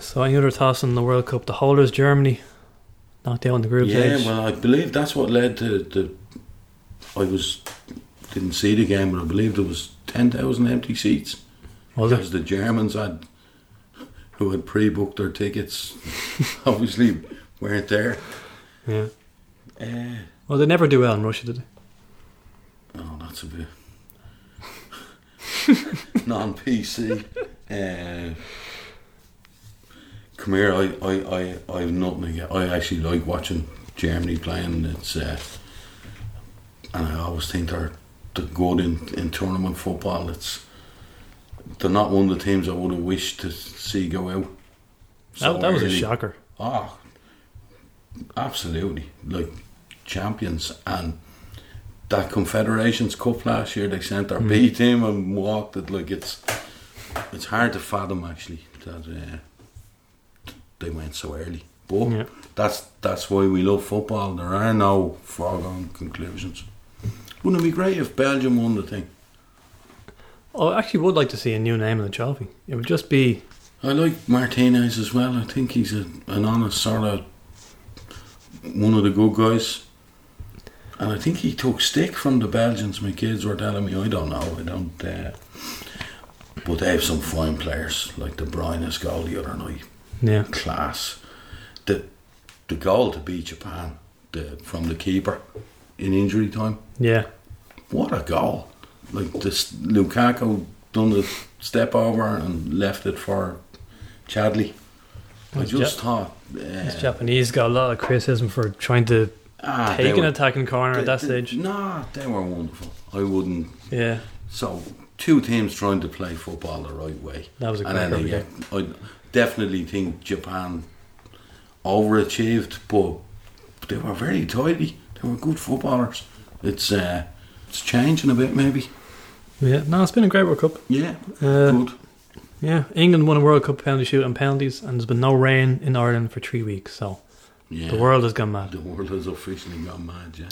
So any other thoughts on the World Cup? The holders Germany knocked out in the group Yeah, stage. well, I believe that's what led to the. I was didn't see the game, but I believe there was ten thousand empty seats was because it? the Germans had, who had pre-booked their tickets, obviously weren't there. Yeah. Uh, Well, they never do well in Russia, did they? oh, that's a bit non-PC. Uh, come here, I, I, I, I have nothing against. I actually like watching Germany playing. It's uh, and I always think they're they're good in, in tournament football. It's they're not one of the teams I would have wished to see go out. so that, that was a shocker. Ah, absolutely. Like champions. And that Confederations Cup last year, they sent their B team and walked it. Like it's it's hard to fathom actually that uh, they went so early. But Yeah. that's that's why we love football. There are no foregone conclusions. Wouldn't it be great if Belgium won the thing? Oh, I actually would like to see a new name in the trophy. It would just be I like Martinez as well. I think he's a, an honest sort of one of the good guys. And I think he took stick from the Belgians. My kids were telling me. I don't know. I don't. Uh, but they have some fine players like De Bruyne's goal the other night. yeah. Class. The the goal to beat Japan the, from the keeper in injury time. Yeah. What a goal! Like this, Lukaku done the step over and left it for Chadli. I just Ja- thought, This uh, Japanese got a lot of criticism for trying to ah, they an were- attacking corner at that they- stage. Nah, they were wonderful. I wouldn't. Yeah. So two teams trying to play football the right way, That was a and then great they get. I definitely think Japan overachieved, but they were very tidy. They were good footballers. It's uh, it's changing a bit, maybe. Yeah. No, it's been a great World Cup. Yeah, Uh, good. yeah. England won a World Cup penalty shoot and penalties, and there's been no rain in Ireland for three weeks. So Yeah, the world has gone mad. The world has officially gone mad, yeah.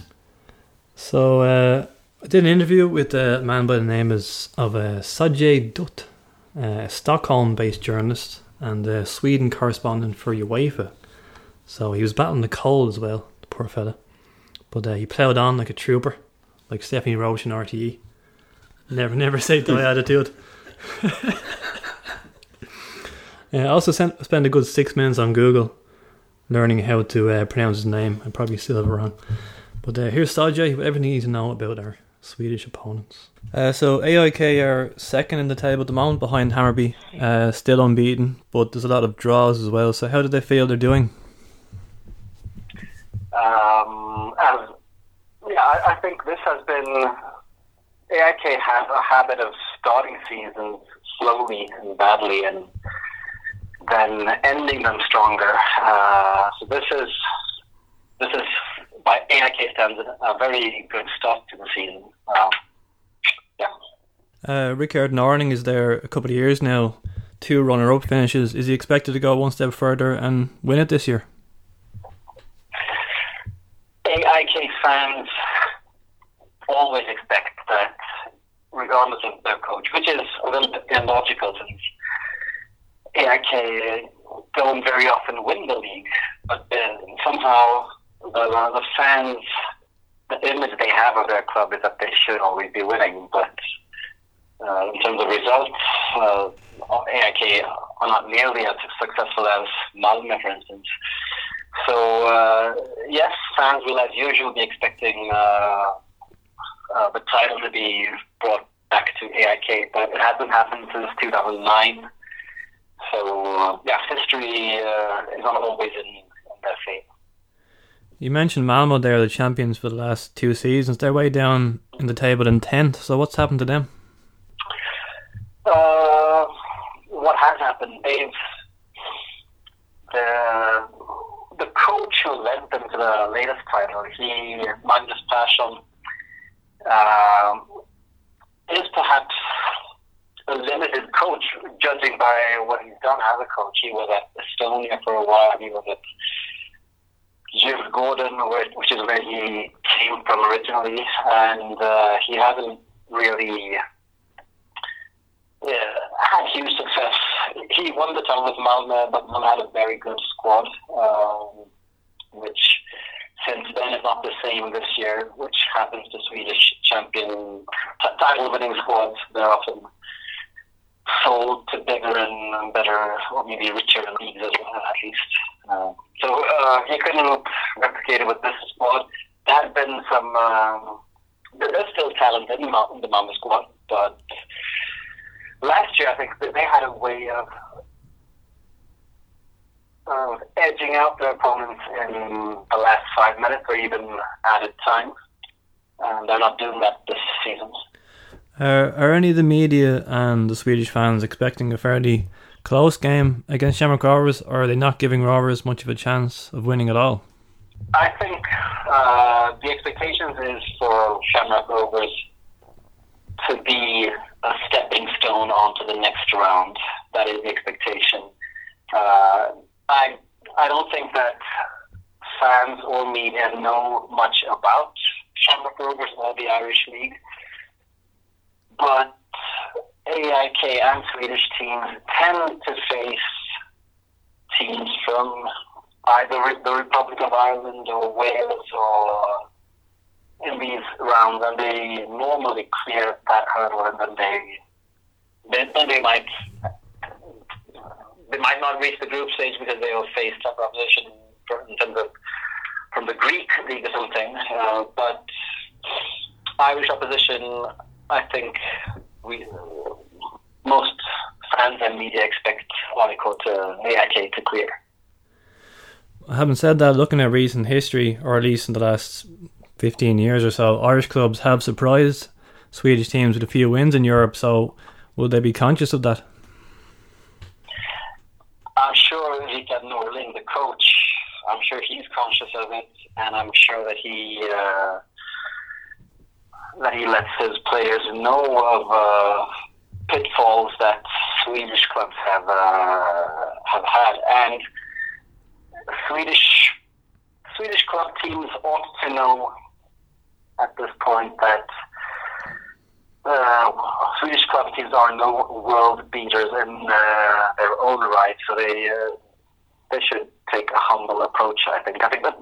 So uh, I did an interview with a man by the name is, of uh, Sujay Dutt, a Stockholm-based journalist and a Sweden correspondent for UEFA. So he was battling the cold as well, the poor fella. But uh, he ploughed on like a trooper, like Stephanie Roche in RTE. Never, never say die attitude. I also sent, spent a good six minutes on Google learning how to uh, pronounce his name. I probably still have it wrong. But uh, here's Sajay with everything you need to know about our Swedish opponents. Uh, so AIK are second in the table at the moment behind Hammarby, uh, still unbeaten, but there's a lot of draws as well. So how do they feel they're doing? Um, and yeah, I, I think this has been AIK has a habit of starting seasons slowly and badly, and then ending them stronger. Uh, so this is this is by AIK standards a very good start to the season. Um, yeah. Uh, Rickard Norling is there a couple of years now, two runner-up finishes. Is he expected to go one step further and win it this year? AIK fans always expect that, regardless of their coach, which is a little bit illogical since AIK don't very often win the league, but uh, somehow the, the fans, the image they have of their club is that they should always be winning, but uh, in terms of results, uh, AIK are not nearly as successful as Malmö, for instance. So uh, yes, fans will, as usual, be expecting uh, uh, the title to be brought back to AIK, but it hasn't happened since 2009. So uh, yeah, history uh, is not always in, in their favor. You mentioned Malmo they're the champions for the last two seasons. They're way down in the table in tenth. So what's happened to them? Uh, what has happened? They've the the coach who led them to the latest title, he Magnus Persson, um, is perhaps a limited coach, judging by what he's done as a coach. He was at Estonia for a while. He was at Djurgården, which is where he came from originally, and uh, he hasn't really yeah, had huge success. He won the title with Malmö, but Malmö had a very good squad, um, which since then is not the same this year, which happens to Swedish champion t- title-winning squads. They're often sold to bigger and better, or maybe richer leagues as well, at least. Uh, so uh, he couldn't replicate it with this squad. There had been some. Um, there's still talent in the, Malmö squad, but last year I think they had a way of uh, edging out their opponents in the last five minutes or even added time. And they're not doing that this season. Are, are any of the media and the Swedish fans expecting a fairly close game against Shamrock Rovers, or are they not giving Rovers much of a chance of winning at all? I think uh, the expectations is for Shamrock Rovers to be a stepping stone onto the next round. That is the expectation. Uh, I I don't think that fans or media know much about Shamrock Rovers or the Irish League, but AIK and Swedish teams tend to face teams from either the Republic of Ireland or Wales or in these rounds, and they normally clear that hurdle, and then they then they might they might not reach the group stage because they will face tough opposition in terms of from the Greek league or something. Uh, but Irish opposition, I think we most fans and media expect Monaco to AIK to clear. Having said that, looking at recent history, or at least in the last 15 years or so, Irish clubs have surprised Swedish teams with a few wins in Europe. So, will they be conscious of that? I'm sure Rickard Norling, the coach, I'm sure he's conscious of it, and I'm sure that he uh, that he lets his players know of uh, pitfalls that Swedish clubs have uh, have had, and Swedish Swedish club teams ought to know at this point that uh, Swedish club teams are no world beaters in uh, their own right, so they uh, they should take a humble approach. I think. I think that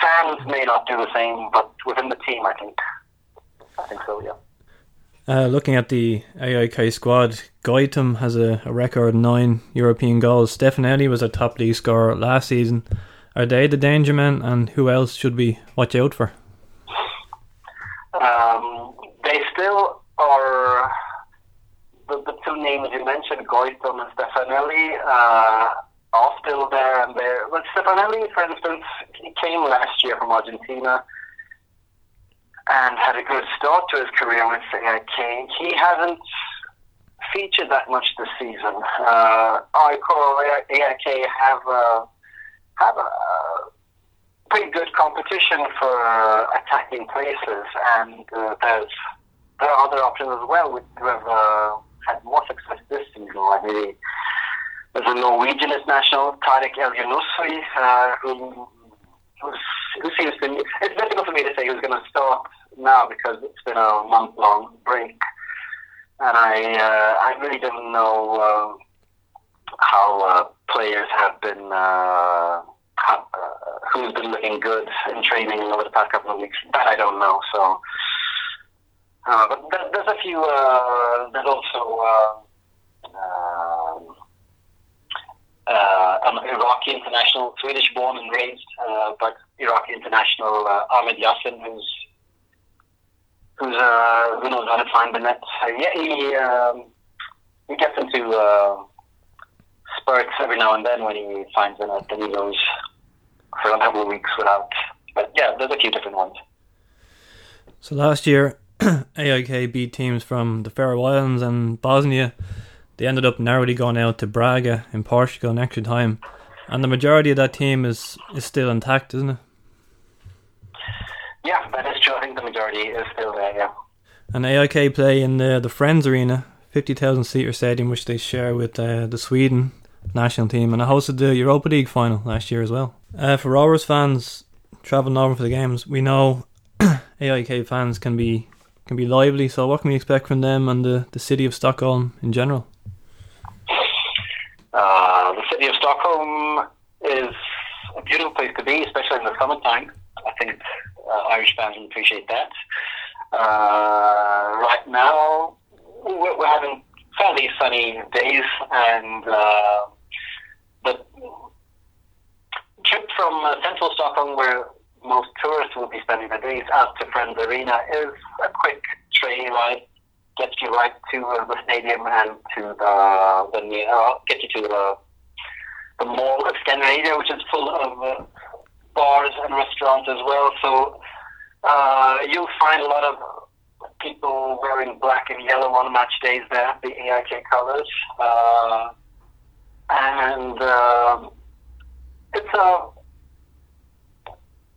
fans may not do the same, but within the team, I think. I think so. Yeah. Uh, looking at the AIK squad, Goitom has a, a record nine European goals. Stefanelli was a top league scorer last season. Are they the danger men, and who else should we watch out for? Um, they still are the, the two names you mentioned, Goitom and Stefanelli, uh, are still there and there. But Stefanelli, for instance, came last year from Argentina and had a good start to his career with AIK. He hasn't featured that much this season. Uh, AIK have uh, have a pretty good competition for uh, attacking places, and uh, there's there are other options as well which have uh, had more success this season. Like maybe there's a Norwegian international, Tarek El uh, who who seems to me. It's difficult for me to say who's going to start now because it's been a month long break, and I uh, I really don't know uh, how uh, players have been. Uh, how, uh, who's been looking good in training over the past couple of weeks? That I don't know. So, uh, but there's a few. Uh, there's also. Uh, an Iraqi international, Swedish born and raised, uh, but Iraqi international uh, Ahmed Yassin, who's who's uh, who knows how to find the net. Yeah, he um, he gets into uh, spurts every now and then when he finds the net, then he goes for a couple of weeks without. But yeah, there's a few different ones. So last year, AIK beat teams from the Faroe Islands and Bosnia. They ended up narrowly going out to Braga in Portugal in extra time, and the majority of that team is is still intact, isn't it? Yeah, that is true. I think the majority is still there. Yeah. And AIK play in the the Friends Arena, fifty thousand seater stadium, which they share with uh, the Sweden national team, and it hosted the Europa League final last year as well. Uh, for Rovers fans traveling over for the games, we know AIK fans can be can be lively. So, what can we expect from them and the, the city of Stockholm in general? Uh, the city of Stockholm is a beautiful place to be, especially in the summertime. I think uh, Irish fans will appreciate that. Uh, right now, we're, we're having fairly sunny days, and uh, the trip from uh, central Stockholm, where most tourists will be spending their days, out to Friends Arena is a quick train ride. Gets you right to uh, the stadium and to the the uh, get you to the the mall of Scandinavia, which is full of uh, bars and restaurants as well. So uh, you'll find a lot of people wearing black and yellow on match days there, the AIK colors, uh, and uh, it's a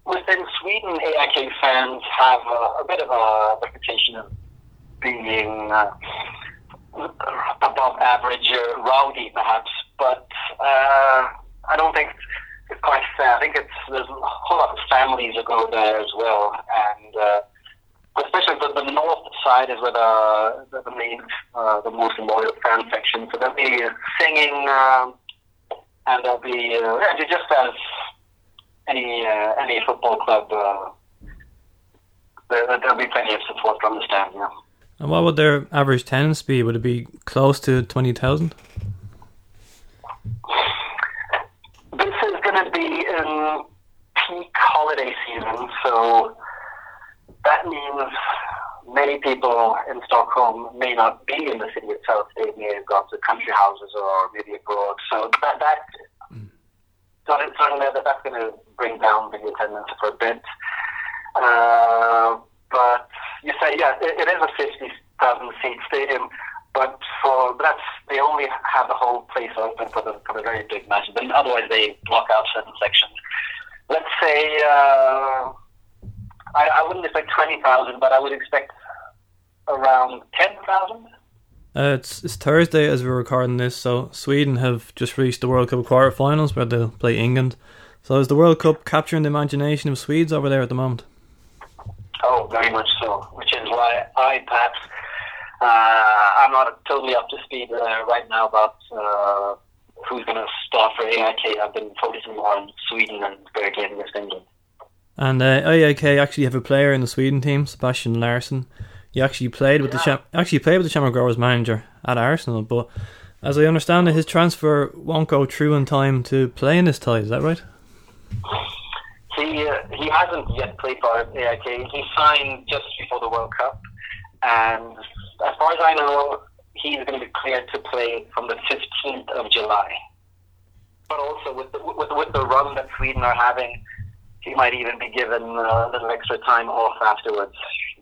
within Sweden, AIK fans have a, a bit of a reputation of being uh, above average, uh, rowdy perhaps, but uh, I don't think it's quite fair. I think it's there's a whole lot of families that go there as well, and uh, especially the, the north side is where the the, the main, uh, the most loyal fan section. So they'll be singing, uh, and they'll be uh, yeah, just as any uh, any football club. Uh, there, there'll be plenty of support from the stand. Yeah. And what would their average attendance be? Would it be close to twenty thousand? This is going to be in peak holiday season, so that means many people in Stockholm may not be in the city itself. They may have gone to country houses or maybe abroad. So that that that that's going to bring down the attendance for a bit. Uh, but you say, yeah, it, it is a 50,000 seat stadium, but for that's they only have the whole place open for the for the very big matches. But otherwise, they block out certain sections. Let's say uh, I, I wouldn't expect 20,000, but I would expect around 10,000. Uh, it's it's Thursday as we're recording this, so Sweden have just reached the World Cup quarterfinals where they'll play England. So is the World Cup capturing the imagination of Swedes over there at the moment? Oh, very much so. Which is why I perhaps uh, I'm not totally up to speed uh, right now about uh, who's going to start for AIK. I've been focusing more on Sweden and game against England. And uh, AIK actually have a player in the Sweden team, Sebastian Larsson. He actually played with Yeah. the Cham- actually played with the Shamrock Rovers manager at Arsenal, but as I understand it, his transfer won't go through in time to play in this tie. Is that right? He uh, he hasn't yet played for AIK. He signed just before the World Cup, and as far as I know, he's going to be cleared to play from the 15th of July. But also with the, with, with the run that Sweden are having, he might even be given a little extra time off afterwards.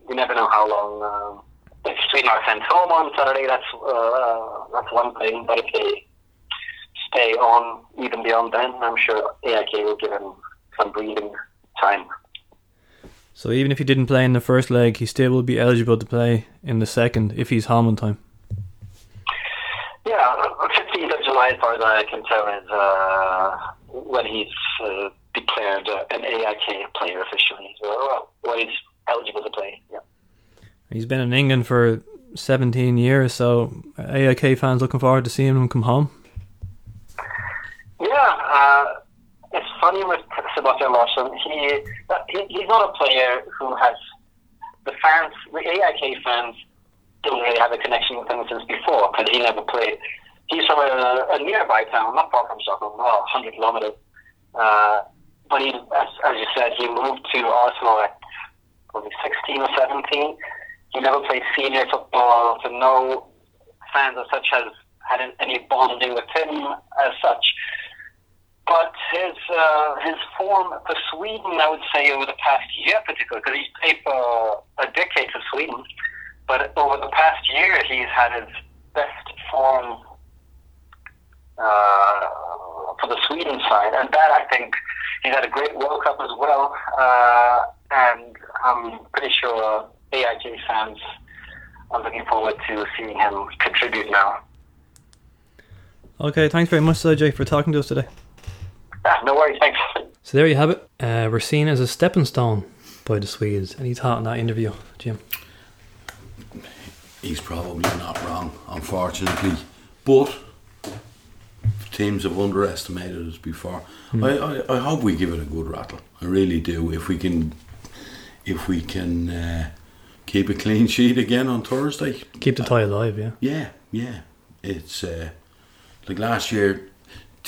You never know how long. Um, if Sweden are sent home on Saturday, that's uh, that's one thing. But if they stay on even beyond then, I'm sure AIK will give him some breathing time. So even if he didn't play in the first leg, he still will be eligible to play in the second if he's home on time. Yeah, 15th of July, as far as I can tell, is uh, when he's uh, declared uh, an AIK player officially. So, well, when he's eligible to play. Yeah. He's been in England for 17 years, so AIK fans looking forward to seeing him come home. Yeah, uh, funny with Sebastian Larsson. He, he he's not a player who has the fans, the AIK fans, don't really have a connection with him since before because he never played. he's from a, a nearby town, not far from Stockholm, well, 100 kilometers. Uh, but he, as, as you said, he moved to Arsenal at probably 16 or 17. He never played senior football, so no fans as such has had any bonding with him as such. But his uh, his form for Sweden, I would say, over the past year, particularly, because he's played for a decade for Sweden, but over the past year, he's had his best form uh, for the Sweden side, and that I think he's had a great World Cup as well, uh, and I'm pretty sure AIK fans are looking forward to seeing him contribute now. Okay, thanks very much, Jay, for talking to us today. Ah, no worries, thanks. So there you have it. Uh, we're seen as a stepping stone by the Swedes. Any thought on that interview, Jim? He's probably not wrong, unfortunately. But teams have underestimated us before. Hmm. I, I, I hope we give it a good rattle. I really do. If we can, if we can uh, keep a clean sheet again on Thursday, Keep the tie alive, yeah. yeah, yeah. It's uh, like last year,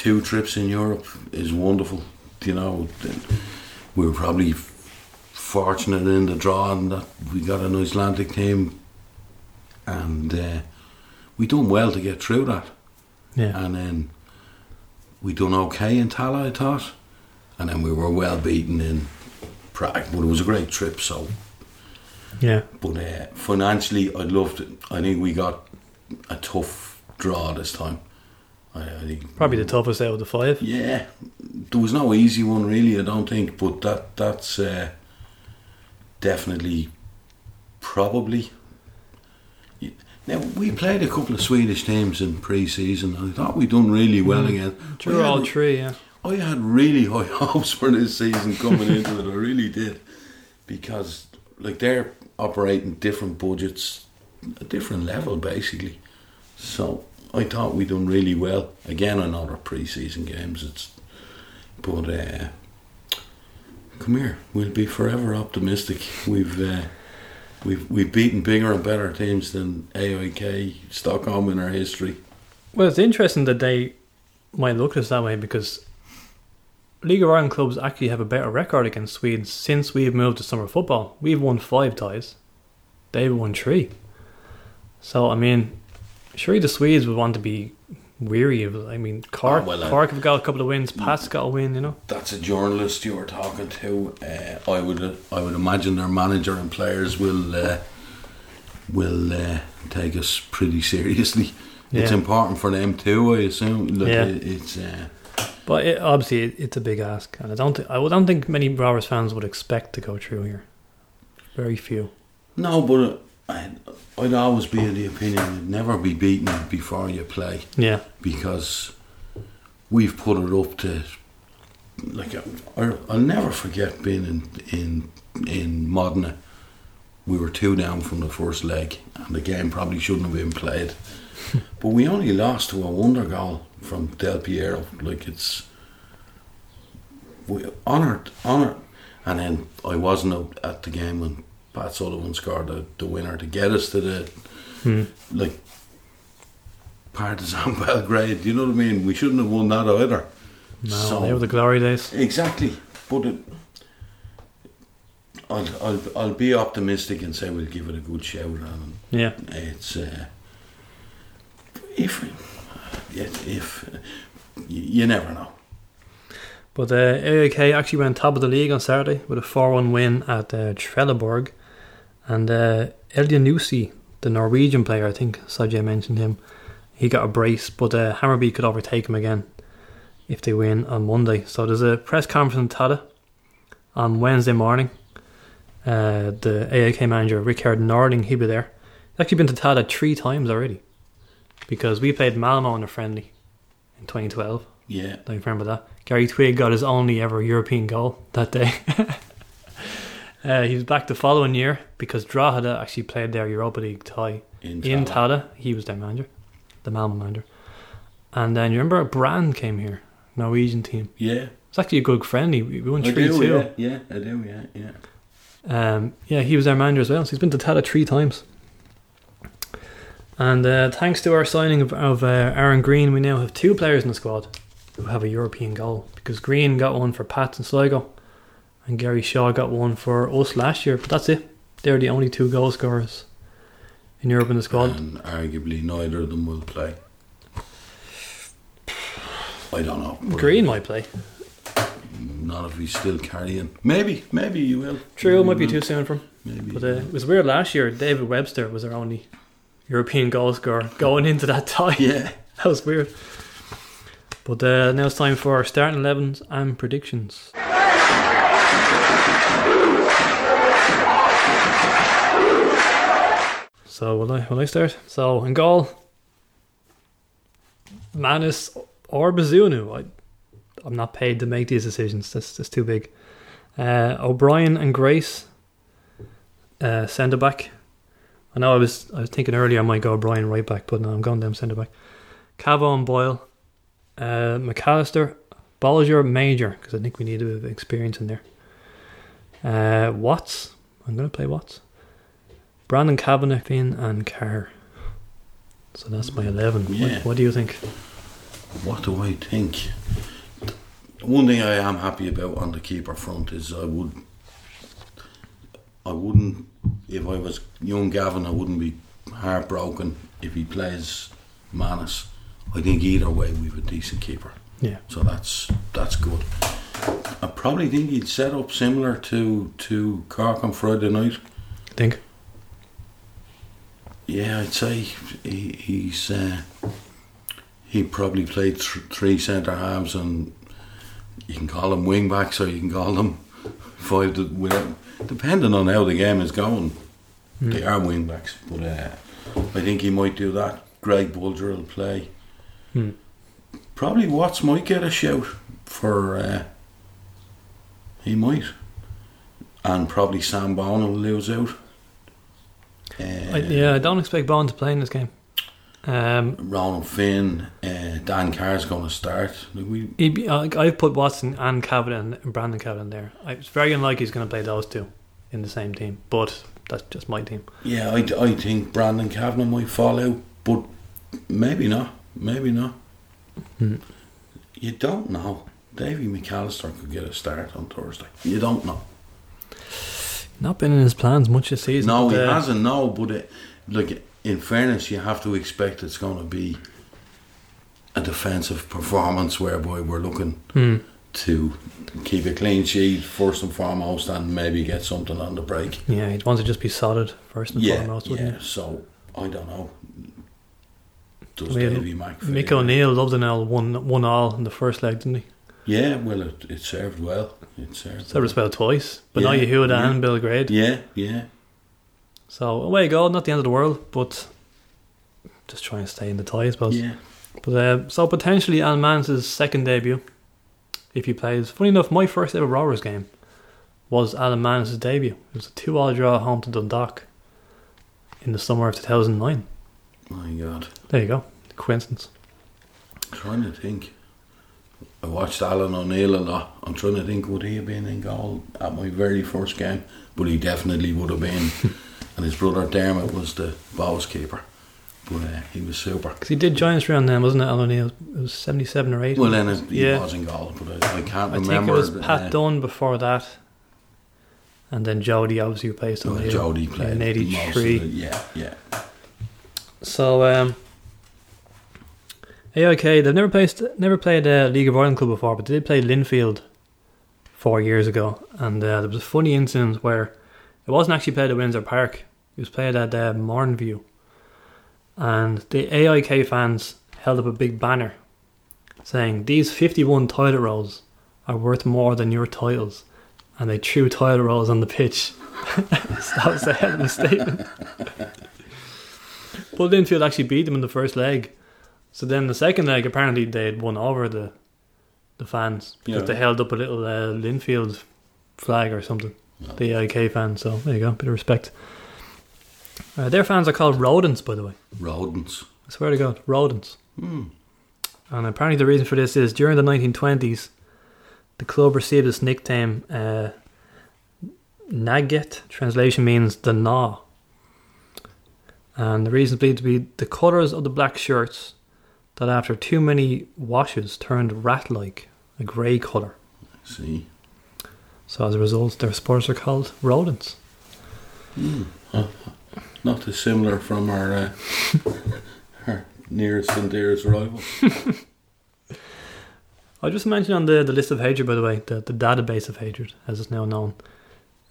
two trips in Europe is wonderful. You know, we were probably fortunate in the draw and that we got an Icelandic team, and uh, we done well to get through that. Yeah. And then we done okay in Tallaght, I thought, and then we were well beaten in Prague. But it was a great trip, so Yeah. but uh, financially, I'd love to. I think we got a tough draw this time. I, I think Probably the toughest out of the five. Yeah, there was no easy one really. I don't think, but that that's uh, definitely probably. Now we played a couple of Swedish teams in pre-season. I thought we'd done really well again. Drew I all had- three, yeah. I had really high hopes for this season coming into it. I really did, because like they're operating different budgets, a different level basically. So I thought we done really well. Again, they're pre-season games. It's, but uh, come here, we'll be forever optimistic. We've. Uh, We've, we've beaten bigger and better teams than AIK, Stockholm in our history. Well, it's interesting that they might look at us that way because League of Ireland clubs actually have a better record against Swedes since we've moved to summer football. We've won five ties, they've won three. So, I mean, surely the Swedes would want to be weary of. I mean, Cork, Oh, well, uh, Cork have got a couple of wins, Pat's got a win, you know. that's a journalist you were talking to. Uh, I would I would imagine their manager and players will uh, will uh, take us pretty seriously. It's important for them too. I assume. Look, Yeah. it, it's uh, But it, obviously, it, it's a big ask, and I don't, th- I don't think many Rovers fans would expect to go through here. Very few. no, but I'd, I'd always be of the opinion you'd never be beaten before you play Yeah, because we've put it up to like I, I'll never forget being in in in Modena. We were two down from the first leg, and the game probably shouldn't have been played. but we only lost to a wonder goal from Del Piero. Like it's we honoured, honoured, and then I wasn't at the game when Pat Sullivan scored the, the winner to get us to the Hmm. like Partizan Belgrade. You know what I mean? We shouldn't have won that either. no, So- they were the glory days. Exactly, but it, I'll, I'll I'll be optimistic and say we'll give it a good shout. And Yeah. it's uh, if yeah, if you, you never know. But uh, actually went top of the league on Saturday with a 4 1 win at uh, Trelleborg. And uh, Elyounoussi, the Norwegian player, I think Sajay mentioned him, he got a brace, but uh, Hammarby could overtake him again if they win on Monday. So there's a press conference in Tallaght on Wednesday morning. Uh, the AIK manager, Rickard Norling, he'll be there. He's actually been to Tallaght three times already because we played Malmo in a friendly in 2012. Yeah, Don't you remember that? Gary Twigg got his only ever European goal that day. uh, he was back the following year because Drogheda actually played their Europa League tie in, in Tallaght. He was their manager, the Malmo manager. And then you remember Brann came here, Norwegian team. Yeah, It's actually a good friendly. We won I 3 do. 2. Yeah, yeah, I do. Yeah, yeah. Um, yeah, he was their manager as well. So he's been to Tallaght three times. And uh, thanks to our signing of, of uh, Aaron Green, we now have two players in the squad who have a European goal. Because Green got one for Pats and Sligo, and Gary Shaw got one for us last year. But that's it. They're the only two goal scorers in Europe in the squad. And arguably neither of them will play. I don't know. Green might play. Not if he's still carrying. Maybe, maybe you will. True, it might be Maybe too soon for him. Maybe. But uh, it was weird last year. David Webster was our only European goal scorer going into that tie. yeah. That was weird. But uh, now it's time for our starting 11s and predictions. So will I will I start? So in goal, Mannus or Bazunu. I I'm not paid to make these decisions. That's that's too big. Uh, O'Brien and Grace, uh, centre back. I know I was I was thinking earlier I might go O'Brien right back, but no, I'm going down centre back. Cavo and Boyle, uh, McAllister, Bolger, Major, because I think we need a bit of experience in there. Uh, Watts, I'm going to play Watts. Brandon Kavanagh, Finn, and Carr. So that's my 11. Yeah. What, what do you think? What do I think? One thing I am happy about on the keeper front is I would, I wouldn't, if I was young Gavin, I wouldn't be heartbroken if he plays Mannus. I think either way we have a decent keeper, Yeah. so that's that's good. I probably think he'd set up similar to to Cork on Friday night. I Think? Yeah, I'd say he, he's uh, he probably played th- three centre halves, and you can call them wing backs or you can call them five. To, without, depending on how the game is going, they are wing backs. But uh, I think he might do that. Greg Bolger will play. Hmm. Probably Watts might get a shout for. Uh, he might, and probably Sam Bone will lose out. Uh, I, yeah, I don't expect Bond to play in this game. Um, Ronan Finn, uh, Dan is going to start. Like we, be, uh, I've put Watson and Kavanagh and Brandon Kavanagh there. I, it's very unlikely he's going to play those two in the same team, but that's just my team. yeah, I, I think Brandon Kavanagh might fall out, but maybe not. Maybe not. Hmm. You don't know. Davy McAllister could get a start on Thursday. You don't know. Not been in his plans much this season. No, he uh, hasn't. No, but it, like in fairness, you have to expect it's going to be a defensive performance whereby we're looking hmm. to keep a clean sheet first and foremost, and maybe get something on the break. Yeah, he'd want to just be solid first and yeah, foremost, wouldn't yeah. So I don't know. Does I mean, Davy Mac? Mick? O'Neill loved an L one one all in the first leg, didn't he? Yeah, well, it, it served well. It served. So it's about twice. But now you hear yeah. and Belgrade. Yeah, yeah. So away you go, not the end of the world, but just try and stay in the tie, I suppose. Yeah. But uh, so potentially Alan Mannus' second debut, if he plays. Funny enough, my first ever Rovers game was Alan Mannus' debut. It was a two-all draw home to Dundalk in the summer of 2009. My God. There you go. Coincidence. trying to think. I watched Alan O'Neill a lot. I'm trying to think would he have been in goal at my very first game, but he definitely would have been. and his brother Dermot was the balls keeper, but uh, he was super. Because he did join us around then, wasn't it, Alan O'Neill? It was 77 or 8. Well, then it, he Yeah. was in goal, but I, I can't I think it was Pat uh, Dunn before that. And then Jody obviously replaced well, O'Neill. Jody played in most of 83. it. Yeah, yeah. So, um, AIK, they've never played never played uh, League of Ireland club before, but they did play Linfield four years ago, and uh, there was a funny incident where it wasn't actually played at Windsor Park; it was played at uh, Mourneview, and the AIK fans held up a big banner saying, "These fifty-one toilet rolls are worth more than your titles," and they threw toilet rolls on the pitch. that was the hell of a statement. But Linfield actually beat them in the first leg. So then the second leg, apparently they'd won over the the fans because Yeah. they held up a little uh, Linfield flag or something. The IK fans. So there you go, bit of respect. Uh, their fans are called rodents, by the way. Rodents. I swear to God, rodents. Hmm. And apparently the reason for this is during the 1920s, the club received its nickname uh, Gnaget. Translation means the gnaw. And the reason believed to be the colours of the black shirts that after too many washes turned rat like, a grey colour. See, So as a result, their spores are called rodents. not dissimilar from our uh, our nearest and dearest rival. I just mentioned on the, the list of hatred, by the way, the, the database of hatred, as it's now known.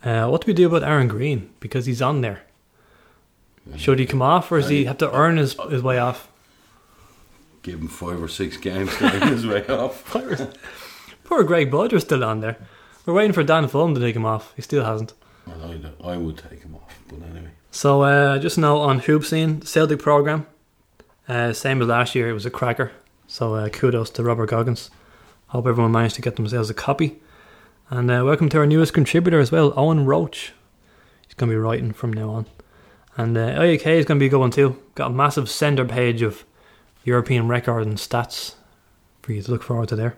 Uh, what do we do about Aaron Green? Because he's on there. Should he come off, or does he have to earn his, his way off? Give him five or six games to his way off. Poor Greg Bolger's still on there. We're waiting for Dan Fulham to take him off. He still hasn't. Well, I, I would take him off, but anyway. So uh, just now on Hoop Scene, Celtic program, uh, same as last year, it was a cracker. So uh, kudos to Robert Goggins. Hope everyone managed to get themselves a copy. And uh, welcome to our newest contributor as well, Owen Roach. He's going to be writing from now on. And uh, AIK is going to be a good one too. Got a massive centre page of European record and stats for you to look forward to there.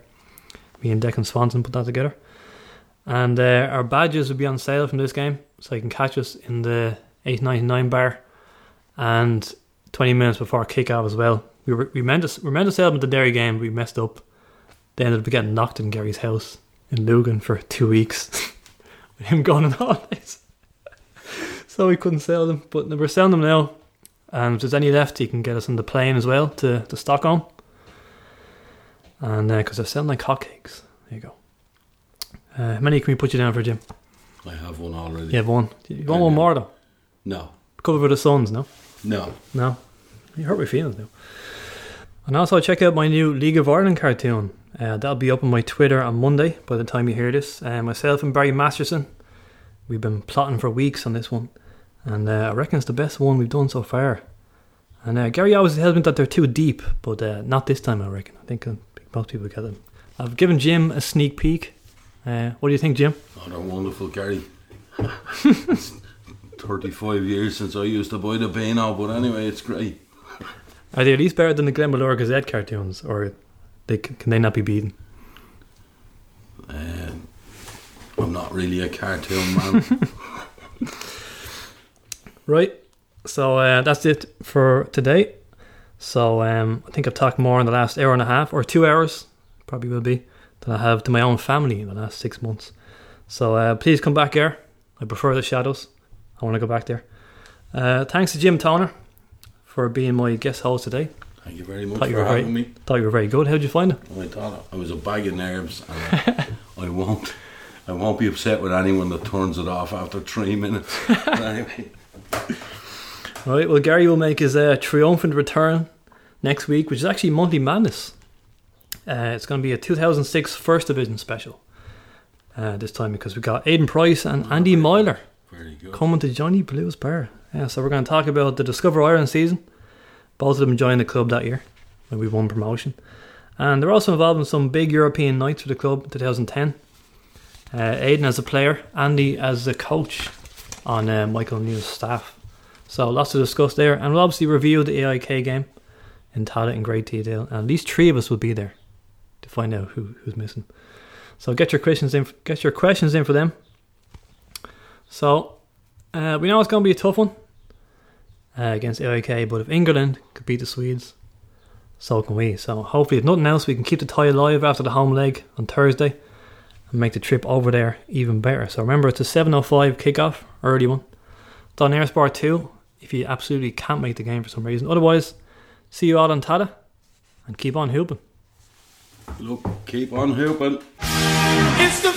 Me and Declan Swanson put that together. And uh, our badges will be on sale from this game, so you can catch us in the 899 bar and 20 minutes before kick-off as well. We were we meant to we meant to sell them at the Derry game, but we messed up. They ended up getting knocked in Gary's house in Lugan for two weeks with him gone on holidays. so we couldn't sell them, but we're selling them now. And if there's any left, you can get us on the plane as well to, to Stockholm. And because they're selling like hotcakes. There you go. Uh, how many can we put you down for, Jim? I have one already. You have one. You want one more though? No, Cover for the Suns, no? no. No. You hurt my feelings now. And also check out my new League of Ireland cartoon. Uh, that'll be up on my Twitter on Monday by the time you hear this. Uh, myself and Barry Masterson, we've been plotting for weeks on this one. And uh, I reckon it's the best one we've done so far. And uh, Gary always tells me that they're too deep, but uh, not this time, I reckon. I think uh, most people get them. I've given Jim a sneak peek. Uh, what do you think, Jim? Oh, they're wonderful, Gary. It's 35 years since I used to buy the Beano, but anyway, it's great. Are they at least better than the Glenmalure Gazette cartoons, or they, can they not be beaten? Um, I'm not really a cartoon man. Right. So uh, that's it for today. So um, I think I've talked more in the last hour and a half, or two hours, probably will be, than I have to my own family in the last six months. So uh, please come back here. I prefer the shadows. I want to go back there. Uh, thanks to Jim Toner for being my guest host today. Thank you very much Thought you for were very- having me. Thought you were very good. How did you find it? I thought I was a bag of nerves, and I won't. I won't be upset with anyone that turns it off after three minutes. Anyway, Right. Well, Gary will make his uh, triumphant return next week, which is actually Monthly Madness. Uh, it's going to be a 2006 First Division special uh, this time because we've got Aidan Price and Andy Myler very good. coming to Johnny Blues Bar. Yeah, so we're going to talk about the Discover Ireland season. Both of them joined the club that year when we won promotion. And they're also involved in some big European nights for the club in 2010. Uh, Aidan as a player, Andy as a coach on uh, Michael O'Neill's staff. So lots to discuss there. And we'll obviously review the AIK game in Tallaght in great detail. And at least three of us will be there to find out who, who's missing. So get your questions in. Get your questions in for them. So uh, we know it's going to be a tough one uh, against AIK, but if England could beat the Swedes, so can we. So hopefully, if nothing else, we can keep the tie alive after the home leg on Thursday and make the trip over there even better. So remember, it's a 7.05 kickoff, early one. It's on eir Sport 2 if you absolutely can't make the game for some reason. Otherwise, see you all on Tallaght and keep on hooping. Look, keep on hooping. It's the